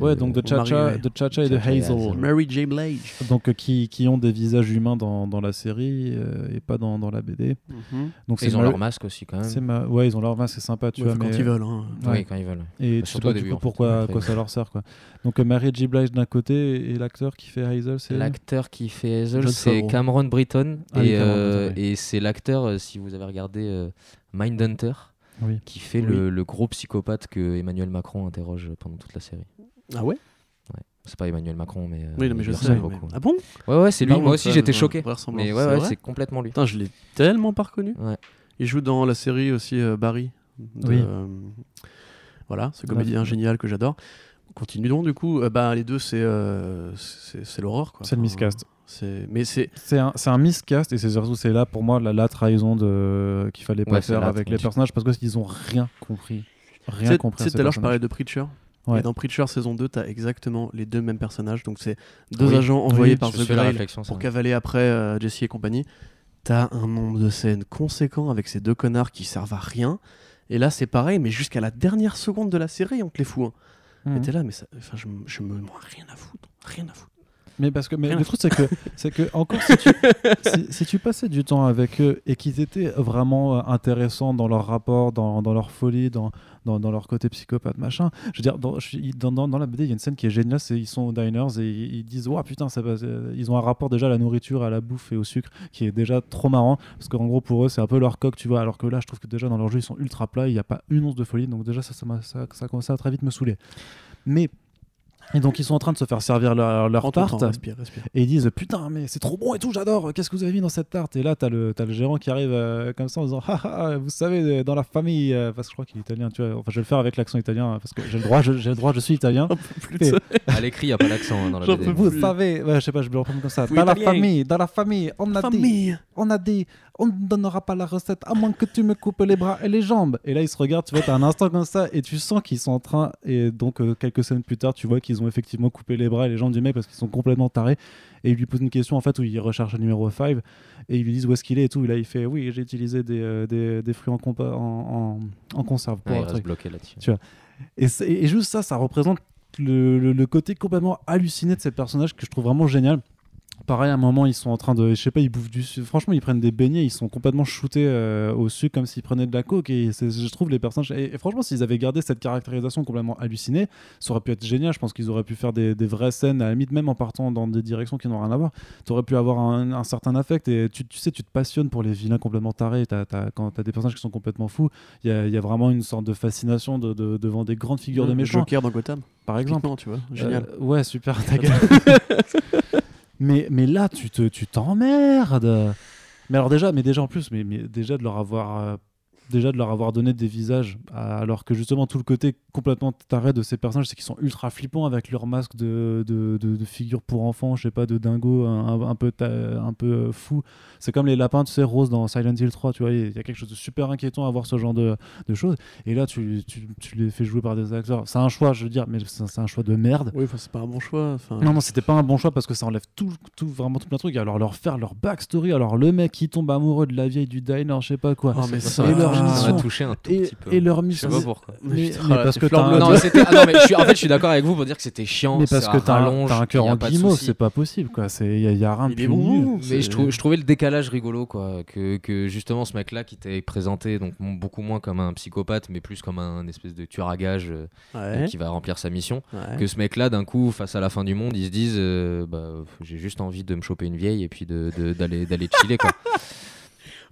Speaker 1: Ouais, donc de Chacha,
Speaker 2: ouais.
Speaker 1: de Chacha et de Hazel.
Speaker 2: Mary J. Blige.
Speaker 1: Donc euh, qui, qui ont des visages humains dans, dans la série euh, et pas dans, dans la BD.
Speaker 2: Mhm.
Speaker 1: Donc
Speaker 3: Ils ont leur masque aussi quand
Speaker 1: c'est
Speaker 3: même.
Speaker 1: ma... Ouais, ils ont leur masque, c'est sympa, tu
Speaker 2: Ouais,
Speaker 1: vois. mais...
Speaker 2: quand ils veulent. Hein.
Speaker 1: Ouais.
Speaker 3: Oui, quand ils veulent.
Speaker 1: Et
Speaker 3: Bah,
Speaker 1: tu sais
Speaker 3: surtout
Speaker 1: pas du coup
Speaker 3: en fait.
Speaker 1: pourquoi quoi ça leur sert quoi. Donc euh, Mary J. Blige d'un côté et l'acteur qui fait Hazel, c'est
Speaker 3: L'acteur qui fait Hazel, c'est. Cameron Britton.
Speaker 1: Ah
Speaker 3: et euh,
Speaker 1: oui.
Speaker 3: et c'est l'acteur, si vous avez regardé Mindhunter,
Speaker 1: Oui.
Speaker 3: qui fait le, le gros psychopathe que Emmanuel Macron interroge pendant toute la série.
Speaker 2: Ah ouais?
Speaker 3: C'est pas Emmanuel Macron, mais. euh,
Speaker 2: Oui, non, mais
Speaker 3: il
Speaker 2: je sais. mais-
Speaker 3: beaucoup.
Speaker 2: Ah bon?
Speaker 3: Ouais, ouais, c'est lui.
Speaker 2: Pardon,
Speaker 3: Moi aussi, j'étais choqué. Mais ouais,
Speaker 2: C'est
Speaker 3: ouais, c'est complètement lui.
Speaker 2: Putain, je l'ai tellement pas reconnu.
Speaker 3: Ouais.
Speaker 2: Il joue dans la série aussi euh, Barry. de-
Speaker 1: Oui.
Speaker 2: euh, voilà, ce
Speaker 1: Ouais.
Speaker 2: comédien génial que j'adore. Continuons du coup. Euh, bah, les deux, c'est euh, c'est quoi.
Speaker 1: C'est le miscast.
Speaker 2: c'est- Mais c'est.
Speaker 1: C'est un, c'est un miscast et c'est surtout c'est là pour moi la, la trahison de qu'il fallait pas
Speaker 3: Ouais,
Speaker 1: faire avec les personnages parce qu'ils ont rien compris. Rien compris.
Speaker 2: tu sais, tout à l'heure, je parlais de Preacher.
Speaker 1: Ouais.
Speaker 2: Et dans Preacher saison 2, t'as exactement les deux mêmes personnages. Donc, c'est deux
Speaker 3: Oui.
Speaker 2: agents envoyés
Speaker 1: Oui,
Speaker 2: par The Grail pour cavaler après euh, Jesse et compagnie. T'as un nombre de scènes conséquent avec ces deux connards qui servent à rien. Et là, c'est pareil, mais jusqu'à la dernière seconde de la série, on te les fout. hein. Et t'es là, mais ça, je, me moi, rien à foutre, rien à foutre.
Speaker 1: Mais parce que mais le truc c'est que c'est que encore si tu, si, si tu passais du temps avec eux et qu'ils étaient vraiment euh, intéressants dans leur rapport, dans, dans leur folie, dans, dans, dans leur côté psychopathe machin. Je veux dire dans, dans, la BD il y a une scène qui est géniale, c'est ils sont aux diners et ils, ils disent ouais putain ça ils ont un rapport déjà à la nourriture, à la bouffe et au sucre qui est déjà trop marrant parce qu'en gros pour eux c'est un peu leur coque tu vois alors que là je trouve que déjà dans leur jeu ils sont ultra plats, il n'y a pas une once de folie donc déjà ça ça, ça, ça a commencé à très vite me saouler. Mais et donc ils sont en train de se faire servir leur, leur tarte
Speaker 2: temps, respire, respire.
Speaker 1: et ils disent putain mais c'est trop bon et tout j'adore qu'est-ce que vous avez mis dans cette tarte? Et là t'as le t'as le gérant qui arrive euh, comme ça en disant ah, ah, vous savez euh, dans la famille euh, parce que je crois qu'il est italien tu vois enfin je vais le faire avec l'accent italien euh, parce que j'ai le droit je- j'ai le droit je suis italien
Speaker 2: Plus.
Speaker 3: À l'écrit, il n'y a pas d'accent hein, dans la BD.
Speaker 1: vous savez ouais, je sais pas je me reprends comme ça
Speaker 2: Fou
Speaker 1: dans la famille dans la famille on a dit
Speaker 2: Famille.
Speaker 1: on a dit on ne donnera pas la recette à moins que tu me coupes les bras et les jambes. Et là ils se regardent tu vois t'as un instant comme ça et tu sens qu'ils sont en train et donc euh, quelques scènes plus tard tu vois qu'ils ont effectivement coupé les bras et les jambes du mec parce qu'ils sont complètement tarés. Et il lui pose une question en fait où il recherche le numéro 5 et ils lui disent où est-ce qu'il est et tout. Et là il fait oui j'ai utilisé des, euh, des, des fruits en, compa- en, en, en conserve pour
Speaker 3: Ouais, il
Speaker 1: truc.
Speaker 3: reste bloqué là-dessus.
Speaker 1: Tu et, c'est- et juste ça ça représente le, le- le côté complètement halluciné de ces personnages que je trouve vraiment génial Pareil, à un moment, ils sont en train de. Je sais pas, ils bouffent du. su- Franchement, ils prennent des beignets, ils sont complètement shootés euh, au sucre comme s'ils prenaient de la coke. Et je trouve les personnages. Et, et franchement, s'ils avaient gardé cette caractérisation complètement hallucinée, ça aurait pu être génial. Je pense qu'ils auraient pu faire des, des vraies scènes, à la limite, même en partant dans des directions qui n'ont rien à voir. Tu aurais pu avoir un, un certain affect. Et tu, tu sais, tu te passionnes pour les vilains complètement tarés. T'as- quand tu as des personnages qui sont complètement fous, il y a, il y a vraiment une sorte de fascination de- de- devant des grandes figures de
Speaker 2: Le
Speaker 1: méchants,
Speaker 2: Joker dans Gotham.
Speaker 1: par exemple.
Speaker 2: Tu vois. Génial.
Speaker 1: Euh, ouais, super, ta gueule. mais, là, tu te, tu t'emmerdes. Mais alors déjà, mais déjà en plus, mais, mais déjà de leur avoir euh, déjà de leur avoir donné des visages, alors que justement tout le côté complètement taré de ces personnages, c'est qu'ils sont ultra flippants avec leur masque de, de, de, de figure pour enfants, je sais pas, de dingo un, un peu, un peu fou. C'est comme les lapins, tu sais, roses dans Silent Hill 3, tu vois, il y a quelque chose de super inquiétant à voir ce genre de, de choses. Et là, tu, tu, tu les fais jouer par des acteurs. C'est un choix, je veux dire, mais c'est un choix de merde.
Speaker 2: Oui, enfin, c'est pas un bon choix.
Speaker 1: Non, non, c'était pas un bon choix parce que ça enlève tout, tout vraiment tout plein de trucs. Alors, leur faire leur backstory, alors le mec qui tombe amoureux de la vieille du diner, je sais pas quoi.
Speaker 2: Oh, mais
Speaker 3: ça
Speaker 1: et leur
Speaker 3: ça m'a touché un tout
Speaker 1: et,
Speaker 3: petit peu.
Speaker 1: et leur
Speaker 3: Je sais
Speaker 1: mission.
Speaker 3: pas pourquoi.
Speaker 1: Mais, parce que t'as
Speaker 2: flambe
Speaker 1: un-
Speaker 3: Non, mais c'était- ah non, mais je suis- en fait, je suis d'accord avec vous pour dire que c'était chiant.
Speaker 1: mais parce que t'as un,
Speaker 3: rallonge,
Speaker 1: t'as un cœur en
Speaker 3: pas souci.
Speaker 1: c'est pas possible quoi. Il y, a- y a rien de plus
Speaker 2: bon.
Speaker 3: Mais je, trou- je trouvais le décalage rigolo, quoi. Que, que justement, ce mec-là qui t'est présenté, donc beaucoup moins comme un psychopathe, mais plus comme un espèce de tueur à gages euh,
Speaker 2: Ouais,
Speaker 3: qui va remplir sa mission.
Speaker 2: ouais.
Speaker 3: Que ce mec-là, d'un coup, face à la fin du monde, ils se disent euh, bah, j'ai juste envie de me choper une vieille et puis de- d'aller d'aller chiller, quoi.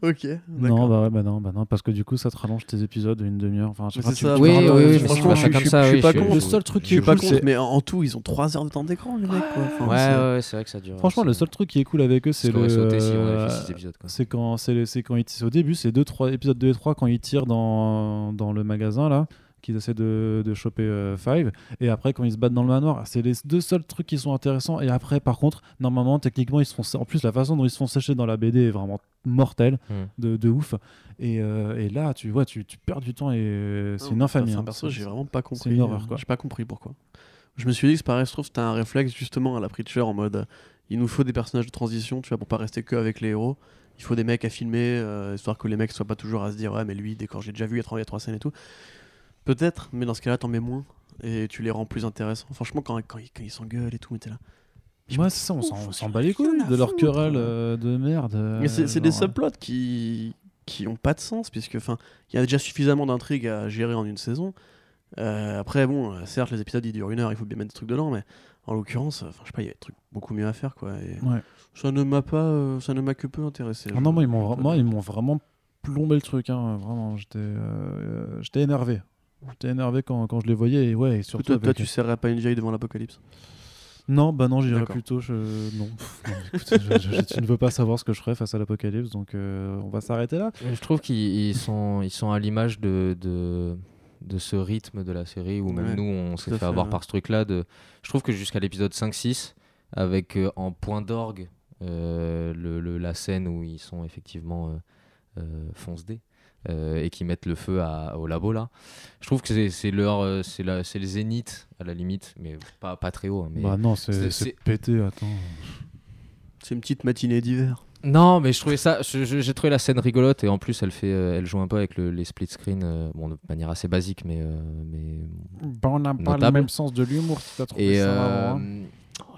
Speaker 2: Ok.
Speaker 1: Non, bah ouais, bah non, bah non, parce que du coup, ça te rallonge tes épisodes d'une demi-heure. Enfin, je sais pas,
Speaker 2: c'est
Speaker 1: tu-
Speaker 2: ça,
Speaker 1: tu
Speaker 3: Oui, oui,
Speaker 1: tu-
Speaker 3: oui,
Speaker 2: franchement,
Speaker 3: je
Speaker 2: je
Speaker 3: suis
Speaker 2: je suis pas contre.
Speaker 1: Le
Speaker 3: je-
Speaker 1: seul truc qui est cool,
Speaker 2: mais en, tout, ils ont 3 heures de temps d'écran, les mecs.
Speaker 3: Ouais,
Speaker 2: c'est-
Speaker 3: ouais, c'est vrai que ça dure.
Speaker 1: Franchement, le seul truc qui est cool avec eux, c'est le.
Speaker 3: l'aurais sauté si on avait
Speaker 1: euh,
Speaker 3: fait 6 épisodes. quoi.
Speaker 1: C'est quand c'est le- c'est quand ils c'est au début, c'est deux trois épisodes 2 et 3 quand ils tirent dans, dans le magasin là qu'ils essaient de, de choper euh, Five et après quand ils se battent dans le manoir, c'est les deux seuls trucs qui sont intéressants et après par contre, normalement techniquement ils se font en plus la façon dont ils se font sécher dans la BD est vraiment mortelle
Speaker 3: Hmm.
Speaker 1: de, de ouf et, euh, et là tu vois tu, tu perds du temps et euh, c'est une infamie. hein.
Speaker 2: perso, j'ai vraiment pas compris.
Speaker 1: une horreur,
Speaker 2: euh,
Speaker 1: quoi.
Speaker 2: J'ai pas compris pourquoi. Je me suis dit que c'est pareil, je trouve que c'était un réflexe justement à la Preacher en mode il nous faut des personnages de transition, tu vois, pour pas rester que avec les héros. Il faut des mecs à filmer, euh, histoire que les mecs soient pas toujours à se dire ouais, mais lui, dès quand j'ai déjà vu, il y a trois scènes et tout. Peut-être, mais dans ce cas-là, t'en mets moins et tu les rends plus intéressants. Franchement, quand, quand, ils- quand ils s'engueulent et tout, mais t'es là.
Speaker 1: Ouais, c'est ça, on s'en- bat les couilles de leur querelle euh, de merde.
Speaker 2: Mais c'est c'est des
Speaker 1: genre, euh,
Speaker 2: subplots qui qui ont pas de sens puisque enfin il y a déjà suffisamment d'intrigues à gérer en une saison. Euh, après bon, euh, certes les épisodes ils durent une heure, il faut bien mettre des trucs dedans, mais en l'occurrence, enfin je sais pas, il y a des trucs beaucoup mieux à faire quoi. Et
Speaker 1: Ouais.
Speaker 2: ça ne m'a pas, euh, ça ne m'a que peu intéressé.
Speaker 1: Ah non, moi, ils m'ont vra- moi, ils m'ont vraiment plombé le truc. Hein, vraiment, j'étais euh, j'étais énervé. J'étais énervé quand, quand je les voyais. Et ouais, et surtout.
Speaker 2: Toi, toi,
Speaker 1: avec-
Speaker 2: tu serrerais pas une vieille devant l'apocalypse?
Speaker 1: Non, bah non, j'irais
Speaker 2: D'accord.
Speaker 1: plutôt. Je... Non, Pff, non, écoute, je- je- tu ne veux pas savoir ce que je ferais face à l'apocalypse, donc euh, on va s'arrêter là.
Speaker 3: Je trouve qu'ils ils sont, ils sont à l'image de, de, de ce rythme de la série où même
Speaker 2: Ouais,
Speaker 3: nous on s'est fait,
Speaker 2: fait,
Speaker 3: avoir
Speaker 2: ouais.
Speaker 3: par ce truc là. De... Je trouve que jusqu'à l'épisode 5-6, avec euh, en point d'orgue euh, le, le- la scène où ils sont effectivement euh, euh, fonce-dés euh, et qui mettent le feu à- au labo là, je trouve que c'est- leur euh, c'est la- c'est le zénith à la limite, mais pas, pas très haut. hein, mais...
Speaker 1: Bah non, c'est pété, attends.
Speaker 2: C'est une petite matinée d'hiver.
Speaker 3: Non, mais je trouvais ça, je- je- j'ai trouvé la scène rigolote et en plus elle fait, euh, elle joue un peu avec le- les split screen, euh, bon de manière assez basique, mais euh, mais
Speaker 1: Bah, on n'a pas le même sens de l'humour si t'as trouvé
Speaker 3: et
Speaker 1: ça
Speaker 3: euh,
Speaker 1: marrant, hein.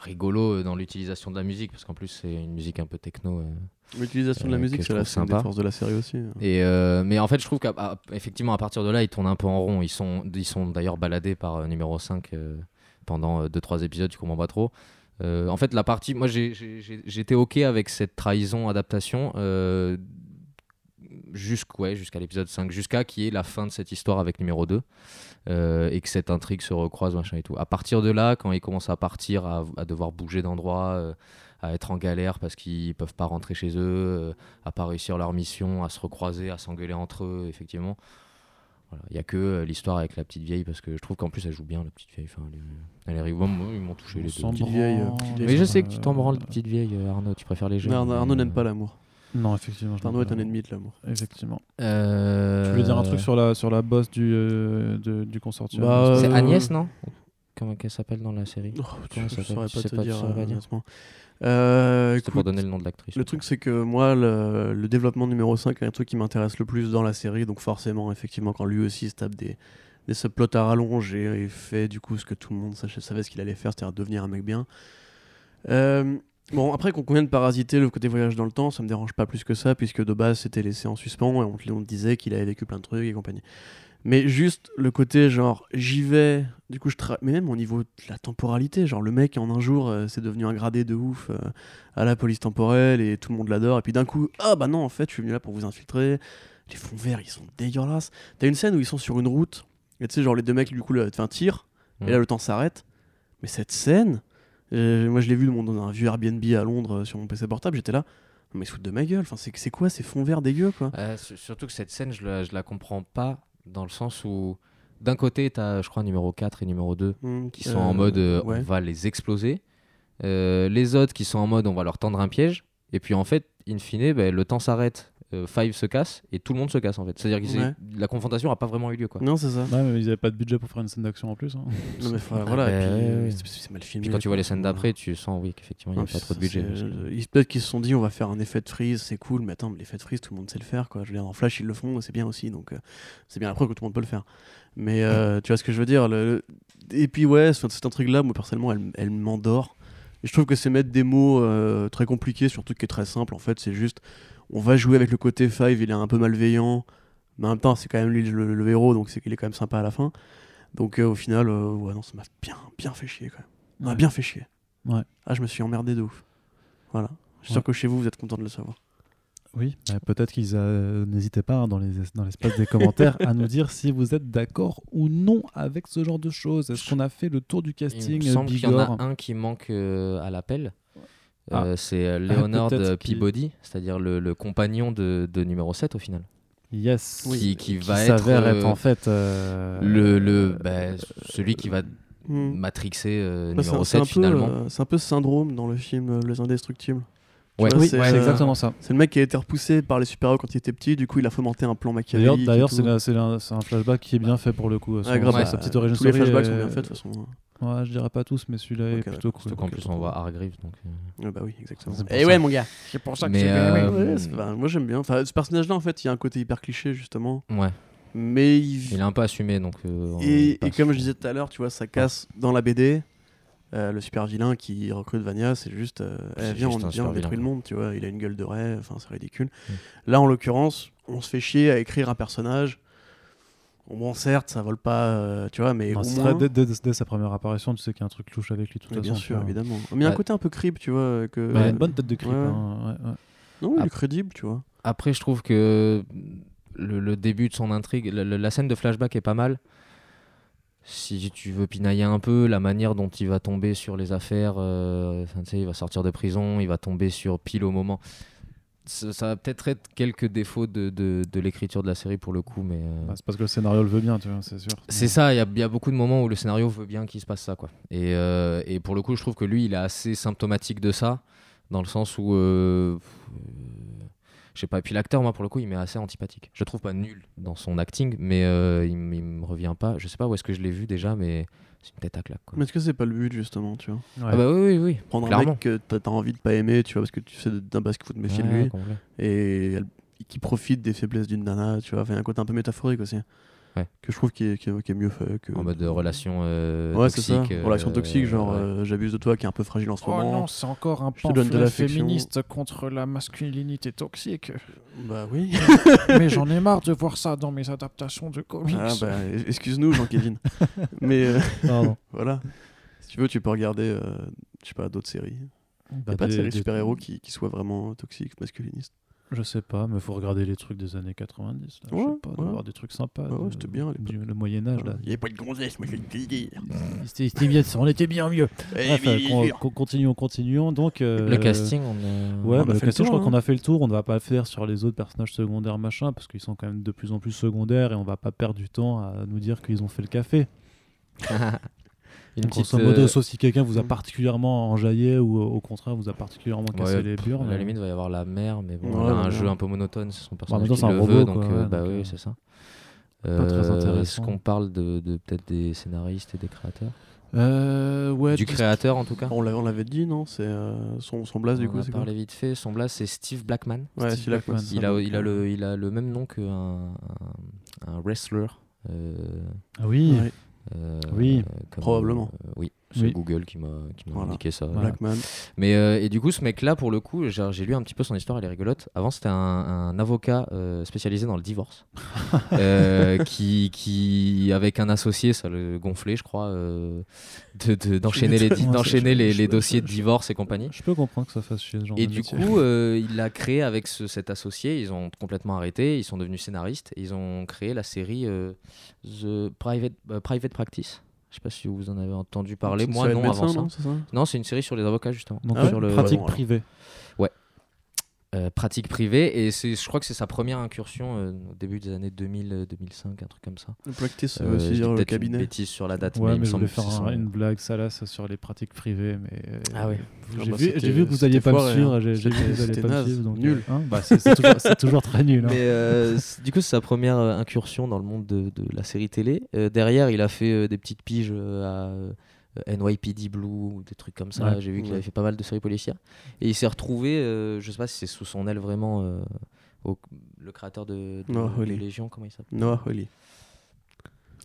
Speaker 3: rigolo dans l'utilisation de la musique parce qu'en plus c'est une musique un peu techno.
Speaker 2: L'utilisation de la
Speaker 3: Euh,
Speaker 2: musique, c'est la
Speaker 3: sympa.
Speaker 2: forces de la série aussi.
Speaker 3: Et euh, mais en fait je trouve qu'effectivement à partir de là ils tournent un peu en rond. Ils sont, ils sont d'ailleurs baladés par euh, numéro 5 euh, pendant 2-3 épisodes, tu comprends pas trop. En fait la partie, moi j'étais ok avec cette trahison adaptation. Euh, jusqu'à ouais, l'épisode 5, jusqu'à qui est la fin de cette histoire avec numéro 2, euh, et que cette intrigue se recroise, machin et tout. À partir de là, quand ils commencent à partir, à, à devoir bouger d'endroit, euh, à être en galère parce qu'ils peuvent pas rentrer chez eux, euh, à pas réussir leur mission, à se recroiser, à s'engueuler entre eux, effectivement. Voilà. Il y a que euh, l'histoire avec la petite vieille, parce que je trouve qu'en plus elle joue bien, la petite vieille. Enfin, elle, est- elle est ils m'ont touché
Speaker 1: On
Speaker 3: les deux.
Speaker 2: petite vieille, euh,
Speaker 3: Mais je sais que tu t'en
Speaker 1: Euh,
Speaker 3: branles, petite vieille, Arnaud, tu préfères les jeunes.
Speaker 2: Mais Arnaud, Arnaud
Speaker 3: euh,
Speaker 2: n'aime pas l'amour.
Speaker 1: Non, effectivement.
Speaker 2: Arnaud est un ennemi de l'amour.
Speaker 1: Effectivement.
Speaker 3: Euh,
Speaker 1: Tu voulais dire un truc sur la, sur la boss du, euh, de- du consortium
Speaker 2: Bah,
Speaker 3: C'est Agnès, non? Comment qu'elle s'appelle dans la série
Speaker 2: Oh,
Speaker 3: Comment
Speaker 2: je
Speaker 3: ça
Speaker 2: saurais pas
Speaker 3: Tu sais
Speaker 2: te
Speaker 3: pas- tu
Speaker 2: dire, honnêtement. Euh,
Speaker 3: pour donner le nom de l'actrice.
Speaker 2: Le truc, c'est que moi, le, le développement numéro 5 est un truc qui m'intéresse le plus dans la série. Donc, forcément, effectivement, quand lui aussi se tape des, des subplots à rallonge et, et fait du coup ce que tout le monde savait ce qu'il allait faire, c'est-à-dire devenir un mec bien. Euh, bon, après qu'on convienne de parasiter le côté voyage dans le temps, ça me dérange pas plus que ça, puisque de base, c'était laissé en suspens et on, on disait qu'il avait vécu plein de trucs et compagnie. Mais juste le côté genre j'y vais, du coup je tra... mais même au niveau de la temporalité, genre le mec en un jour euh, c'est devenu un gradé de ouf euh, à la police temporelle et tout le monde l'adore et puis d'un coup ah bah non en fait je suis venu là pour vous infiltrer, les fonds verts ils sont dégueulasses. T'as une scène où ils sont sur une route et tu sais genre les deux mecs du coup là, un tir et
Speaker 3: Mm.
Speaker 2: là le temps s'arrête. Mais cette scène, euh, moi je l'ai vu dans un vieux Airbnb à Londres sur mon PC portable, j'étais là mais foutent de ma gueule. Enfin, c'est quoi ces fonds verts dégueux, quoi?
Speaker 3: Euh, su- surtout que cette scène, je la, je la comprends pas dans le sens où, d'un côté, tu as, je crois, numéro 4 et numéro 2
Speaker 2: Hmm,
Speaker 3: qui sont en mode euh,
Speaker 2: ouais.
Speaker 3: on va les exploser. Euh, les autres qui sont en mode on va leur tendre un piège. Et puis en fait, in fine, ben, le temps s'arrête, euh, Five se casse et tout le monde se casse en fait. C'est-à-dire que
Speaker 2: Ouais.
Speaker 3: la confrontation n'a pas vraiment eu lieu. Quoi.
Speaker 2: Non, c'est ça.
Speaker 1: Ouais, mais ils avaient pas de budget pour faire une scène d'action en plus. hein.
Speaker 2: Non, mais voilà.
Speaker 3: bah,
Speaker 2: et puis,
Speaker 3: ouais,
Speaker 2: euh, c'est- mal filmé.
Speaker 3: Puis quand tu vois les scènes d'après, tu sens oui qu'effectivement il n'y a pas trop de budget. que-
Speaker 2: peut-être qu'ils se sont dit on va faire un effet de freeze, c'est cool, mais attends, mais l'effet de freeze, tout le monde sait le faire, quoi. Je veux dire, en Flash, ils le font, c'est bien aussi, donc euh, c'est bien après que tout le monde peut le faire. Mais euh, tu vois ce que je veux dire le- Et puis ouais, c'est un truc-là, moi personnellement, elle, elle m'endort. Et je trouve que c'est mettre des mots euh, très compliqués sur un truc qui est très simple. En fait, c'est juste, on va jouer avec le côté Five, il est un peu malveillant, mais en même temps, c'est quand même lui le, le héros, donc c'est qu'il est quand même sympa à la fin. Donc euh, au final, euh, ouais, non, ça m'a bien, bien fait chier quand même. Ça m'a
Speaker 1: Ouais.
Speaker 2: bien fait chier.
Speaker 1: Ouais.
Speaker 2: Ah, je me suis emmerdé de ouf. Voilà. Je suis
Speaker 1: Ouais.
Speaker 2: sûr que chez vous, vous êtes content de le savoir.
Speaker 1: Oui, bah, peut-être qu'ils euh, n'hésitez pas hein, dans les dans l'espace des commentaires à nous dire si vous êtes d'accord ou non avec ce genre de choses. Est-ce qu'on a fait le tour du
Speaker 3: Il
Speaker 1: casting
Speaker 3: me
Speaker 1: euh,
Speaker 3: semble qu'il y en a un qui manque euh, à l'appel.
Speaker 1: Ah.
Speaker 3: Euh, c'est euh, Leonard euh,
Speaker 1: qu'il-
Speaker 3: Peabody, c'est-à-dire le, le compagnon de, de numéro 7 au final.
Speaker 1: Yes.
Speaker 3: qui, qui
Speaker 1: Qui
Speaker 3: va être,
Speaker 1: s'avère
Speaker 3: euh,
Speaker 1: être en fait euh,
Speaker 3: le, le, bah, celui qui va
Speaker 2: Hmm.
Speaker 3: matrixer euh,
Speaker 2: Bah,
Speaker 3: numéro
Speaker 2: un- c'est un
Speaker 3: 7
Speaker 2: peu,
Speaker 3: finalement.
Speaker 2: euh, c'est un peu ce syndrome dans le film Les Indestructibles.
Speaker 3: Ouais.
Speaker 2: vois,
Speaker 1: Oui,
Speaker 2: c'est, euh,
Speaker 1: exactement ça.
Speaker 2: C'est le mec qui a été repoussé par les super-héros quand il était petit, du coup il a fomenté un plan machiavélique.
Speaker 1: d'ailleurs, c'est un flashback qui est bien fait pour le coup. Son-
Speaker 2: Ouais, grave,
Speaker 1: sa-
Speaker 3: Ouais.
Speaker 1: sa petite origin
Speaker 2: Tous les flashbacks
Speaker 1: est-
Speaker 2: sont bien faits de toute façon.
Speaker 1: Ouais, je dirais pas tous, mais celui-là est plutôt cool.
Speaker 3: Surtout qu'en plus on voit. Hargreaves. Donc, euh,
Speaker 2: Ouais, bah oui, exactement. Et
Speaker 1: ça.
Speaker 2: ouais, mon gars.
Speaker 4: C'est pour ça que
Speaker 3: Mais, euh,
Speaker 2: Ouais, bah, moi j'aime bien. Enfin, ce personnage-là, en fait, il y a un côté hyper cliché justement,
Speaker 3: ouais,
Speaker 2: mais il,
Speaker 3: il est un peu assumé donc. euh,
Speaker 2: Et, comme je disais tout à l'heure, tu vois, ça casse dans la BD. Euh, le super vilain qui recrute Vania, c'est juste, euh, eh,
Speaker 3: C'est
Speaker 2: viens,
Speaker 3: juste
Speaker 2: on,
Speaker 3: un
Speaker 2: viens, on détruit le monde, tu vois. Il a une gueule de enfin, c'est ridicule.
Speaker 3: Mm.
Speaker 2: Là, en l'occurrence, on se fait chier à écrire un personnage. Bon, certes, ça vole pas, euh, tu vois, mais
Speaker 1: Non,
Speaker 2: au
Speaker 1: c'est
Speaker 2: moins.
Speaker 1: très- dès, dès- dès sa première apparition, tu sais qu'il y a un truc louche avec lui. toute
Speaker 2: Mais bien
Speaker 1: façon,
Speaker 2: sûr, évidemment. Mais il y a un
Speaker 3: Bah,
Speaker 2: côté un peu creep, tu vois. Que...
Speaker 1: Bah, il a une bonne tête de creep.
Speaker 2: Ouais.
Speaker 1: hein, ouais, ouais.
Speaker 2: Non, il est crédible, tu vois.
Speaker 3: Après, je trouve que le, le début de son intrigue, la scène de flashback est pas mal. Si tu veux pinailler un peu, la manière dont il va tomber sur les affaires, euh, enfin, tu sais, il va sortir de prison, il va tomber sur pile au moment. Ça, ça va peut-être être quelques défauts de, de- de l'écriture de la série pour le coup, mais euh,
Speaker 1: Bah, c'est parce que le scénario le veut bien, tu vois, c'est sûr.
Speaker 3: c'est ça. Il y, a- il y a beaucoup de moments où le scénario veut bien qu'il se passe ça, quoi. Et, euh, et pour le coup, je trouve que lui, il est assez symptomatique de ça, dans le sens où, euh, je sais pas. Et puis l'acteur, moi, pour le coup, il m'est assez antipathique. Je le trouve pas nul dans son acting, mais euh, il, il me revient pas. Je sais pas où est-ce que je l'ai vu déjà, mais c'est une tête à claque, quoi.
Speaker 2: Mais est-ce que c'est pas le but, justement, tu vois?
Speaker 1: Ouais.
Speaker 3: Ah bah oui, oui, oui.
Speaker 2: Prendre un
Speaker 3: Clairement.
Speaker 2: mec que t'as envie de pas aimer, tu vois, parce que tu sais d'un faut te méfier de
Speaker 3: Ouais,
Speaker 2: lui.
Speaker 3: complet.
Speaker 2: et elle- qui profite des faiblesses d'une nana, tu vois. Enfin, il y a un côté un peu métaphorique aussi.
Speaker 3: Ouais.
Speaker 2: Que je trouve qui est, qui est- qui est mieux fait. Que...
Speaker 3: En mode de relation euh,
Speaker 2: Ouais,
Speaker 3: toxique. euh,
Speaker 2: Relation toxique, genre
Speaker 3: ouais.
Speaker 2: euh, j'abuse de toi qui est un peu fragile en ce
Speaker 4: Oh
Speaker 2: moment.
Speaker 4: non, c'est encore un pamphlet féministe contre la masculinité toxique.
Speaker 2: Bah oui.
Speaker 4: Mais j'en ai marre de voir ça dans mes adaptations de comics.
Speaker 2: ah, bah, excuse-nous, Jean-Kévin. Mais euh, voilà. Si tu veux, tu peux regarder, euh, je sais pas, d'autres séries. Il
Speaker 1: Bah,
Speaker 2: a pas de
Speaker 1: des-
Speaker 2: super-héros qui, qui soient vraiment toxiques, masculinistes.
Speaker 1: Je sais pas, mais faut regarder les trucs des années 90. Là.
Speaker 2: Ouais,
Speaker 1: je sais pas,
Speaker 2: ouais.
Speaker 1: d'avoir des trucs sympas.
Speaker 2: Ouais, ouais,
Speaker 1: de-
Speaker 2: c'était bien,
Speaker 1: du- le Moyen-Âge, là.
Speaker 2: Il n'y avait pas de gonzesse, moi je vais te le dire.
Speaker 1: C'était c'était bien, on était bien mieux.
Speaker 2: Eh,
Speaker 1: Bref,
Speaker 2: bien
Speaker 1: euh, con-
Speaker 2: sûr.
Speaker 1: con- continuons, continuons. Donc, euh,
Speaker 3: Le casting, on a-
Speaker 1: Ouais,
Speaker 2: On a
Speaker 1: bah, le
Speaker 2: fait le
Speaker 1: casting, je
Speaker 2: tour,
Speaker 1: crois qu'on
Speaker 2: hein.
Speaker 1: a fait le tour. On ne va pas le faire sur les autres personnages secondaires, machin, parce qu'ils sont quand même de plus en plus secondaires et on va pas perdre du temps à nous dire qu'ils ont fait le café.
Speaker 3: Une
Speaker 1: Donc,
Speaker 3: petite,
Speaker 1: grosso modo,
Speaker 3: euh,
Speaker 1: sauf si quelqu'un vous a
Speaker 2: Mm.
Speaker 1: particulièrement enjaillé ou euh, au contraire vous a particulièrement cassé
Speaker 3: Ouais,
Speaker 1: les burnes.
Speaker 3: À la limite, il va y avoir la mère, mais bon,
Speaker 2: Ouais,
Speaker 3: a un jeu un peu monotone, c'est son personnage
Speaker 1: temps,
Speaker 3: qui
Speaker 1: c'est un
Speaker 3: le
Speaker 1: robot,
Speaker 3: veut,
Speaker 1: quoi,
Speaker 3: donc euh,
Speaker 1: ouais,
Speaker 3: bah
Speaker 1: donc,
Speaker 3: oui,
Speaker 1: euh,
Speaker 3: c'est ça.
Speaker 1: pas très intéressant.
Speaker 3: Est-ce qu'on parle de, de- peut-être des scénaristes et des créateurs?
Speaker 1: Euh, ouais,
Speaker 3: Du créateur en tout cas?
Speaker 2: On l'avait on dit, non? C'est euh, son, son blast, du
Speaker 3: On
Speaker 2: coup,
Speaker 3: a
Speaker 2: c'est quoi?
Speaker 3: parlé vite fait. Son blast, c'est Steve Blackman.
Speaker 2: Ouais,
Speaker 1: Steve Blackman.
Speaker 3: Il a, il, a le, il a le même nom qu'un un, un wrestler. euh,
Speaker 1: Ah oui,
Speaker 2: Ouais,
Speaker 3: euh,
Speaker 1: Oui.
Speaker 3: euh, comme,
Speaker 2: Probablement.
Speaker 3: euh, oui, c'est
Speaker 1: Oui.
Speaker 3: Google qui m'a qui m'a
Speaker 2: Voilà.
Speaker 3: indiqué ça.
Speaker 1: Voilà.
Speaker 2: Blackman.
Speaker 3: Mais euh, et du coup, ce mec-là, pour le coup, j'ai lu un petit peu son histoire, elle est rigolote. Avant, c'était un, un avocat euh, spécialisé dans le divorce, euh, qui, qui, avec un associé, ça le gonflait, je crois, euh, de- de- d'enchaîner les, d'enchaîner les, dossiers de divorce et compagnie.
Speaker 1: je peux comprendre que ça fasse chier ce genre
Speaker 3: Et
Speaker 1: de
Speaker 3: du
Speaker 1: métier.
Speaker 3: coup, euh, il l'a créé avec ce- cet associé. Ils ont complètement arrêté. Ils sont devenus scénaristes. Et ils ont créé la série euh, The Private, euh, Private Practice. Je sais pas si vous en avez entendu parler.
Speaker 2: C'est
Speaker 3: Moi, non, avant ça.
Speaker 2: non, c'est
Speaker 3: une série sur les avocats, justement.
Speaker 1: Donc,
Speaker 2: Ah ouais
Speaker 1: sur le
Speaker 2: Pratique
Speaker 1: privée.
Speaker 3: Euh, pratique privée. Et c'est, je crois que c'est sa première incursion euh, au début des années 2000, euh, 2005, un truc comme ça.
Speaker 2: Le practice,
Speaker 3: Euh,
Speaker 2: aussi dire le
Speaker 3: peut-être une
Speaker 2: cabinet.
Speaker 3: bêtise sur la date,
Speaker 1: Ouais,
Speaker 3: mais il
Speaker 1: mais
Speaker 3: me
Speaker 1: je voulais
Speaker 3: semble
Speaker 1: faire un- une blague salace sur les pratiques privées, mais. euh,
Speaker 3: Ah.
Speaker 1: J'ai
Speaker 2: Ah
Speaker 1: vu,
Speaker 2: bah,
Speaker 1: j'ai
Speaker 2: c'était-
Speaker 1: vu que vous alliez pas me suivre, j'ai
Speaker 2: hein.
Speaker 1: j'ai vu que vous alliez pas me
Speaker 2: naze.
Speaker 1: suivre. donc,
Speaker 2: Nul.
Speaker 1: euh, hein, bah, c'est c'est toujours, c'est toujours très nul. hein.
Speaker 3: Mais euh, du coup, c'est sa première euh, incursion dans le monde de, de la série télé. Euh, derrière, il a fait euh, des petites piges euh, à euh, NYPD Blue, ou des trucs comme ça.
Speaker 1: Ouais.
Speaker 3: J'ai vu qu'il
Speaker 2: Ouais.
Speaker 3: avait fait pas mal de séries policières. Et il s'est retrouvé, euh, je sais pas si c'est sous son aile vraiment, euh, au- le créateur de, de,
Speaker 2: Noah
Speaker 3: de
Speaker 2: Hawley.
Speaker 3: Légion, comment il s'appelle?
Speaker 2: Noah Holly.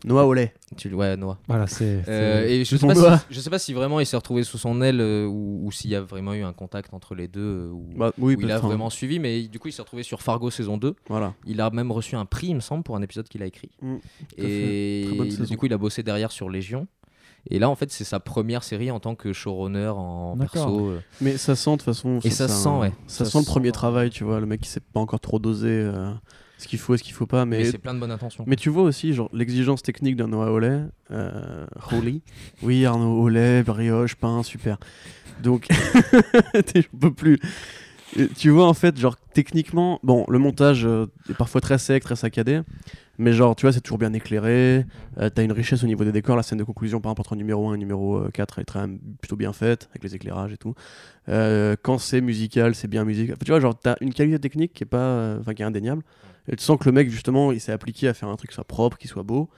Speaker 2: Noah Olay.
Speaker 3: Tu le- Ouais, Noah.
Speaker 1: Voilà, c'est.
Speaker 3: Euh, et je sais, pas
Speaker 2: Noah.
Speaker 3: si, je sais pas si vraiment il s'est retrouvé sous son aile euh, ou, ou s'il y a vraiment eu un contact entre les deux. euh, ou,
Speaker 2: Bah, oui,
Speaker 3: ou il a
Speaker 2: hein.
Speaker 3: vraiment suivi, mais du coup il s'est retrouvé sur Fargo saison 2.
Speaker 2: Voilà.
Speaker 3: Il a même reçu un prix, il me semble, pour un épisode qu'il a écrit.
Speaker 2: Mm,
Speaker 3: et du coup, il a bossé derrière sur Légion. Et là, en fait, c'est sa première série en tant que showrunner en perso. euh.
Speaker 2: Mais ça sent de toute façon.
Speaker 3: Et ça sent,
Speaker 2: un-
Speaker 3: ouais.
Speaker 2: Ça,
Speaker 3: Ça
Speaker 2: sent le premier travail, tu vois. Le mec qui sait pas encore trop doser euh, ce qu'il faut et ce qu'il faut pas.
Speaker 3: Mais,
Speaker 2: Mais,
Speaker 3: c'est plein de bonnes intentions.
Speaker 2: mais tu vois aussi genre l'exigence technique d'un Noah Olay. Euh, Holy. Oui, Arnaud Olay, brioche, pain, super. Donc, j'en peux plus. Et tu vois, en fait, genre, techniquement, bon, le montage euh, est parfois très sec, très saccadé, mais genre, tu vois, c'est toujours bien éclairé, euh, t'as une richesse au niveau des décors, la scène de conclusion, par exemple, entre numéro 1 et numéro euh, 4, elle est très, plutôt bien faite, avec les éclairages et tout. Euh, quand c'est musical, c'est bien musical. Enfin, tu vois, genre, t'as une qualité technique qui est pas, euh, enfin, qui est indéniable, et tu sens que le mec, justement, il s'est appliqué à faire un truc qui soit propre, qui soit beau.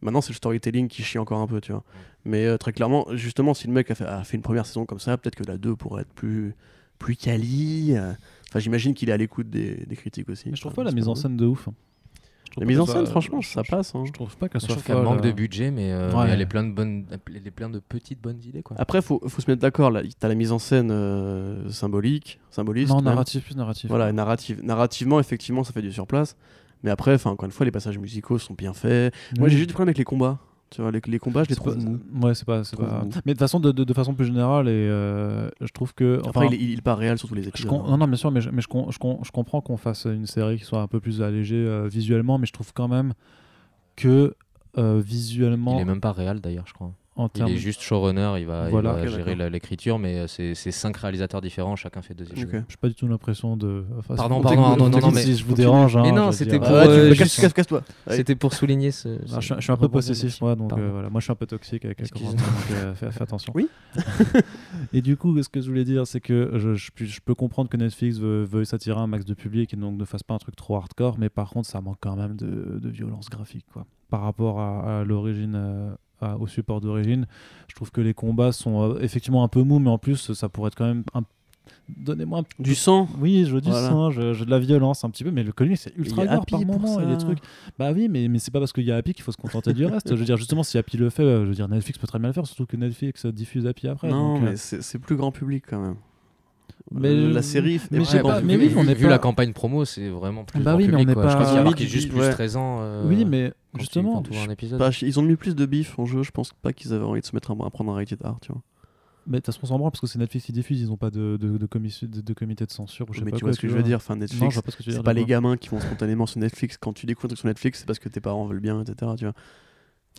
Speaker 2: Maintenant, c'est le storytelling qui chie encore un peu, tu vois. Mais euh, très clairement, justement, si le mec a fait, a fait une première saison comme ça, peut-être que la 2 pourrait être plus, plus quali. euh. Enfin, j'imagine qu'il est à l'écoute des, des critiques aussi.
Speaker 1: Mais je trouve
Speaker 2: Enfin,
Speaker 1: pas la mise en scène de ouf. hein.
Speaker 2: La mise en scène, franchement,
Speaker 1: je-
Speaker 2: ça passe. hein.
Speaker 1: Je trouve pas qu'elle soit folle,
Speaker 3: manque de
Speaker 1: euh.
Speaker 3: budget, mais, euh,
Speaker 1: Ouais.
Speaker 3: mais elle est plein de bonnes, elle est plein de petites bonnes idées, quoi.
Speaker 2: Après, faut, faut se mettre d'accord. Là, t'as la mise en scène euh, symbolique, symboliste.
Speaker 1: Non,
Speaker 2: même.
Speaker 1: narratif, plus narratif.
Speaker 2: Voilà, narrative, narrativement, effectivement, ça fait du surplace. Mais après, enfin, encore une fois, les passages musicaux sont bien faits. Moi, j'ai juste du problème avec les combats. Tu vois, les, les combats, je les trouve
Speaker 1: pas-
Speaker 2: mous.
Speaker 1: Ouais, c'est pas.
Speaker 2: mou.
Speaker 1: Mais de façon, de, de, de façon plus générale, et euh, je trouve que.
Speaker 2: Après,
Speaker 1: enfin,
Speaker 2: il, il, pas réel sur tous les épisodes. hein.
Speaker 1: non, non, bien sûr, mais, je, mais je, com- je comprends qu'on fasse une série qui soit un peu plus allégée euh, visuellement, mais je trouve quand même que euh, visuellement,
Speaker 3: Il est même pas réel d'ailleurs, je crois.
Speaker 1: En
Speaker 3: Il est juste showrunner, il va, il gérer l'écriture, mais euh, c'est cinq réalisateurs différents, chacun fait deux épisodes.
Speaker 2: Ok.
Speaker 1: J'ai pas du tout l'impression de. enfin,
Speaker 3: Pardon, pardon,
Speaker 1: si-
Speaker 3: Arnaud, non, non,
Speaker 1: si
Speaker 3: mais-
Speaker 1: je vous dérange.
Speaker 3: Mais
Speaker 1: hein,
Speaker 3: non,
Speaker 1: je veux
Speaker 3: c'était pour,
Speaker 2: Ah,
Speaker 3: euh,
Speaker 2: veux-
Speaker 3: juste-
Speaker 2: casse- casse-toi. Allez.
Speaker 3: C'était pour souligner ce.
Speaker 1: Ah, je, suis- je suis un peu possessif, moi, donc euh, voilà. Moi, je suis un peu toxique avec les
Speaker 3: Excuse-moi.
Speaker 1: commentaires, donc euh, fais, fais attention.
Speaker 2: Oui.
Speaker 1: et du coup, ce que je voulais dire, c'est que je, je, puis- je peux comprendre que Netflix veut, veuille s'attirer un max de public et donc ne fasse pas un truc trop hardcore, mais par contre, ça manque quand même de, de violence graphique, quoi. Par rapport à, à l'origine. Euh, à- au support d'origine, je trouve que les combats sont euh, effectivement un peu mous, mais en plus, ça pourrait être quand même un... Donnez-moi un
Speaker 2: Du sang
Speaker 1: oui, je veux du
Speaker 2: Voilà.
Speaker 1: sang, je, je- de la violence un petit peu, mais le comic c'est ultra
Speaker 2: Il y a
Speaker 1: gore par moment et les
Speaker 2: ça.
Speaker 1: trucs. Bah oui, mais, mais c'est pas parce qu'il y a Happy qu'il faut se contenter du reste. Je veux dire, justement, si Happy le fait, euh, je veux dire, Netflix peut très bien le faire, surtout que Netflix euh, diffuse Happy après.
Speaker 2: Non,
Speaker 1: donc, euh,
Speaker 2: mais c'est c'est plus grand public quand même.
Speaker 1: Mais
Speaker 2: Euh, la série.
Speaker 1: mais
Speaker 2: est
Speaker 1: je sais
Speaker 2: vraiment
Speaker 1: pas, mais
Speaker 2: public.
Speaker 1: oui, on
Speaker 3: vu, vu
Speaker 1: pas-
Speaker 3: la campagne promo, c'est vraiment plus
Speaker 1: Bah
Speaker 3: grand
Speaker 1: oui, mais on
Speaker 3: public,
Speaker 1: n'est
Speaker 3: quoi.
Speaker 1: pas-
Speaker 3: Je crois qu'il y a marqué
Speaker 2: tu
Speaker 3: juste plus
Speaker 2: ouais.
Speaker 3: 13 ans. euh,
Speaker 1: Oui, mais justement,
Speaker 3: quand tu vois un épisode.
Speaker 2: Pas- ils ont mis plus de bif en jeu, je pense pas qu'ils avaient envie de se mettre à, à prendre un rated R, tu vois.
Speaker 1: mais de toute façon, on s'en branle parce que c'est Netflix qui diffuse, ils ont pas de, de, de, commission- de- de comité de censure. ou je sais
Speaker 2: Mais
Speaker 1: pas
Speaker 2: tu vois ce que je veux dire, enfin Netflix,
Speaker 1: ce
Speaker 2: c'est pas les gamins qui vont spontanément sur Netflix. Quand tu découvres un truc sur Netflix, c'est parce que tes parents veulent bien, etc. Tu vois.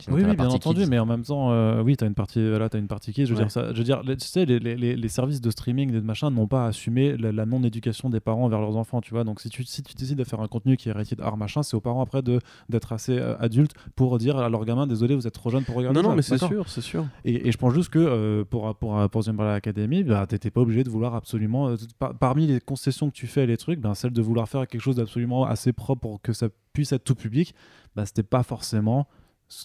Speaker 3: Sinon,
Speaker 1: Oui, oui, bien entendu,
Speaker 3: kids.
Speaker 1: mais en même temps, euh, oui, tu as une partie, voilà, as une partie qui, je veux
Speaker 2: Ouais.
Speaker 1: dire, ça, je veux dire, les- tu sais, les, les, les- services de streaming, des machins, n'ont pas assumé la, la non-éducation des parents vers leurs enfants, tu vois. Donc, si tu, si tu décides de faire un contenu qui est rated R, machin, c'est aux parents après de d'être assez euh, adultes pour dire à leur gamin, désolé, vous êtes trop jeune pour regarder
Speaker 2: Non, non, mais c'est sûr, c'est sûr.
Speaker 1: Et, et je pense juste que euh, pour, pour, pour The Umbrella Academy, bah, t'étais pas obligé de vouloir absolument. euh, par- parmi les concessions que tu fais, les trucs, ben, celle de vouloir faire quelque chose d'absolument assez propre pour que ça puisse être tout public, bah, c'était pas forcément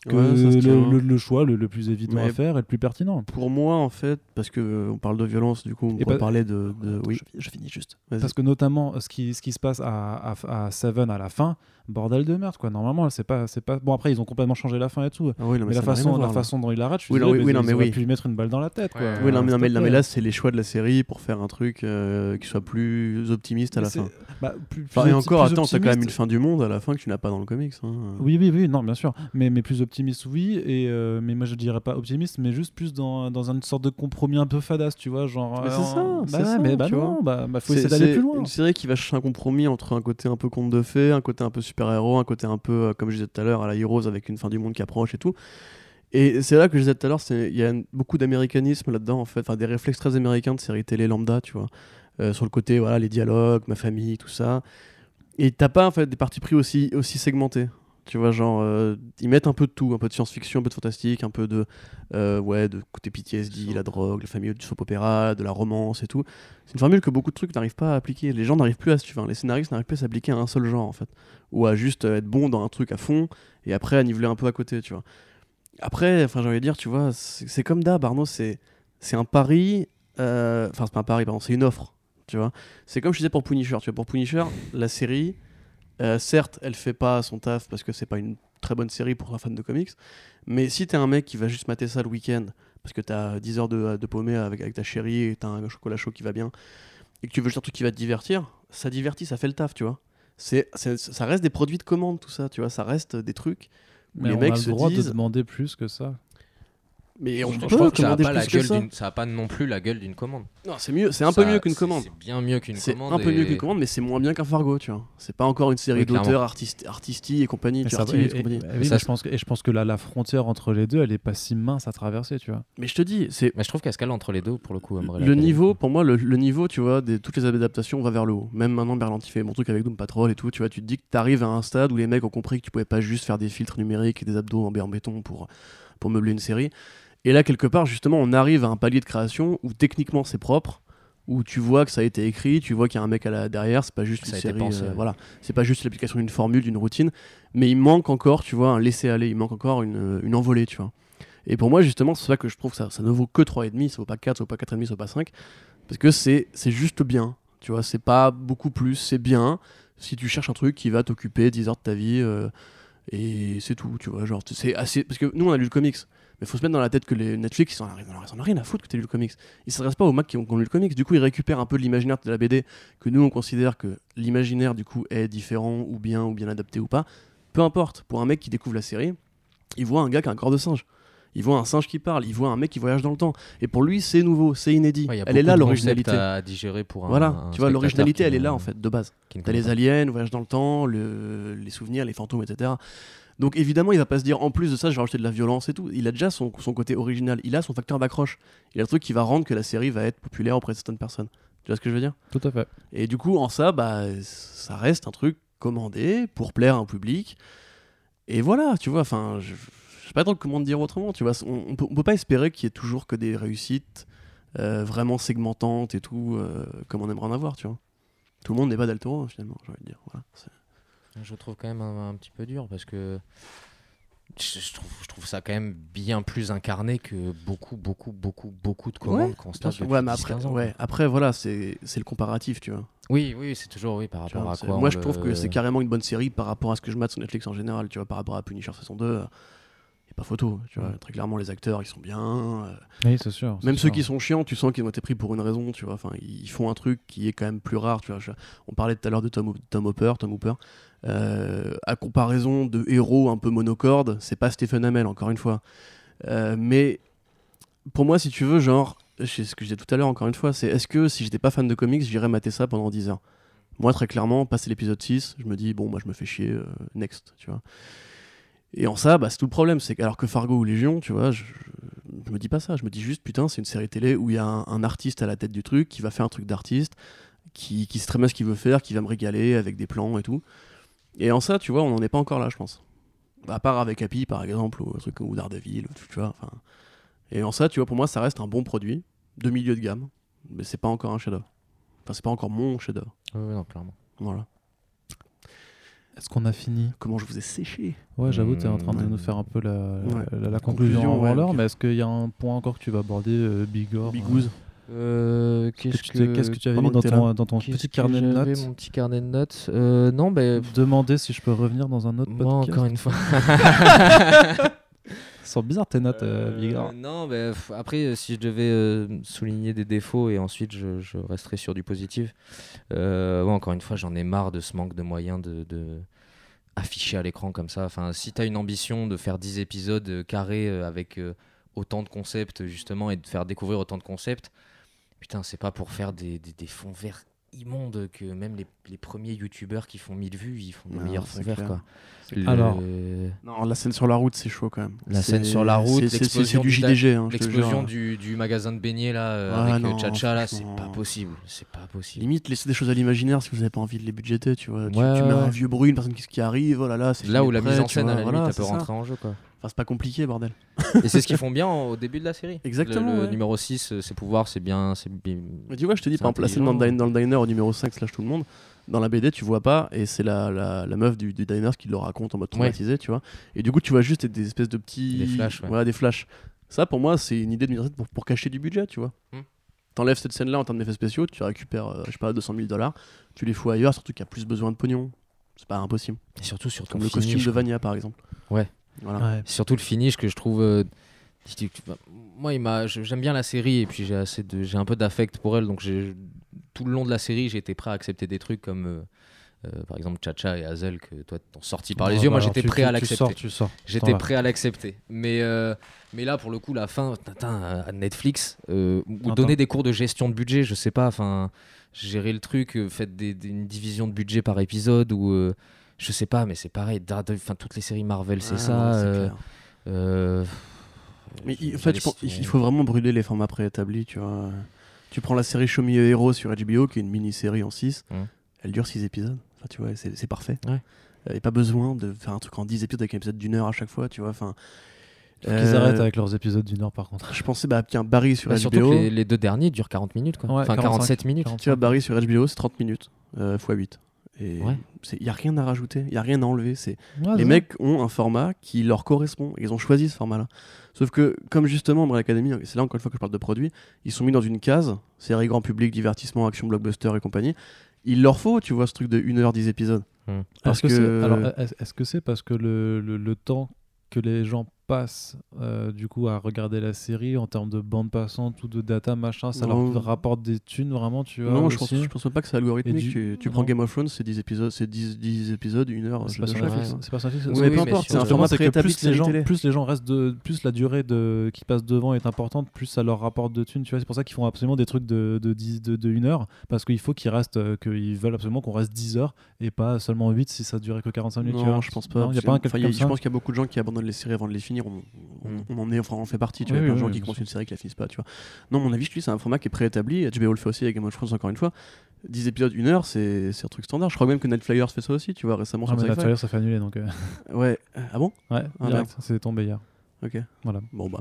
Speaker 1: que
Speaker 2: Ouais, ça se
Speaker 1: le,
Speaker 2: tient.
Speaker 1: le- le choix le, le plus évident à faire et le plus pertinent.
Speaker 2: Pour moi, en fait, parce que euh, on parle de violence, du coup, on
Speaker 1: pas-
Speaker 2: parler de. de- Oui,
Speaker 1: je, je finis juste. Parce que notamment, euh, ce qui, ce qui se passe à, à, à Seven à la fin, bordel de merde, quoi. Normalement, c'est pas, c'est pas. Bon, après, ils ont complètement changé la fin et tout.
Speaker 2: Ah oui, non,
Speaker 1: mais la façon, la
Speaker 2: là.
Speaker 1: façon dont il l'arrête, je suis
Speaker 2: Oui, non, oui,
Speaker 1: mais
Speaker 2: non, oui.
Speaker 1: pu lui mettre une balle dans la tête, quoi.
Speaker 2: Oui, non, mais, non, mais, là, c'est les choix de la série pour faire un truc euh, qui soit plus optimiste à la
Speaker 1: c'est-
Speaker 2: fin.
Speaker 1: bah, plus-
Speaker 2: Enfin,
Speaker 1: plus
Speaker 2: et encore,
Speaker 1: plus
Speaker 2: attends, t'as quand même une fin du monde à la fin que tu n'as pas dans le comics. hein.
Speaker 1: Oui, oui, oui, non, bien sûr. Mais, mais plus optimiste, oui. Et, euh, mais moi, je dirais pas optimiste, mais juste plus dans, dans une sorte de compromis un peu fadasse, tu vois. Genre,
Speaker 2: Mais c'est
Speaker 1: euh,
Speaker 2: ça,
Speaker 1: bah
Speaker 2: c'est
Speaker 1: ouais,
Speaker 2: ça,
Speaker 1: mais bah
Speaker 2: tu
Speaker 1: non,
Speaker 2: vois.
Speaker 1: bah, bah faut essayer d'aller plus loin.
Speaker 2: une série qui va chercher un compromis entre un côté un peu conte de fées, un côté un peu super-héros, un côté un peu, euh, comme je disais tout à l'heure, à la Heroes avec une fin du monde qui approche et tout. Et c'est là que je disais tout à l'heure, c'est- il y a beaucoup d'américanisme là-dedans, en fait, enfin des réflexes très américains de séries télé lambda, tu vois. euh, sur le côté, voilà, les dialogues, ma famille, tout ça. Et t'as pas en fait des parties pris aussi, aussi segmentés. Tu vois, genre, euh, ils mettent un peu de tout, un peu de science-fiction, un peu de fantastique, un peu de, euh, ouais, de côté PTSD, la drogue, la famille du soap opéra, de la romance et tout. C'est une formule que beaucoup de trucs n'arrivent pas à appliquer. Les gens n'arrivent plus à, enfin, les scénaristes n'arrivent plus à s'appliquer à un seul genre en fait, ou à juste euh, être bon dans un truc à fond et après à niveler un peu à côté, tu vois. Après, enfin, j'ai envie de dire, tu vois, c'est comme d'hab, Arnaud, c'est c'est un pari, euh, enfin, c'est pas un pari, pardon, c'est une offre, tu vois. C'est comme je disais pour Punisher, tu vois, pour Punisher, la série, euh, certes, elle fait pas son taf parce que c'est pas une très bonne série pour un fan de comics, mais si t'es un mec qui va juste mater ça le week-end, parce que t'as 10 heures de, de paumé avec, avec ta chérie et t'as un chocolat chaud qui va bien, et que tu veux juste un truc qui va te divertir, ça divertit, ça fait le taf, tu vois. C'est, ça reste des produits de commande, tout ça, tu vois, ça reste des trucs où
Speaker 1: Mais
Speaker 2: les
Speaker 1: on
Speaker 2: mecs
Speaker 1: a le
Speaker 2: se
Speaker 1: droit
Speaker 2: disent.
Speaker 1: de demander plus que ça.
Speaker 2: Mais on
Speaker 3: je,
Speaker 2: peut
Speaker 3: que ça a
Speaker 2: commander
Speaker 3: pas la gueule
Speaker 2: ça.
Speaker 3: d'une, ça a pas non plus la gueule d'une commande.
Speaker 2: Non, c'est mieux, c'est un peu mieux qu'une
Speaker 3: c'est-
Speaker 2: commande.
Speaker 3: C'est bien mieux qu'une
Speaker 2: C'est
Speaker 3: commande.
Speaker 2: un peu
Speaker 3: et-
Speaker 2: mieux qu'une commande, mais c'est moins bien qu'un Fargo, tu vois. C'est pas encore une série
Speaker 3: Oui,
Speaker 2: d'auteurs artistes, artisti et compagnie, tu
Speaker 1: ça et-
Speaker 2: Artist et
Speaker 1: et-
Speaker 2: compagnie.
Speaker 1: et oui,
Speaker 3: ça,
Speaker 1: mais
Speaker 3: c'est-
Speaker 1: je pense que, et je pense que la, la frontière entre les deux, elle est pas si mince à traverser, tu vois.
Speaker 2: Mais je te dis, c'est
Speaker 3: Mais je trouve qu'elle se cale entre les deux pour le coup.
Speaker 2: Le
Speaker 3: Academy.
Speaker 2: niveau, pour moi, le, le niveau, tu vois, de toutes les adaptations va vers le haut. Même maintenant, Berlanti fait mon truc avec Doom Patrol et tout, tu vois, tu te dis que t'arrives à un stade où les mecs ont compris que tu pouvais pas juste faire des filtres numériques et des abdos en béton pour, pour meubler une série. Et là, quelque part, justement, on arrive à un palier de création où techniquement c'est propre, où tu vois que ça a été écrit, tu vois qu'il y a un mec à la derrière, c'est pas juste
Speaker 3: Ça
Speaker 2: une série,
Speaker 3: pensé,
Speaker 2: euh,
Speaker 3: ouais.
Speaker 2: voilà, c'est pas juste l'application d'une formule, d'une routine, mais il manque encore, tu vois, un laisser aller, il manque encore une, une envolée, tu vois. Et pour moi, justement, c'est ça que je trouve que ça, ça ne vaut que 3,5, ça vaut pas 4, ça vaut pas 4,5, ça vaut pas 5, parce que c'est c'est juste bien, tu vois, c'est pas beaucoup plus, c'est bien si tu cherches un truc qui va t'occuper 10 heures de ta vie, euh, et c'est tout, tu vois, genre, c'est assez, parce que nous, on a lu le comics, mais faut se mettre dans la tête que les Netflix, ils en ont rien- à foutre que tu lu le comics. Ils s'adressent pas aux mecs qui ont, qui ont lu le comics. Du coup, ils récupèrent un peu de l'imaginaire de la BD, que nous, on considère que l'imaginaire, du coup, est différent, ou bien, ou bien adapté ou pas. Peu importe. Pour un mec qui découvre la série, il voit un gars qui a un corps de singe. Il voit un singe qui parle, il voit un mec qui voyage dans le temps. Et pour lui, c'est nouveau, c'est inédit.
Speaker 3: Ouais, il
Speaker 2: elle est là l'originalité.
Speaker 3: à digérer pour un.
Speaker 2: Voilà,
Speaker 3: un
Speaker 2: tu vois, l'originalité, elle est
Speaker 3: ne-
Speaker 2: là, en fait, de base.
Speaker 3: ne
Speaker 2: T'as les aliens, voyage dans le temps, le- les souvenirs, les fantômes, etc. Donc évidemment, il va pas se dire en plus de ça, je vais rajouter de la violence et tout. Il a déjà son, son côté original, il a son facteur d'accroche. Il a le truc qui va rendre que la série va être populaire auprès de certaines personnes. Tu vois ce que je veux dire?
Speaker 1: Tout à fait.
Speaker 2: Et du coup, en ça, bah, ça reste un truc commandé pour plaire à un public. Et voilà, tu vois, enfin, je, je sais pas trop comment te dire autrement, tu vois. On, on peut, on peut pas espérer qu'il y ait toujours que des réussites euh, vraiment segmentantes et tout, euh, comme on aimerait en avoir, tu vois. Tout le monde n'est pas Del Toro, finalement, j'ai envie de dire. Voilà,
Speaker 3: Je trouve quand même un, un petit peu dur parce que je, je trouve, je trouve ça quand même bien plus incarné que beaucoup, beaucoup, beaucoup, beaucoup de commandes qu'on se tape
Speaker 2: Ouais, mais
Speaker 3: 10,
Speaker 2: après,
Speaker 3: 15 ans,
Speaker 2: ouais,
Speaker 3: quoi.
Speaker 2: après, voilà, c'est c'est le comparatif, tu vois.
Speaker 3: Oui, oui, c'est toujours oui par rapport
Speaker 2: vois,
Speaker 3: à quoi.
Speaker 2: moi, je trouve
Speaker 3: le-
Speaker 2: que c'est carrément une bonne série par rapport à ce que je mate sur Netflix en général, tu vois, par rapport à Punisher saison 2. euh, y a pas photo, tu vois.
Speaker 3: Ouais.
Speaker 2: Très clairement, les acteurs, ils sont bien. euh,
Speaker 1: Oui, c'est sûr.
Speaker 2: même ceux
Speaker 1: sûr.
Speaker 2: qui sont chiants, tu sens qu'ils ont été pris pour une raison, tu vois. Enfin, ils font un truc qui est quand même plus rare, tu vois. Je- on parlait tout à l'heure de Tom, Tom Hopper, Tom Hooper. Euh, à comparaison de héros un peu monocorde, c'est pas Stephen Amell, encore une fois. Euh, mais pour moi, si tu veux, genre, c'est ce que je disais tout à l'heure, encore une fois, c'est est-ce que si j'étais pas fan de comics, j'irais mater ça pendant 10 heures? Moi, très clairement, passer l'épisode 6, je me dis, bon, moi, je me fais chier, euh, next, tu vois. Et en ça, bah, c'est tout le problème. C'est alors que Fargo ou Légion, tu vois, je, me dis pas ça. Je me dis juste, putain, c'est une série télé où il y a un, un artiste à la tête du truc qui va faire un truc d'artiste, qui, qui sait très bien ce qu'il veut faire, qui va me régaler avec des plans et tout. Et en ça, tu vois, on n'en est pas encore là, je pense. À part avec Happy, par exemple, ou un truc ou Daredevil, ou tu vois. enfin. Et en ça, tu vois, pour moi, ça reste un bon produit de milieu de gamme, mais c'est pas encore un chef-d'œuvre. Enfin, c'est pas encore mon chef-d'œuvre.
Speaker 3: Oui, oui, non, clairement.
Speaker 2: Voilà.
Speaker 1: Est-ce qu'on a fini?
Speaker 2: Comment je vous ai séché
Speaker 1: Ouais, j'avoue, tu es en train de
Speaker 2: Ouais.
Speaker 1: nous faire un peu la,
Speaker 2: Ouais.
Speaker 1: la, la conclusion,
Speaker 2: Conclusion,
Speaker 1: avant
Speaker 2: ouais,
Speaker 1: mais est-ce qu'il y a un point encore que tu vas aborder, euh, Bigor
Speaker 2: Bigouze.
Speaker 3: Euh,
Speaker 1: Qu'est-ce que, tu- qu'est-ce que tu avais mis dans ton, dans ton
Speaker 3: qu'est-ce
Speaker 1: petit carnet de notes
Speaker 3: Mon petit carnet de notes? Euh, non, ben.
Speaker 1: Demander si je peux revenir dans un autre
Speaker 3: Moi,
Speaker 1: podcast.
Speaker 3: encore une fois.
Speaker 1: Ça sent bizarre tes notes, euh,
Speaker 3: Euh, non, pff, après, euh, si je devais souligner des défauts et ensuite je, je resterai sur du positif. Ouais, encore une fois, j'en ai marre de ce manque de moyens de, de afficher à l'écran comme ça. Enfin, si tu as une ambition de faire 10 épisodes carrés avec euh, autant de concepts justement et de faire découvrir autant de concepts, putain, c'est pas pour faire des, des, des fonds verts immonde que même les, les premiers youtubeurs qui font 1000 vues, ils font des
Speaker 2: Non,
Speaker 3: meilleurs fonds verts. Quoi. Le-
Speaker 1: Alors,
Speaker 2: Non, la scène sur la route, c'est chaud quand même.
Speaker 3: La scène sur la route,
Speaker 2: c'est- du JDG. hein,
Speaker 3: L'explosion du, du magasin de beignets là, euh,
Speaker 2: Ah,
Speaker 3: avec euh,
Speaker 2: non,
Speaker 3: Chacha là, c'est pas possible. C'est pas possible.
Speaker 2: Limite, laissez des choses à l'imaginaire si vous n'avez pas envie de les budgéter, tu vois. Tu,
Speaker 3: Ouais,
Speaker 2: tu mets un vieux bruit, une personne qui, qui arrive, oh là là, c'est
Speaker 3: Là où la
Speaker 2: prêt,
Speaker 3: mise en scène, à la limite, peut rentrer en jeu. Quoi.
Speaker 2: Enfin, c'est pas compliqué, bordel.
Speaker 3: Et c'est ce qu'ils font bien au début de la série.
Speaker 2: Exactement,
Speaker 3: Le, le
Speaker 2: ouais.
Speaker 3: numéro 6, euh, ses pouvoirs, c'est bien. c'est bien-
Speaker 2: Mais tu vois, je te dis, par exemple, la scène dans le,
Speaker 3: intelligent.
Speaker 2: din- dans le diner au numéro 5 slash tout le monde, dans la BD, tu vois pas, et c'est la, la, la meuf du, du diner qui le raconte en mode traumatisé, tu vois. Et du coup, tu vois juste des espèces de petits.
Speaker 3: Des flashs, ouais.
Speaker 2: Voilà, des flashs. Ça, pour moi, c'est une idée de pour, pour cacher du budget, tu vois.
Speaker 3: Hmm.
Speaker 2: T'enlèves cette scène-là en termes d'effets spéciaux, tu récupères, euh, je sais pas, 200 000 dollars, tu les fous ailleurs, surtout qu'il y a plus besoin de pognon. C'est pas impossible.
Speaker 3: Et surtout sur
Speaker 2: Comme le costume de. Vania, par exemple.
Speaker 3: Ouais.
Speaker 2: Voilà.
Speaker 1: Ouais.
Speaker 3: Surtout le finish que je trouve. euh, bah, moi, il m'a- je- j'aime bien la série et puis j'ai assez de, j'ai un peu d'affect pour elle, donc j'ai tout le long de la série, j'ai été prêt à accepter des trucs comme. euh, euh, par exemple Chacha et Hazel que toi t'ont sorti par les
Speaker 1: Ouais,
Speaker 3: yeux
Speaker 1: bah
Speaker 3: moi
Speaker 1: alors,
Speaker 3: j'étais prêt
Speaker 1: tu-
Speaker 3: à
Speaker 1: Tu
Speaker 3: l'accepter
Speaker 1: sors, tu sors.
Speaker 3: J'étais prêt à l'accepter. Mais, euh, mais là, pour le coup, la fin, tintin, à Netflix, euh, ou donner des cours de gestion de budget, je sais pas, enfin, gérer le truc, faites des, des- une division de budget par épisode, ou je sais pas, mais c'est pareil, Daredevil, enfin, toutes les séries Marvel, c'est
Speaker 2: Ah,
Speaker 3: ça.
Speaker 2: non, c'est
Speaker 3: euh, euh,
Speaker 2: Mais il- en fait, je pense- il faut vraiment brûler les formats préétablis, tu vois. Tu prends la série Show Me Hero sur HBO, qui est une mini-série en 6,
Speaker 3: Mhm.
Speaker 2: elle dure 6 épisodes. Enfin, tu vois, c'est c'est parfait.
Speaker 3: Ouais.
Speaker 2: Il n'y a pas besoin de faire un truc en 10 épisodes avec un épisode d'une heure à chaque fois, tu vois. Enfin,
Speaker 1: Faut qu'ils
Speaker 2: euh,
Speaker 1: arrêtent avec leurs épisodes d'une heure par contre.
Speaker 2: Je pensais, bah, tiens, Barry sur
Speaker 3: bah, surtout
Speaker 2: HBO.
Speaker 3: que les, les deux derniers durent 40 minutes, quoi.
Speaker 1: Ouais,
Speaker 3: enfin,
Speaker 1: 45,
Speaker 3: 47 minutes.
Speaker 1: 45.
Speaker 2: Tu vois, Barry sur HBO, c'est 30 minutes, euh, x 8. Et
Speaker 3: Ouais.
Speaker 2: il n'y a rien à rajouter, il n'y a rien à enlever. C'est
Speaker 1: Ouais,
Speaker 2: les mecs ont un format qui leur correspond. Ils ont choisi ce format-là. Sauf que, comme justement, Umbrella Academy, c'est là encore une fois que je parle de produits, ils sont mis dans une case, série grand public, divertissement, action, blockbuster et compagnie. Il leur faut, tu vois, ce truc de 1h, 10 épisodes. Parce
Speaker 1: Est-ce que,
Speaker 2: que-
Speaker 1: c'est alors, est-ce est-ce que c'est parce que le, le, le temps que les gens passent euh, du coup à regarder la série en termes de bande passante ou de data machin, ça
Speaker 2: Non.
Speaker 1: leur rapporte des thunes vraiment, tu vois
Speaker 2: non, je pense, je pense pas que c'est algorithmique.
Speaker 1: Du-
Speaker 2: Tu, prends Game of Thrones, c'est 10 épisodes, c'est 10, 10 épisodes, 1 heure.
Speaker 1: C'est pas sur Netflix, c'est pas sur Netflix.
Speaker 2: Mais peu importe, c'est un format préétabli de
Speaker 1: plus les gens, plus les gens restent de, plus la durée de qui passe devant est importante, plus ça leur rapporte de thunes. Tu vois, c'est pour ça qu'ils font absolument des trucs de de 10 de, de 1 heure parce qu'il faut qu'ils restent, euh, qu'ils veulent absolument qu'on reste 10 heures et pas seulement 8 si ça durait que 45 minutes.
Speaker 2: Non, je pense pas. Je pense qu'il y a beaucoup de gens qui abandonnent les séries avant de les finir. On, on-
Speaker 3: Mm.
Speaker 2: on en est, enfin, on en fait partie. Tu
Speaker 1: Oui,
Speaker 2: vois, il y a plein de gens
Speaker 1: oui,
Speaker 2: qui commencent une série qui la finissent pas. Tu vois. Non, mon avis, je te dis, c'est un format qui est préétabli. HBO le fait aussi avec Game of Thrones, encore une fois. 10 épisodes, 1 heure, c'est un truc standard. Je crois même que Netflyer fait ça aussi, tu vois, récemment
Speaker 1: Ah,
Speaker 2: sur
Speaker 1: mais. Netflix, ça fait annuler donc. euh,
Speaker 2: Ouais. Ah bon?
Speaker 1: Ouais,
Speaker 2: Ah,
Speaker 1: direct, c'est tombé hier.
Speaker 2: Ok.
Speaker 1: Voilà.
Speaker 2: Bon, bah,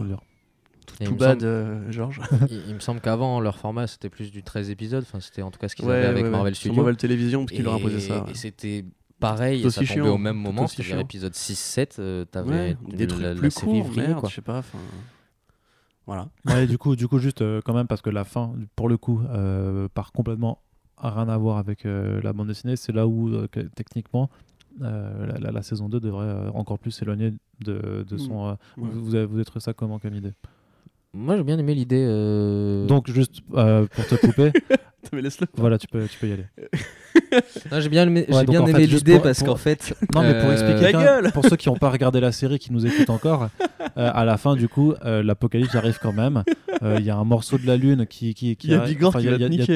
Speaker 2: tout
Speaker 3: me
Speaker 2: bad,
Speaker 3: semble-
Speaker 2: euh, Georges.
Speaker 3: il, il me semble qu'avant, leur format, c'était plus du 13 épisodes. Enfin, c'était en tout cas ce qu'ils
Speaker 2: Ouais,
Speaker 3: avaient avec
Speaker 2: ouais, ouais.
Speaker 3: Marvel
Speaker 2: Sur
Speaker 3: Studios.
Speaker 2: Marvel Télévision, parce qu'il leur imposé ça.
Speaker 3: Et c'était pareil, et ça tombait
Speaker 2: chiant,
Speaker 3: au même moment, c'est-à-dire
Speaker 2: chiant.
Speaker 3: épisode 6-7, euh, t'avais
Speaker 2: Ouais,
Speaker 3: de-
Speaker 2: des trucs
Speaker 3: la, la
Speaker 2: plus
Speaker 3: série
Speaker 2: courts,
Speaker 3: vrillait,
Speaker 2: merde,
Speaker 3: quoi.
Speaker 2: je sais pas. enfin, Voilà.
Speaker 1: Ouais, du coup, du coup, juste euh, quand même parce que la fin, pour le coup, euh, part complètement à rien à voir avec euh, la bande dessinée. C'est là où euh, que, techniquement euh, la, la- la saison 2 devrait euh, encore plus s'éloigner de, de son. euh,
Speaker 2: Mm. Ouais.
Speaker 1: vous, vous avez, vous avez trouvé ça comment comme idée?
Speaker 3: Moi, j'ai bien aimé l'idée. euh,
Speaker 1: Donc juste euh, pour te couper,
Speaker 2: Mais laisse-le.
Speaker 1: voilà, tu peux, tu peux y aller.
Speaker 3: j'ai bien aimé,
Speaker 1: Ouais,
Speaker 3: j'ai bien
Speaker 1: en
Speaker 3: aimé l'idée
Speaker 1: pour-
Speaker 3: parce
Speaker 1: pour-
Speaker 3: qu'en fait.
Speaker 1: Non, mais pour
Speaker 3: euh,
Speaker 1: expliquer, quand-
Speaker 2: gueule
Speaker 1: pour ceux qui n'ont pas regardé la série, qui nous écoutent encore, euh, à la fin, du coup, euh, l'apocalypse arrive quand même. Euh, Il y a un morceau de la lune qui. qui, qui
Speaker 2: Il y a qui
Speaker 1: il y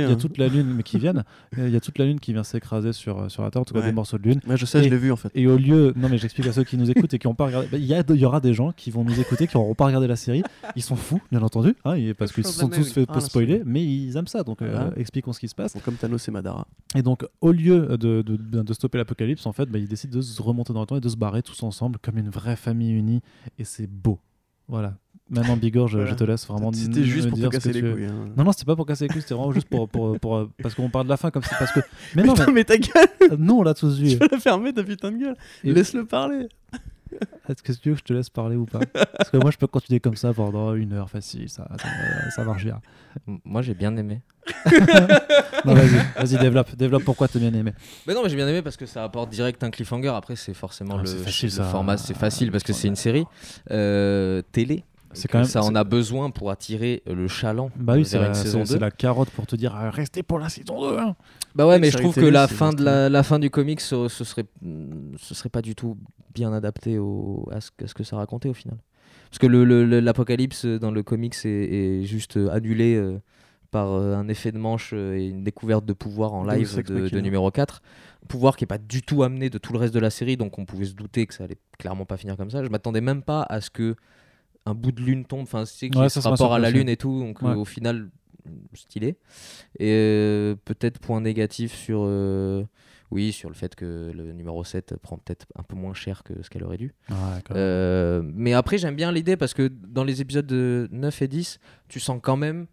Speaker 1: a- toute la lune, mais qui viennent. Il y a toute la lune qui vient s'écraser sur, sur la Terre, en tout cas
Speaker 2: Ouais.
Speaker 1: des morceaux de lune.
Speaker 2: Ouais, je sais,
Speaker 1: Et-
Speaker 2: je l'ai vu en fait.
Speaker 1: Et au lieu, non mais j'explique à ceux qui nous écoutent et qui n'ont pas regardé, bah, il y, aura des gens qui vont nous écouter qui n'auront pas regardé la série. Ils sont fous, bien entendu, hein, parce qu'ils se sont tous fait
Speaker 2: Ah,
Speaker 1: spoiler, mais ils aiment ça. Donc
Speaker 2: Ah.
Speaker 1: Expliquons ce qui se passe.
Speaker 2: Bon, comme Thanos et Madara.
Speaker 1: Et donc au lieu de, de, stopper l'apocalypse, en fait, bah, ils décident de se remonter dans le temps et de se barrer tous ensemble comme une vraie famille unie. Et c'est beau. Voilà. Maintenant, Bigor, je,
Speaker 2: Voilà.
Speaker 1: je te laisse vraiment.
Speaker 2: C'était juste pour te casser les couilles. hein.
Speaker 1: Non, non, c'était pas pour casser les couilles, c'était vraiment juste pour, pour, pour, euh, parce qu'on parle de la fin comme ça. Parce que. Mais non,
Speaker 2: Putain, mais ta gueule,
Speaker 1: mais, nous, on l'a tous vu.
Speaker 2: tu vas la fermer ta putain de gueule.
Speaker 1: Et-
Speaker 2: Laisse-le parler.
Speaker 1: Est-ce que tu veux que je te laisse parler ou pas? Parce que moi, je peux continuer comme ça pendant une heure facile, ça, ça, ça marche bien.
Speaker 3: Moi, j'ai bien aimé.
Speaker 1: Non, vas-y, vas-y, développe, développe pourquoi t'as bien aimé.
Speaker 3: Mais non, mais j'ai bien aimé parce que ça apporte direct un cliffhanger. Après, c'est forcément
Speaker 1: Ah,
Speaker 3: le,
Speaker 1: facile,
Speaker 3: format, c'est facile parce que c'est une série euh, télé.
Speaker 1: C'est quand même-
Speaker 3: ça en a besoin pour attirer le chaland
Speaker 1: Bah oui, c'est la,
Speaker 3: une saison
Speaker 1: c'est-
Speaker 3: 2.
Speaker 1: c'est la carotte pour te dire euh, restez pour la saison 2. hein.
Speaker 3: Bah ouais, mais je trouve que la fin, de la, fin du comics, ce, ce serait, ce serait pas du tout bien adapté au, à, ce, que- à ce que ça racontait au final. Parce que le- le- le- l'apocalypse dans le comics est, est juste euh, annulé euh, par euh, un effet de manche euh, et une découverte de pouvoir en live de, de numéro 4. Pouvoir qui est pas du tout amené de tout le reste de la série, donc on pouvait se douter que ça allait clairement pas finir comme ça. Je m'attendais même pas à ce que un bout de lune tombe, enfin c'est
Speaker 1: Ouais,
Speaker 3: ce rapport à la lune et tout, donc euh,
Speaker 1: Ouais.
Speaker 3: au final stylé. Et euh, peut-être point négatif sur euh, oui sur le fait que le numéro 7 prend peut-être un peu moins cher que ce qu'elle aurait dû.
Speaker 1: Ouais.
Speaker 3: Euh, mais après, j'aime bien l'idée parce que dans les épisodes de 9 et 10, tu sens quand même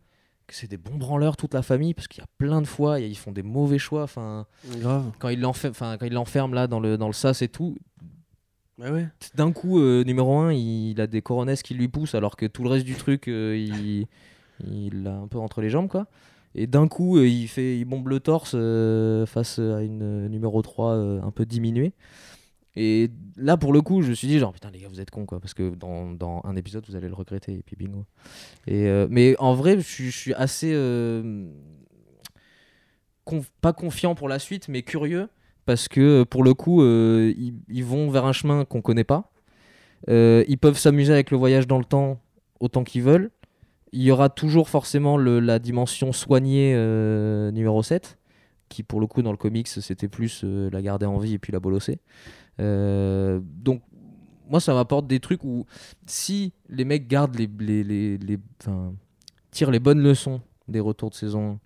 Speaker 3: que c'est des bons branleurs toute la famille parce qu'il y a plein de fois, ils font des mauvais choix. Enfin,
Speaker 2: Grave.
Speaker 3: quand ils l'enferment là dans le dans le sas et tout,
Speaker 2: Ouais.
Speaker 3: d'un coup, euh, numéro 1, il, a des coronesses qui lui poussent alors que tout le reste du truc, euh, il il l'a un peu entre les jambes quoi. Et d'un coup, euh, il fait, il bombe le torse face à une numéro 3 euh, un peu diminuée. Et là, pour le coup, je me suis dit, genre, putain, les gars, vous êtes cons, quoi. Parce que dans, dans un épisode, vous allez le regretter. Et puis, bingo. Et, mais en vrai, je suis- assez. pas confiant pour la suite, mais curieux. Parce que, pour le coup, euh, ils, vont vers un chemin qu'on connaît pas. Euh, ils peuvent s'amuser avec le voyage dans le temps autant qu'ils veulent. Il y aura toujours forcément la dimension soignée euh, numéro 7, qui pour le coup dans le comics c'était plus euh, la garder en vie et puis la bolosser. Euh, donc moi ça m'apporte des trucs où si les mecs gardent les, les, tirent les bonnes leçons des retours de saison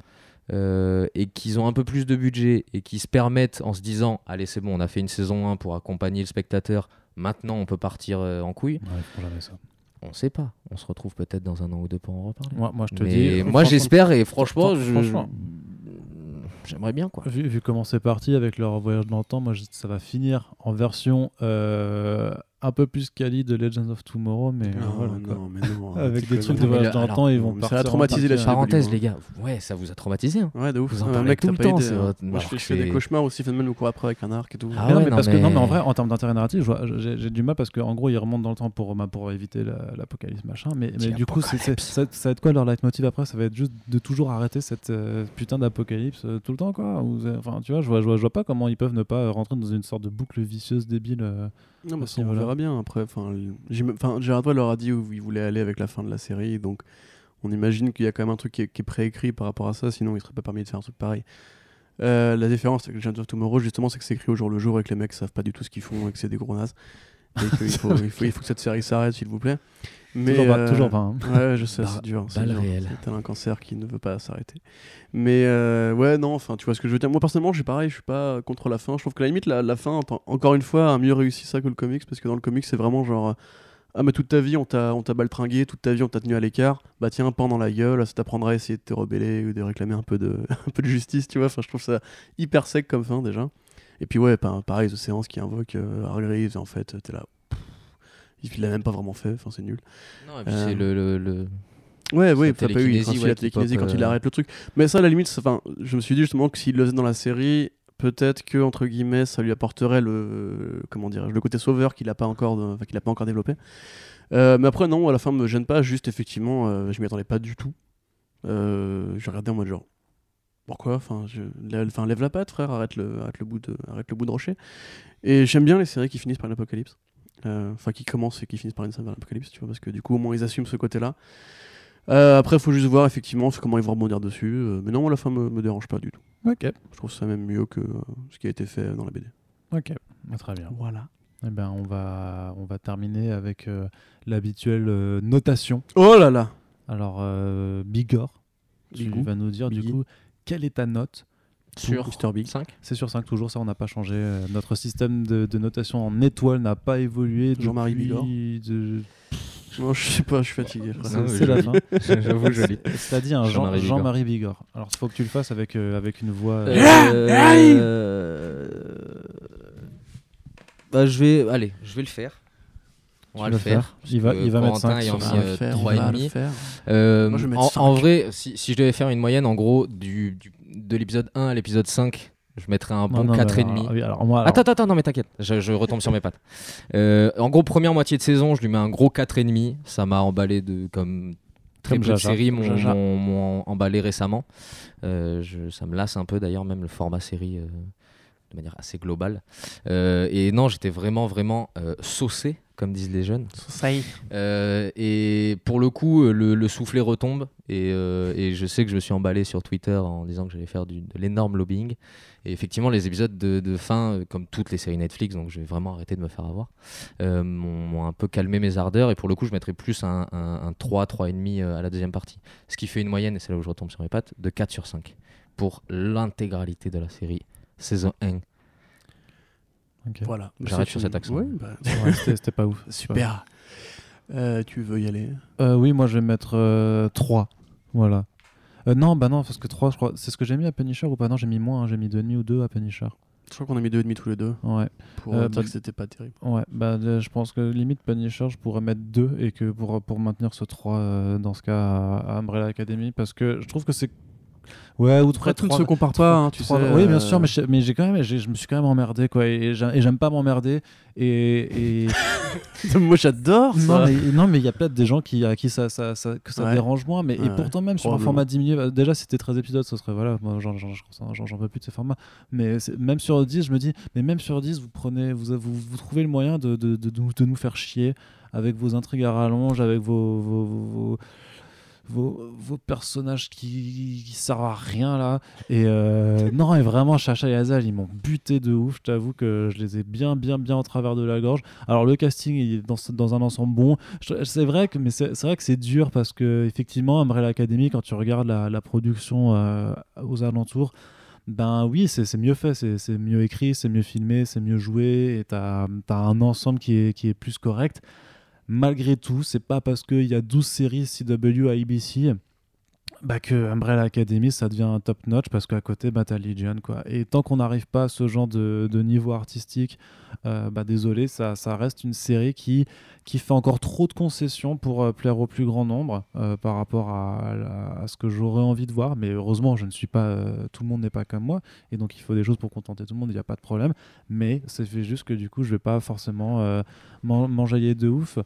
Speaker 3: euh, et qu'ils ont un peu plus de budget et qu'ils se permettent en se disant allez c'est bon on a fait une saison 1 pour accompagner le spectateur maintenant on peut partir euh, en couille
Speaker 1: Ouais, ça.
Speaker 3: on sait pas on se retrouve peut-être dans un an ou deux pour en reparler
Speaker 1: Moi, moi, je te
Speaker 3: mais
Speaker 1: dis.
Speaker 3: moi
Speaker 1: franchement,
Speaker 3: j'espère et franchement,
Speaker 1: fran-
Speaker 3: je-
Speaker 1: franchement.
Speaker 3: j'aimerais bien quoi.
Speaker 1: Vu, vu comment c'est parti avec leur voyage dans le temps, moi je- ça va finir en version euh, un peu plus quali de Legends of Tomorrow, mais
Speaker 2: Non,
Speaker 1: voilà, quoi.
Speaker 2: non, mais non.
Speaker 1: Avec des trucs de voyage dans le temps, ils vont
Speaker 2: mais ça
Speaker 1: partir
Speaker 2: a traumatisé la
Speaker 1: euh,
Speaker 3: Parenthèse les gars, ouais ça vous a traumatisé. hein.
Speaker 2: Ouais, de ouf.
Speaker 3: Vous en
Speaker 2: Ouais,
Speaker 3: parlez
Speaker 2: mec,
Speaker 3: tout le temps,
Speaker 2: idée, hein. Moi, je
Speaker 3: alors
Speaker 2: fais,
Speaker 3: que
Speaker 2: je fais des cauchemars aussi. Fenman me court après avec un arc et tout.
Speaker 3: Ah
Speaker 1: Mais non,
Speaker 3: ouais,
Speaker 1: mais
Speaker 3: non,
Speaker 1: parce que non, mais en vrai, en termes d'intérêt narratif, j'ai du mal parce qu'en gros, ils remontent dans le temps pour, pour éviter la- l'apocalypse machin. Mais, du coup, ça, va être quoi leur leitmotiv après? Ça va être juste de toujours arrêter cette euh, putain d'apocalypse euh, tout le temps, quoi? Euh, Enfin, tu vois, je vois pas comment ils peuvent ne pas rentrer dans une sorte de boucle vicieuse débile.
Speaker 2: Non, mais on verra bien après. Enfin, Gérard Way leur a dit où il voulait aller avec la fin de la série, donc on imagine qu'il y a quand même un truc qui est, préécrit par rapport à ça, sinon il serait pas permis de faire un truc pareil. Euh, la différence avec Legends of Tomorrow, justement, c'est que c'est écrit au jour le jour et que les mecs savent pas du tout ce qu'ils font et que c'est des gros nazes. Et qu'il faut, il faut, il faut que cette série s'arrête, s'il vous plaît. Mais,
Speaker 1: toujours pas,
Speaker 2: euh,
Speaker 1: toujours pas. hein.
Speaker 2: Ouais, je sais, c'est dur. c'est. C'est tel un cancer qui ne veut pas s'arrêter. Mais euh, ouais, non, enfin, tu vois ce que je veux dire. Moi, personnellement, je suis pareil, je suis pas contre la fin. Je trouve que la limite, la, la fin, en- encore une fois, a mieux réussi ça que le comics, parce que dans le comics, c'est vraiment genre. euh, Ah, mais toute ta vie, on t'a on t'a baltringué, toute ta vie, on t'a tenu à l'écart. Bah, tiens, pan dans la gueule, ça t'apprendra à essayer de te rebeller ou de réclamer un peu de, un peu de justice, tu vois. Enfin, je trouve ça hyper sec comme fin, déjà. Et puis, ouais, pa- pareil, The Séance qui invoque euh, Hargreaves, et en fait, t'es là. Il l'a même pas vraiment fait, enfin, c'est nul.
Speaker 3: Non, et puis c'est le, le, le-
Speaker 2: Ouais, oui, pas eu il
Speaker 3: ouais,
Speaker 2: a
Speaker 3: qui
Speaker 2: télékinésie,
Speaker 3: pop,
Speaker 2: quand il
Speaker 3: euh,
Speaker 2: arrête le truc. Mais ça, à la limite, enfin, je me suis dit justement que s'il le faisait dans la série, peut-être que entre guillemets, ça lui apporterait le comment dirais-je, le côté sauveur qu'il a pas encore, qu'il a pas encore développé. Euh, mais après, non, à la fin, me gêne pas. Juste, effectivement, euh, je m'y attendais pas du tout. Euh, j'ai regardé en mode genre. Pourquoi? Enfin, je... enfin, lève la patte, frère, arrête le, arrête, le bout de, arrête le bout de rocher. Et j'aime bien les séries qui finissent par une apocalypse. Euh, Enfin, qui commencent et qui finissent par une scène vers l'apocalypse, tu vois, parce que du coup, au moins, ils assument ce côté-là. Euh, après, il faut juste voir effectivement comment ils vont rebondir dessus. Euh, mais non, la fin, me, me dérange pas du tout.
Speaker 1: Ok,
Speaker 2: Je trouve ça même mieux que euh, ce qui a été fait dans la BD.
Speaker 1: ok, Bah, très bien.
Speaker 2: Voilà.
Speaker 1: Eh ben, on va, on va terminer avec euh, l'habituelle euh, notation.
Speaker 2: Oh là là
Speaker 1: Alors, euh, Bigor, tu
Speaker 2: Bigou.
Speaker 1: vas nous dire du coup quelle est ta note
Speaker 3: sur
Speaker 2: Mr. Big.
Speaker 3: 5
Speaker 1: C'est sur 5 toujours, ça on n'a pas changé. Euh, notre système de, de notation en étoiles n'a pas évolué.
Speaker 2: Jean-Marie
Speaker 1: depuis de-
Speaker 2: Non, je sais pas, je suis fatigué.
Speaker 1: C'est la fin.
Speaker 3: J'avoue, joli.
Speaker 1: C'est-à-dire un Jean-
Speaker 3: Jean-Marie Bigorre.
Speaker 1: Jean-Marie Bigorre. Alors il faut que tu le fasses avec, euh, avec une voix. euh,
Speaker 3: Euh, bah, je vais, allez, je vais le faire. On va le faire.
Speaker 1: Il va, il va mettre
Speaker 3: Corentin
Speaker 1: 5
Speaker 3: ayant
Speaker 1: sur
Speaker 3: mis, euh,
Speaker 2: faire,
Speaker 3: trois
Speaker 2: on
Speaker 3: et
Speaker 2: va
Speaker 3: demi.
Speaker 2: le faire.
Speaker 3: Euh,
Speaker 2: Moi, je vais mettre
Speaker 3: en,
Speaker 2: cinq.
Speaker 3: en vrai, si, si je devais faire une moyenne, en gros, du, du- de l'épisode 1 à l'épisode 5, je mettrais un bon
Speaker 1: non, mais
Speaker 3: 4,5.
Speaker 1: alors, oui, alors moi, alors,
Speaker 3: Attends, attends, attends, non mais t'inquiète, je, je retombe sur mes pattes. Euh, en gros, première moitié de saison, je lui mets un gros 4,5. Ça m'a emballé de comme très
Speaker 1: Comme
Speaker 3: peu de séries m'ont emballé récemment. Euh, je- ça me lasse un peu d'ailleurs, même le format série euh, de manière assez globale. Euh, et non, j'étais vraiment, vraiment saucé comme disent les jeunes.
Speaker 2: Ça y est.
Speaker 3: Euh, et pour le coup, euh, le, le soufflet retombe. Et, euh, et je sais que je me suis emballé sur Twitter en disant que j'allais faire du- de l'énorme lobbying. Et effectivement, les épisodes de, de fin, comme toutes les séries Netflix, donc je vais vraiment arrêter de me faire avoir, euh, m'ont un peu calmé mes ardeurs. Et pour le coup, je mettrais plus un, un, un 3, 3,5 euh, à la deuxième partie. Ce qui fait une moyenne, et c'est là où je retombe sur mes pattes, de 4 sur 5 pour l'intégralité de la série saison 1.
Speaker 1: Ok.
Speaker 2: Voilà.
Speaker 3: J'arrête sur cet accent.
Speaker 2: Ouais, bah,
Speaker 1: Ouais, c'était pas ouf.
Speaker 2: super. Euh, tu veux y aller?
Speaker 1: Euh, oui, moi je vais mettre euh, 3. Voilà. Euh, non, bah non, parce que 3, je crois. C'est ce que j'ai mis à Punisher ou pas? Non, j'ai mis moins, hein, j'ai mis 2,5 ou 2 à Punisher.
Speaker 2: Je crois qu'on a mis deux et demi tous les deux
Speaker 1: Ouais.
Speaker 2: pour dire
Speaker 1: bah-
Speaker 2: que c'était pas terrible.
Speaker 1: Ouais, bah je pense que limite Punisher, je pourrais mettre 2 et que pour, pour maintenir ce 3 euh, dans ce cas à, à Umbrella Academy parce que je trouve que c'est. Ouais, ou
Speaker 2: Après, tout ne
Speaker 1: trois-
Speaker 2: se compare pas, hein, tu
Speaker 1: trois-
Speaker 2: sais.
Speaker 1: Oui, bien
Speaker 2: euh,
Speaker 1: sûr, mais, je- mais j'ai quand même, j'ai- je me suis quand même emmerdé quoi, et j'ai- et j'aime pas m'emmerder. Et, et...
Speaker 2: Moi, j'adore ça.
Speaker 1: non, mais il y a peut-être des gens qui à qui ça, ça, ça- que ça
Speaker 2: Ouais.
Speaker 1: dérange moins, mais et pourtant même sur un format diminué, bah, déjà c'était 13 épisodes, ce serait voilà, moi j'en j'en- j'en- j'en- peux plus de ces formats. Mais c'est- même sur 10, je me dis, mais même sur 10, vous prenez, vous, vous, vous trouvez le moyen de, de, de, nous- de nous faire chier avec vos intrigues à rallonge, avec vos, vos, vos, vos- vos- personnages qui, qui servent à rien là. Et euh, non, et vraiment, Chacha et Azal, ils m'ont buté de ouf. Je t'avoue que je les ai bien, bien, bien en travers de la gorge. Alors, le casting il est dans, dans un ensemble bon. C'est vrai que, c'est vrai que c'est dur parce que, effectivement, Umbrella Academy, quand tu regardes la, production euh, aux alentours, ben oui, c'est mieux fait, c'est c'est mieux écrit, c'est mieux filmé, c'est mieux joué, et t'as as un ensemble qui est, qui est plus correct. Malgré tout, c'est pas parce qu'il y a 12 séries CW à ABC bah, que Umbrella Academy ça devient un top notch parce qu'à côté bah, t'as Legion quoi. Et tant qu'on n'arrive pas à ce genre de, de niveau artistique, euh, bah, désolé, ça, ça reste une série qui, qui fait encore trop de concessions pour euh, plaire au plus grand nombre euh, par rapport à, à- ce que j'aurais envie de voir. Mais heureusement, je ne suis pas, tout le monde n'est pas comme moi et donc il faut des choses pour contenter tout le monde, il n'y a pas de problème. Mais fait juste que du coup, je vais pas forcément m'en- m'enjailler de ouf.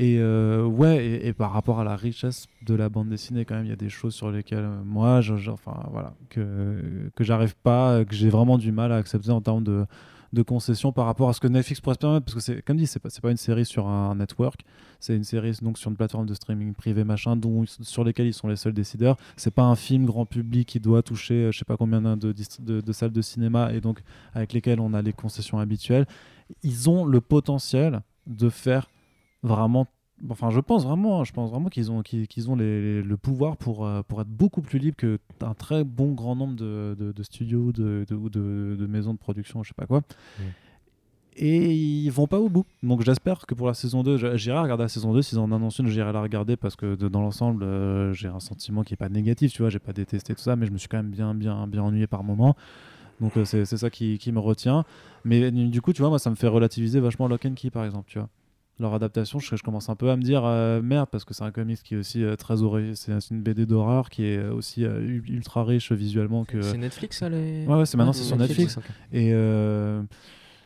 Speaker 1: Et euh, ouais, et, par rapport à la richesse de la bande dessinée, quand même, il y a des choses sur lesquelles euh, moi, je, je- enfin voilà, que que j'arrive pas, que j'ai vraiment du mal à accepter en termes de de concessions par rapport à ce que Netflix pourrait se permettre, parce que c'est comme dit, c'est pas pas une série sur un network, c'est une série donc sur une plateforme de streaming privé machin, dont sur lesquels ils sont les seuls décideurs. C'est pas un film grand public qui doit toucher, euh, je sais pas combien de, de salles de cinéma et donc avec lesquelles on a les concessions habituelles. Ils ont le potentiel de faire vraiment enfin je pense vraiment je pense vraiment qu'ils ont qu'ils ont les- les- le pouvoir pour euh, pour être beaucoup plus libre que un très bon grand nombre de, de, de studios de, de, ou de, maisons de production je sais pas quoi. Et ils vont pas au bout. Donc j'espère que pour la saison 2 je- j'irai regarder la saison 2 s'ils en annoncent une j'irai la regarder parce que dans l'ensemble euh, j'ai un sentiment qui est pas négatif tu vois. J'ai pas détesté tout ça mais je me suis quand même bien bien bien ennuyé par moment. Donc euh, c'est c'est ça qui, qui me retient. Mais du coup tu vois moi ça me fait relativiser vachement Lock and Key par exemple tu vois leur adaptation, je, je commence un peu à me dire euh, merde parce que c'est un comics qui est aussi euh, très horrible, c'est une BD d'horreur qui est aussi euh, ultra riche visuellement que
Speaker 3: C'est Netflix, ça les...
Speaker 1: ouais, ouais c'est maintenant c'est sur Netflix et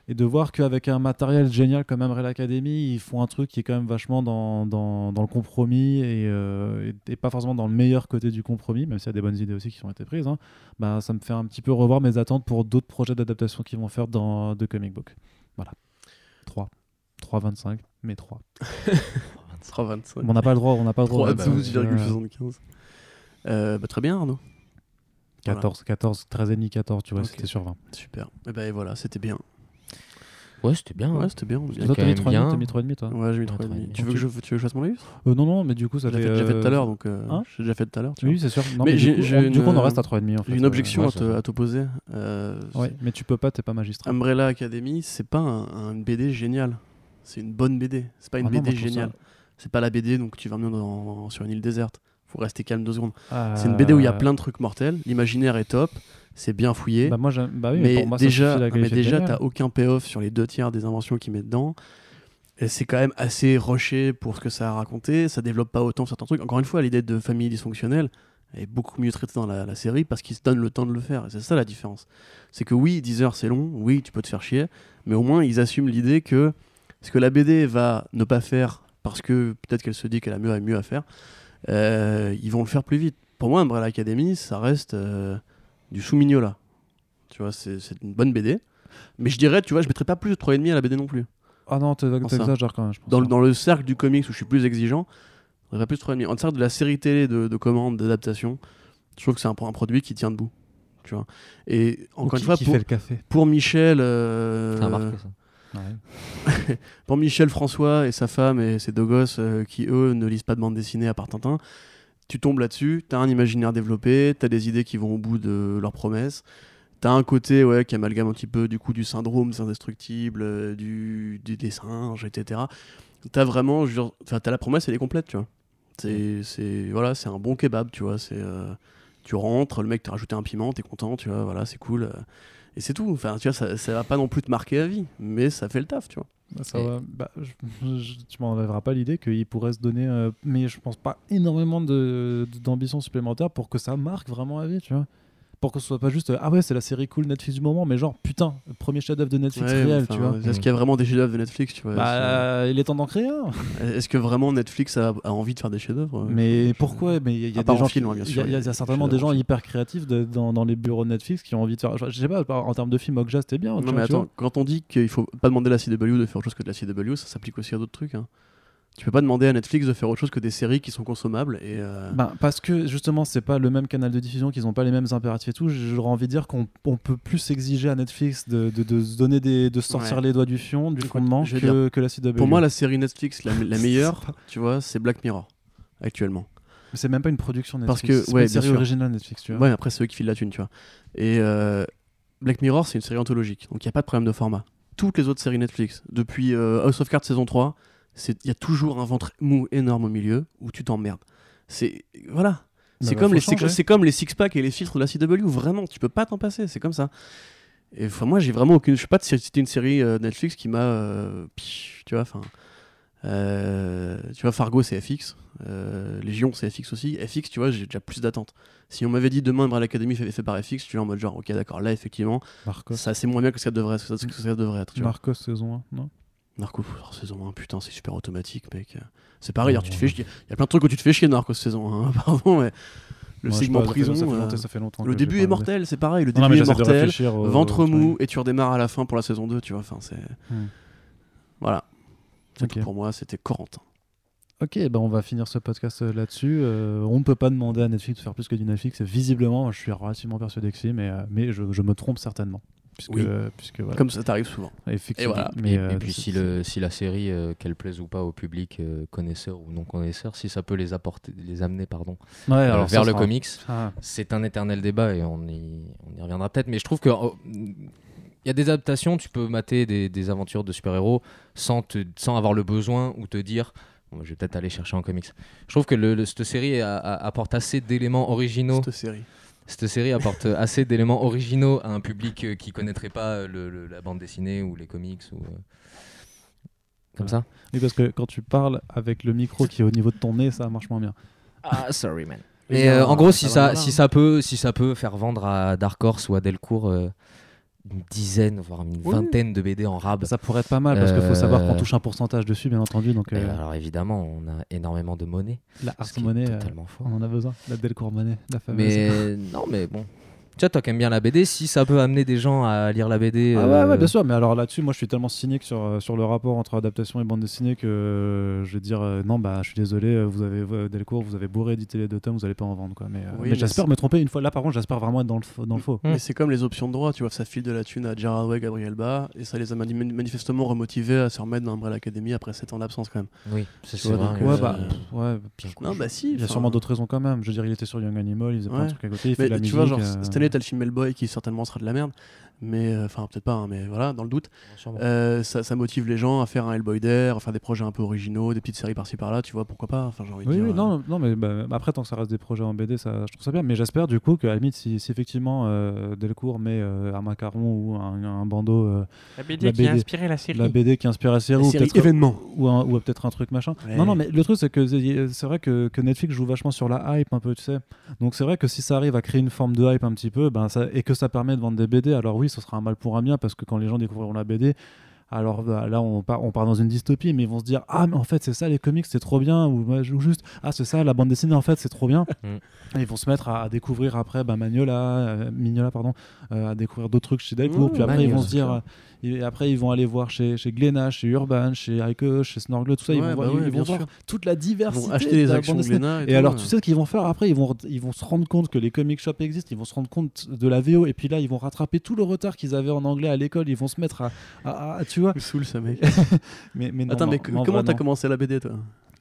Speaker 1: et de voir qu'avec un matériel génial comme Umbrella Academy, ils font un truc qui est quand même vachement dans, dans, dans le compromis et, euh, et, et pas forcément dans le meilleur côté du compromis, même s'il y a des bonnes idées aussi qui ont été prises. hein, bah, ça me fait un petit peu revoir mes attentes pour d'autres projets d'adaptation qu'ils vont faire dans de comic book. Voilà. 3. 3,25, mais 3.
Speaker 2: 3,25.
Speaker 1: on n'a pas le droit, on n'a pas le droit.
Speaker 3: Trois, bah,
Speaker 2: 12,75. Euh, bah, très bien, Arnaud.
Speaker 1: 14, 14, 13 et demi, 14, tu vois, c'était sur 20.
Speaker 2: Super. Et ben voilà, c'était bien.
Speaker 3: Ouais, c'était bien.
Speaker 2: Ouais,
Speaker 3: hein.
Speaker 2: c'était bien.
Speaker 1: Toi, t'as mis
Speaker 3: même
Speaker 1: 3,5,
Speaker 3: bien.
Speaker 1: t'as mis 3,5 toi
Speaker 2: Ouais, j'ai mis
Speaker 3: Ouais,
Speaker 2: 3,5.
Speaker 3: très bien.
Speaker 2: Tu veux que je, tu veux que je fasse mon avis
Speaker 1: Euh, Non, non, mais du coup, ça fait.
Speaker 2: fait, j'ai fait tout à
Speaker 1: euh,
Speaker 2: l'heure, donc euh,
Speaker 1: Hein
Speaker 2: j'ai déjà fait tout à l'heure. tu vois.
Speaker 1: Oui, c'est sûr. Non,
Speaker 2: Mais
Speaker 1: du, coup, on, du coup, on
Speaker 2: une-
Speaker 1: en reste à 3,5 en fait.
Speaker 2: J'ai une
Speaker 1: euh,
Speaker 2: objection
Speaker 3: ouais,
Speaker 2: à t'opposer. Euh,
Speaker 1: Ouais, mais tu peux pas, t'es pas magistrat.
Speaker 2: Umbrella Academy, c'est pas un, un BD génial. C'est une bonne BD. C'est pas une
Speaker 1: Ah non,
Speaker 2: BD
Speaker 1: ça-
Speaker 2: géniale. C'est pas la BD donc tu vas venir dans- sur une île déserte. Faut rester calme deux secondes.
Speaker 1: Euh,
Speaker 2: C'est une BD où il y a plein de trucs mortels. L'imaginaire est top. C'est bien fouillé.
Speaker 1: Bah, moi, bah oui, mais,
Speaker 2: mais,
Speaker 1: pour moi, ça
Speaker 2: déjà,
Speaker 1: la
Speaker 2: mais déjà, t'as aucun payoff sur les deux tiers des inventions qu'il met dedans. C'est quand même assez rushé pour ce que ça a raconté. Ça développe pas autant certains trucs. Encore une fois, l'idée de famille dysfonctionnelle est beaucoup mieux traitée dans la, la série parce qu'ils se donnent le temps de le faire. C'est ça la différence. C'est que oui, 10 heures c'est long, oui, tu peux te faire chier, mais au moins ils assument l'idée que ce que la BD va ne pas faire parce que peut-être qu'elle se dit qu'elle a mieux, mieux à faire, euh, ils vont le faire plus vite. Pour moi, Umbrella Academy, ça reste euh, du sous-mignola. Tu vois, c'est une bonne BD. Mais je dirais, tu vois, je mettrais pas plus de 3,5 à la BD non plus.
Speaker 1: Ah non, t'exagères quand même, je pense.
Speaker 2: Dans, le- dans le cercle du comics où je suis plus exigeant, j'aurais plus 3,5. En cercle de la série télé, de, de commandes, d'adaptation, je trouve que c'est un, un produit qui tient debout. Tu vois. Et encore
Speaker 1: qui,
Speaker 2: une fois, pour,
Speaker 1: fait le café.
Speaker 2: pour Michel. euh,
Speaker 3: ça.
Speaker 1: Ouais.
Speaker 2: pour Michel François et sa femme et ses deux gosses euh, qui eux ne lisent pas de bande dessinée à part Tintin, tu tombes là-dessus, t'as un imaginaire développé, t'as des idées qui vont au bout de leurs promesses, t'as un côté ouais, qui amalgame un petit peu du coup du syndrome des indestructibles, euh, du, du- des singes, etc. T'as vraiment, enfin, t'as la promesse, elle est complète, tu vois. C'est, c'est, voilà, c'est un bon kebab, tu vois. C'est, euh, tu rentres, le mec t'a rajouté un piment, t'es content, tu vois, voilà, c'est cool. Et c'est tout. Enfin, tu vois, ça, ça va pas non plus te marquer à vie, mais ça fait le taf, tu vois.
Speaker 1: Bah, ça
Speaker 3: Et-
Speaker 1: va. Bah, je- je- tu m'enlèveras pas l'idée qu'il pourrait se donner, euh, mais je pense pas énormément de- d'ambition supplémentaire pour que ça marque vraiment à vie, tu vois. Pour que ce soit pas juste euh, ah ouais c'est la série cool Netflix du moment, mais genre putain premier chef-d'œuvre de Netflix
Speaker 2: Ouais,
Speaker 1: réel,
Speaker 2: enfin,
Speaker 1: tu vois.
Speaker 2: Est-ce qu'il y a vraiment des chefs-d'œuvre de Netflix, tu vois
Speaker 1: Bah il est temps d'en créer un.
Speaker 2: Est-ce que vraiment Netflix a, a envie de faire des chefs-d'œuvre
Speaker 1: Mais
Speaker 2: Je-
Speaker 1: pourquoi Mais il y a des gens,
Speaker 2: film, hein, bien sûr,
Speaker 1: il y, a
Speaker 2: il y a
Speaker 1: certainement
Speaker 2: des
Speaker 1: gens hyper créatifs de- dans, dans les bureaux de Netflix qui ont envie de faire. Je sais pas en termes de film, Okja c'était bien.
Speaker 2: Non mais attends, quand on dit qu'il faut pas demander à la CW de faire autre chose que de la CW, ça s'applique aussi à d'autres trucs. Hein. Tu peux pas demander à Netflix de faire autre chose que des séries qui sont consommables et euh,
Speaker 1: Ben, parce que justement, c'est pas le même canal de diffusion, qu'ils ont pas les mêmes impératifs et tout. J'aurais envie de dire qu'on on peut plus exiger à Netflix de, de, de se donner des, de sortir
Speaker 2: Ouais.
Speaker 1: les doigts du fion, du fondement,
Speaker 2: je vais
Speaker 1: que, que la CW.
Speaker 2: pour moi la série Netflix la, la meilleure, tu vois, c'est Black Mirror actuellement.
Speaker 1: c'est même pas une production Netflix.
Speaker 2: Parce que- ouais,
Speaker 1: une série
Speaker 2: sûr.
Speaker 1: originale Netflix, tu vois.
Speaker 2: Ouais, après c'est eux qui filent la thune, tu vois. Et euh, Black Mirror, c'est une série anthologique, donc il y a pas de problème de format. Toutes les autres séries Netflix, depuis euh, House of Cards saison 3, c'est il y a toujours un ventre mou énorme au milieu où tu t'emmerdes. C'est voilà.
Speaker 1: Bah,
Speaker 2: C'est
Speaker 1: bah,
Speaker 2: comme, les, comme les six-packs et les filtres de la CW, vraiment, tu peux pas t'en passer, c'est comme ça. Et enfin, moi, j'ai vraiment aucune. Je sais pas si c'était une série euh, Netflix qui m'a. euh, tu vois, enfin. euh, tu vois, Fargo, c'est FX. Légion, c'est FX aussi. FX, tu vois, j'ai déjà plus d'attentes. Si on m'avait dit demain, Umbrella Academy fait, fait par FX, tu es en mode genre, ok, d'accord, là, effectivement,
Speaker 1: Marcos.
Speaker 2: ça c'est moins bien que ce que ça devrait, que ça, que ça devrait être. Tu vois.
Speaker 1: Marcos saison 1, non?
Speaker 2: Narcos, alors, saison 1, putain, c'est super automatique, mec. C'est pareil, tu te
Speaker 1: Ouais.
Speaker 2: fais chier. Il y a plein de trucs où tu te fais chier, Narcos saison 1, pardon, mais. Le
Speaker 1: sais
Speaker 2: segment
Speaker 1: pas, ça fait-
Speaker 2: prison.
Speaker 1: Ça fait,
Speaker 2: euh,
Speaker 1: ça fait longtemps
Speaker 2: le début est mortel, c'est pareil, le
Speaker 1: Non,
Speaker 2: début est mortel.
Speaker 1: au-
Speaker 2: Ventre mou et tu redémarres à la fin pour la saison 2, tu vois. Enfin, c'est.
Speaker 1: Hmm.
Speaker 2: Voilà. C'est
Speaker 1: Ok.
Speaker 2: tout pour moi, c'était Corentin.
Speaker 1: Ok, ben on va finir ce podcast euh, là-dessus. Euh, on ne peut pas demander à Netflix de faire plus que du Netflix. Et visiblement, je suis relativement persuadé que si, mais, euh, mais je, je me trompe certainement. Puisque,
Speaker 2: Oui.
Speaker 1: euh, puisque voilà.
Speaker 2: Comme ça t'arrive souvent.
Speaker 1: Effectivement.
Speaker 2: Et voilà.
Speaker 1: Mais,
Speaker 3: et,
Speaker 1: euh,
Speaker 3: et puis
Speaker 1: c'est-
Speaker 3: si, le, si la série, euh, qu'elle plaise ou pas au public euh, connaisseur ou non connaisseur, si ça peut les apporter, les amener pardon,
Speaker 1: Ouais, alors ça
Speaker 3: vers le
Speaker 1: sera-
Speaker 3: comics,
Speaker 1: Ah,
Speaker 3: c'est un éternel débat et on y, on y reviendra peut-être. Mais je trouve que oh, il y a des adaptations, tu peux mater des, des aventures de super-héros sans, te- sans avoir le besoin ou te dire. bon, je vais peut-être aller chercher en comics. Je trouve que le- le- cette série a- a- apporte assez d'éléments originaux
Speaker 2: Cette série.
Speaker 3: Cette série apporte assez d'éléments originaux à un public euh, qui connaîtrait pas euh, le- le- la bande dessinée ou les comics ou euh, comme ça.
Speaker 1: Oui, parce que quand tu parles avec le micro qui est au niveau de ton nez, ça marche moins bien.
Speaker 3: Ah sorry man. Mais euh, en gros, si
Speaker 2: ça
Speaker 3: si peut, si ça peut faire vendre à Dark Horse ou à Delcourt euh, une dizaine, voire une
Speaker 2: Oui.
Speaker 3: vingtaine de BD en rab.
Speaker 1: Ça pourrait être pas mal parce qu'il faut savoir qu'on
Speaker 3: Euh,
Speaker 1: touche un pourcentage dessus, bien entendu. Donc, euh,
Speaker 3: alors évidemment, on a énormément de monnaie,
Speaker 1: la Art
Speaker 3: est
Speaker 1: Money, euh,
Speaker 3: totalement faux.
Speaker 1: on en a besoin. La Delcourt Money, la fameuse.
Speaker 3: Mais non, mais bon. Tu vois, toi qui aimes bien la BD, si ça peut amener des gens à lire la BD.
Speaker 1: Ah ouais,
Speaker 3: euh,
Speaker 1: ouais, bien sûr, mais alors là-dessus, moi je suis tellement cynique sur, euh, sur le rapport entre adaptation et bande dessinée que euh, je vais dire euh, non, bah je suis désolé, vous avez euh, Delcourt, vous avez beau éditer les deux tomes, vous allez pas en vendre quoi. Mais, euh,
Speaker 2: Oui,
Speaker 1: mais
Speaker 2: mais
Speaker 1: j'espère me tromper une fois. Là par contre, j'espère vraiment être dans le, faux- dans le faux.
Speaker 2: Mais c'est comme les options de droit, tu vois, ça file de la thune à Gerard Way, Gabriel Ba, et ça les a mani- manifestement remotivés à se remettre dans Umbrella Academy après 7 ans d'absence quand même.
Speaker 3: Oui, c'est vrai.
Speaker 2: donc,
Speaker 1: Ouais, bah, pff, ouais,
Speaker 3: bien
Speaker 2: Non, bah si.
Speaker 1: il y a sûrement d'autres raisons quand même. Je veux dire, il était sur Young Animal, il faisait plein de trucs à côté, il fait
Speaker 2: Mais
Speaker 1: de la
Speaker 2: tu
Speaker 1: musique.
Speaker 2: vois, genre,
Speaker 1: euh,
Speaker 2: cette année, t'as le film Hellboy qui certainement sera de la merde, mais euh, enfin, peut-être pas, hein, mais voilà, dans le doute. Euh, ça, ça motive les gens à faire un Hellboy d'air, à faire des projets un peu originaux, des petites séries par-ci par-là, tu vois, pourquoi pas Enfin, j'ai envie de
Speaker 1: Oui,
Speaker 2: dire.
Speaker 1: oui,
Speaker 2: euh,
Speaker 1: non, non, mais bah, après, tant que ça reste des projets en BD, ça, je trouve ça bien. Mais j'espère du coup qu'à la limite, si, si effectivement euh, Delcourt met euh, un macaron ou un, un bandeau, euh,
Speaker 4: La BD
Speaker 1: La
Speaker 4: qui a inspiré la série.
Speaker 1: la BD qui inspire la série,
Speaker 2: La
Speaker 1: ou
Speaker 2: série
Speaker 1: peut-être
Speaker 2: événement.
Speaker 1: ou, un- ou peut-être un truc machin.
Speaker 2: Ouais.
Speaker 1: Non, non, mais le truc, c'est que c'est c'est vrai que, que Netflix joue vachement sur la hype un peu, tu sais. Donc c'est vrai que si ça arrive à créer une forme de hype un petit peu, ben ça, et que ça permet de vendre des BD, alors oui, ce sera un mal pour un bien, parce que quand les gens découvriront la BD, Alors bah, là, on part, on part dans une dystopie, mais ils vont se dire Ah, mais en fait, c'est ça les comics, c'est trop bien. Ou, ou juste Ah, c'est ça la bande dessinée, en fait, c'est trop bien.
Speaker 3: Mm.
Speaker 1: Et ils vont se mettre à, à découvrir après bah, Magnola, euh, Mignola, pardon, euh, à découvrir d'autres trucs chez Delcourt.
Speaker 2: Mmh,
Speaker 1: puis après, ils vont se dire euh, et après, ils vont aller voir chez, chez Glénat, chez Urban, chez Heike, chez Snorgle, tout ça. ils vont,
Speaker 2: bah
Speaker 1: voir,
Speaker 2: ouais,
Speaker 1: ils
Speaker 2: bien
Speaker 1: vont voir
Speaker 2: sûr.
Speaker 1: toute la
Speaker 2: Ils
Speaker 1: diversité.
Speaker 2: vont acheter
Speaker 1: de
Speaker 2: les
Speaker 1: la
Speaker 2: actions
Speaker 1: bande
Speaker 2: de
Speaker 1: dessinée.
Speaker 2: Glénat.
Speaker 1: Et
Speaker 2: tout,
Speaker 1: alors,
Speaker 2: ouais.
Speaker 1: tu sais ce qu'ils vont faire après? Ils vont, ils vont se rendre compte que les comic shops existent, ils vont se rendre compte de la VO, et puis là, ils vont rattraper tout le retard qu'ils avaient en anglais à l'école, ils vont se mettre à. à- à- tu vois
Speaker 2: Me saoule ça, mec.
Speaker 1: mais, mais non,
Speaker 2: Attends, mais
Speaker 1: non,
Speaker 2: que-
Speaker 1: non,
Speaker 2: comment t'as commencé la BD, toi?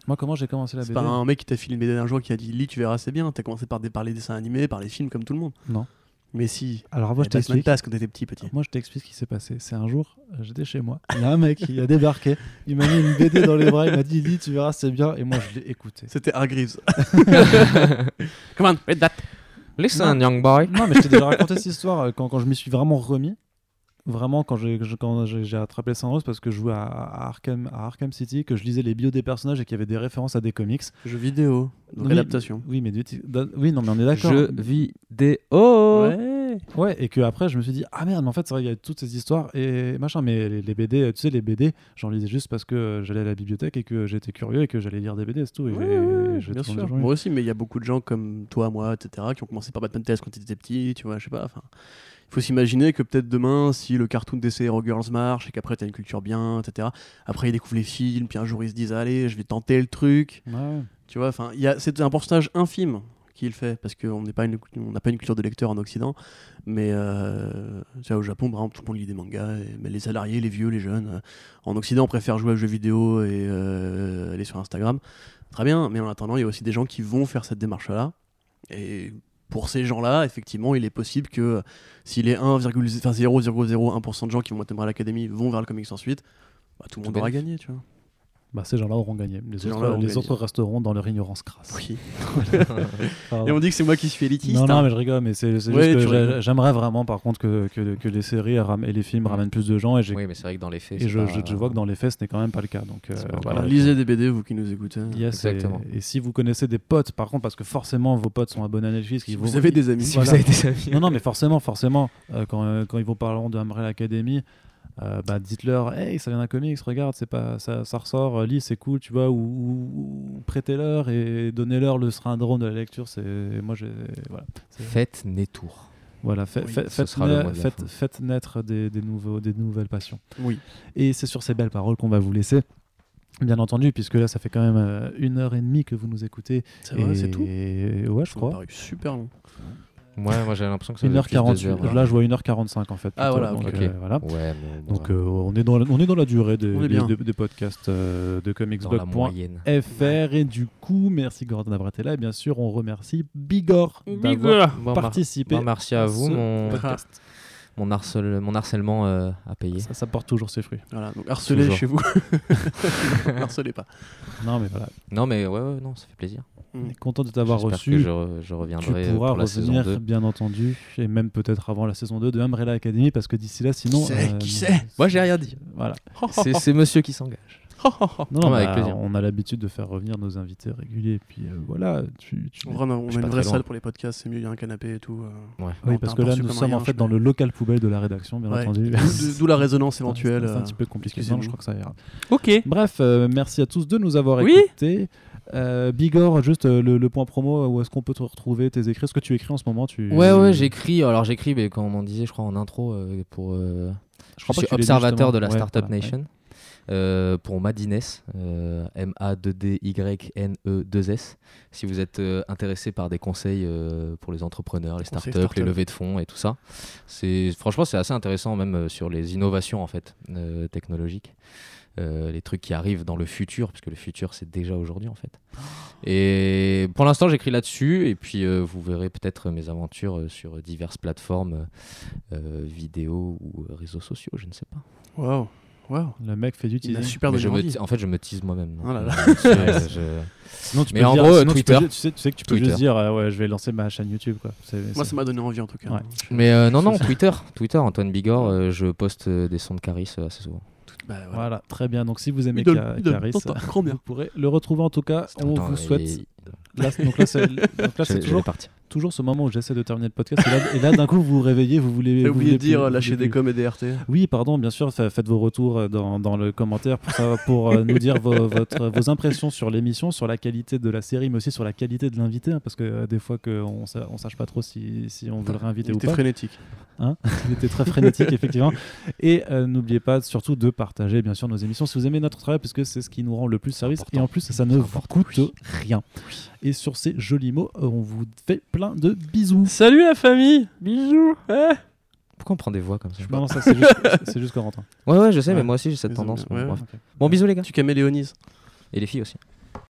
Speaker 1: Moi, comment j'ai commencé la
Speaker 2: C'est
Speaker 1: BD
Speaker 2: pas un mec qui t'a filé une BD un jour qui a dit lis, tu verras, c'est bien. T'as commencé par, des, par les dessins animés, par les films, comme tout le monde.
Speaker 1: Non.
Speaker 2: Mais si.
Speaker 1: Alors, moi, je t'explique.
Speaker 2: Task quand t'étais petit, petit.
Speaker 1: Moi, je t'explique ce qui s'est passé. C'est un jour, euh, j'étais chez moi. Il y a un mec, il a débarqué. Il m'a mis une BD dans les bras. Il m'a dit, lis, tu verras, c'est bien. Et moi, je l'ai écouté.
Speaker 2: C'était Hargreaves. Come on, read that.
Speaker 3: Listen, young boy.
Speaker 1: Non, mais je t'ai déjà raconté cette histoire euh, quand, quand je m'y suis vraiment remis. Vraiment, quand j'ai quand j'ai attrapé le syndrome, parce que je jouais à, à Arkham, à Arkham City, que je lisais les bios des personnages et qu'il y avait des références à des comics.
Speaker 2: Jeux vidéo. Donc
Speaker 1: Oui,
Speaker 2: adaptation.
Speaker 1: Oui, mais du- oui, non, mais on est d'accord.
Speaker 3: Jeux vidéo.
Speaker 2: Ouais.
Speaker 1: Ouais, et que après je me suis dit ah merde, mais en fait c'est vrai il y a toutes ces histoires et machin, mais les, les BD, tu sais les BD, j'en lisais juste parce que euh, j'allais à la bibliothèque et que j'étais curieux et que j'allais lire des BD, c'est tout. Et, et
Speaker 2: bien sûr. Moi aussi, mais il y a beaucoup de gens comme toi, moi, etc., qui ont commencé par Batman Test quand ils étaient petits, tu vois, je sais pas. Enfin, faut s'imaginer que peut-être demain, si le cartoon DC Hero Girls marche et qu'après t'as une culture bien, etc., après ils découvrent les films, puis un jour ils se disent, allez, je vais tenter le truc,
Speaker 1: Ouais,
Speaker 2: tu vois. Enfin, c'est un pourcentage infime qui le fait parce qu'on n'est pas une, on n'a pas une culture de lecteur en Occident, mais euh, au Japon, par exemple, tout le monde lit des mangas, et- mais les salariés, les vieux, les jeunes, euh, en Occident, on préfère jouer à jeux vidéo et euh, aller sur Instagram. Très bien, mais en attendant, il y a aussi des gens qui vont faire cette démarche-là. Et pour ces gens-là, effectivement, il est possible que si les 1,0 enfin, 0,01% de gens qui vont être à l'académie vont vers le comics ensuite, bah, tout le monde aura gagné, tu vois.
Speaker 1: Bah, ces gens-là auront gagné. Les, autres,
Speaker 2: gens-là auront
Speaker 1: les
Speaker 2: gagné.
Speaker 1: autres resteront dans leur ignorance crasse.
Speaker 2: Oui. Et on dit que c'est moi qui suis élitiste.
Speaker 1: Non, non,
Speaker 2: hein.
Speaker 1: mais je rigole, mais c'est
Speaker 2: Ouais,
Speaker 1: juste que j'aimerais vraiment, par contre, que, que, que les séries et les films ramènent plus de gens. Et,
Speaker 3: Oui, mais c'est vrai que dans les faits.
Speaker 1: et je,
Speaker 3: pas-
Speaker 1: je- je vois que dans les faits, ce n'est quand même pas le cas. Donc, euh, voilà.
Speaker 2: Lisez des BD, vous qui nous écoutez.
Speaker 1: Yes, et-
Speaker 3: Exactement.
Speaker 1: Et, si vous connaissez des potes, par contre, parce que forcément vos potes sont abonnés à Netflix,
Speaker 2: Si vous avez des amis.
Speaker 3: Si vous avez des amis.
Speaker 1: Non, non, mais forcément, forcément, euh, quand, euh, quand ils vous parleront de Umbrella Academy, euh, bah, dites-leur, hey, ça vient d'un comics, regarde, c'est pas, ça, ça ressort, euh, lis, c'est cool, tu vois, ou, ou- ou prêtez-leur et donnez-leur le syndrome de la lecture. C'est moi, j'ai voilà,
Speaker 3: Faites Nétour.
Speaker 1: voilà, fait-
Speaker 2: Oui,
Speaker 1: fait-
Speaker 3: ce
Speaker 1: faites, na- faites- faites naître des, des nouveaux, des nouvelles passions.
Speaker 2: Oui.
Speaker 1: Et c'est sur ces belles paroles qu'on va vous laisser. Bien entendu, puisque là, ça fait quand même euh, une heure et demie que vous nous écoutez.
Speaker 2: C'est vrai,
Speaker 1: Et-
Speaker 2: c'est tout?
Speaker 1: Ouais, je
Speaker 2: Ça
Speaker 1: crois.
Speaker 2: paru super long.
Speaker 3: Ouais, moi j'ai l'impression que ça faisait plus de
Speaker 1: 1h48.
Speaker 3: deux heures,
Speaker 1: Là, je vois 1h45 en fait.
Speaker 2: Ah,
Speaker 1: plutôt.
Speaker 2: voilà,
Speaker 1: donc,
Speaker 3: ok.
Speaker 1: euh, voilà.
Speaker 3: Ouais, bon,
Speaker 1: Donc
Speaker 3: ouais,
Speaker 1: euh, on, est dans la, on est dans la durée des, des, des- des podcasts euh, de
Speaker 3: moyenne.
Speaker 1: et du coup merci Gordon d'avoir été là et bien sûr on remercie Bigor d'avoir
Speaker 3: Bon,
Speaker 1: participé
Speaker 3: bon, merci à vous,
Speaker 1: ce
Speaker 3: mon,
Speaker 1: podcast.
Speaker 3: mon, harcèle- mon harcèlement euh, à payer.
Speaker 1: Ça, ça porte toujours ses fruits.
Speaker 2: Voilà, donc harcelez
Speaker 3: Toujours.
Speaker 2: chez vous. harcelez pas.
Speaker 1: Non mais voilà,
Speaker 3: Non, mais ouais, ouais, non, ça fait plaisir.
Speaker 1: On est content de t'avoir reçu.
Speaker 3: que je, re- je
Speaker 1: Tu
Speaker 3: reviendrai euh,
Speaker 1: pourras
Speaker 3: pour la saison
Speaker 1: revenir
Speaker 3: 2.
Speaker 1: bien entendu et même peut-être avant la saison 2 de Umbrella Academy parce que d'ici là sinon
Speaker 2: Qui sait,
Speaker 1: euh,
Speaker 2: qui sait
Speaker 3: Moi, j'ai rien dit.
Speaker 1: Voilà.
Speaker 3: C'est monsieur qui s'engage.
Speaker 1: Non,
Speaker 3: avec
Speaker 1: bah,
Speaker 3: plaisir.
Speaker 1: on a l'habitude de faire revenir nos invités réguliers et puis euh, voilà, tu, tu-
Speaker 2: En vrai, on a, on a une
Speaker 3: pas
Speaker 2: vraie salle pour les podcasts, c'est mieux, il y a un canapé et tout. euh.
Speaker 3: Ouais.
Speaker 1: Oui, parce que là, nous sommes en fait dans le local poubelle de la rédaction, bien
Speaker 2: Ouais.
Speaker 1: entendu.
Speaker 2: D'où la résonance éventuelle.
Speaker 1: C'est un petit peu compliqué. Non, je crois que ça ira.
Speaker 3: Ok.
Speaker 1: Bref, euh, merci à tous de nous avoir
Speaker 3: Oui.
Speaker 1: écoutés. Euh, Bigor, juste euh, le, le point promo, où est-ce qu'on peut te retrouver tes écrits Ce que tu écris en ce moment tu...
Speaker 3: Ouais, ouais, j'écris. Alors, j'écris, mais comme on disait, je crois, en intro, euh, pour. euh,
Speaker 1: Je
Speaker 3: je
Speaker 1: crois pas
Speaker 3: suis
Speaker 1: que
Speaker 3: observateur de la.
Speaker 1: Ouais,
Speaker 3: Startup
Speaker 1: voilà,
Speaker 3: Nation. euh, pour Madines, euh, M-A-D-D-Y-N-E-2-S. Si vous êtes euh, intéressé par des conseils euh, pour les entrepreneurs, les startups,
Speaker 2: startup.
Speaker 3: les levées de fonds et tout ça, franchement c'est assez intéressant même euh, sur les innovations en fait euh, technologiques. Euh, les trucs qui arrivent dans le futur, puisque le futur c'est déjà aujourd'hui en fait. Et pour l'instant j'écris là-dessus, et puis euh, vous verrez peut-être mes aventures euh, sur diverses plateformes, euh, vidéo ou réseaux sociaux, je ne sais pas.
Speaker 2: Waouh,
Speaker 1: ouais. Le mec fait du teasing.
Speaker 2: super
Speaker 3: je me en fait, je me tease moi-même.
Speaker 2: Oh là là.
Speaker 3: là-dessus, je-
Speaker 1: Sinon, tu
Speaker 3: Mais
Speaker 1: peux
Speaker 3: en
Speaker 1: dire-
Speaker 3: gros,
Speaker 1: sinon, tu peux sais, tu sais que tu peux
Speaker 3: Twitter.
Speaker 1: juste dire euh, ouais, je vais lancer ma chaîne YouTube. Quoi.
Speaker 2: Moi, ça m'a donné envie en tout cas.
Speaker 1: Ouais.
Speaker 3: Mais euh, non, non, Twitter, Twitter, Antoine Bigorre, euh, je poste des sons de Caris assez souvent.
Speaker 2: Bah, voilà.
Speaker 1: Voilà, très bien. Donc si vous aimez Caris, vous pourrez le retrouver en tout cas. On vous souhaite. Là, donc là, c'est toujours. Toujours ce moment où j'essaie de terminer le podcast. Et là, d'un coup, vous vous réveillez, vous voulez. Vous
Speaker 2: oublié
Speaker 1: voulez
Speaker 2: de dire lâcher des coms et des RT.
Speaker 1: Oui, pardon, bien sûr, fa- faites vos retours euh, dans, dans le commentaire pour, pour euh, nous dire vos, votre- vos impressions sur l'émission, sur la qualité de la série, mais aussi sur la qualité de l'invité, hein, parce que euh, des fois qu'on sa- on sache pas trop si, si on veut le réinviter
Speaker 2: Il
Speaker 1: ou
Speaker 2: était
Speaker 1: pas.
Speaker 2: frénétique.
Speaker 1: Il était très frénétique, effectivement. Et euh, n'oubliez pas surtout de partager, bien sûr, nos émissions si vous aimez notre travail, parce que c'est ce qui nous rend le plus service. Et en plus, ça ne vous coûte rien. Et sur ces jolis mots, euh, on vous fait plein de bisous.
Speaker 2: Salut la famille
Speaker 4: Bisous.
Speaker 3: Pourquoi on prend des voix comme ça
Speaker 1: Non, non, ça c'est juste, c'est juste Corentin.
Speaker 3: Ouais, ouais, je sais, mais moi aussi j'ai cette tendance.
Speaker 2: ouais,
Speaker 3: bon,
Speaker 2: ouais.
Speaker 3: Bon, bisous les gars.
Speaker 2: Tu caméléonises.
Speaker 3: Et les filles aussi.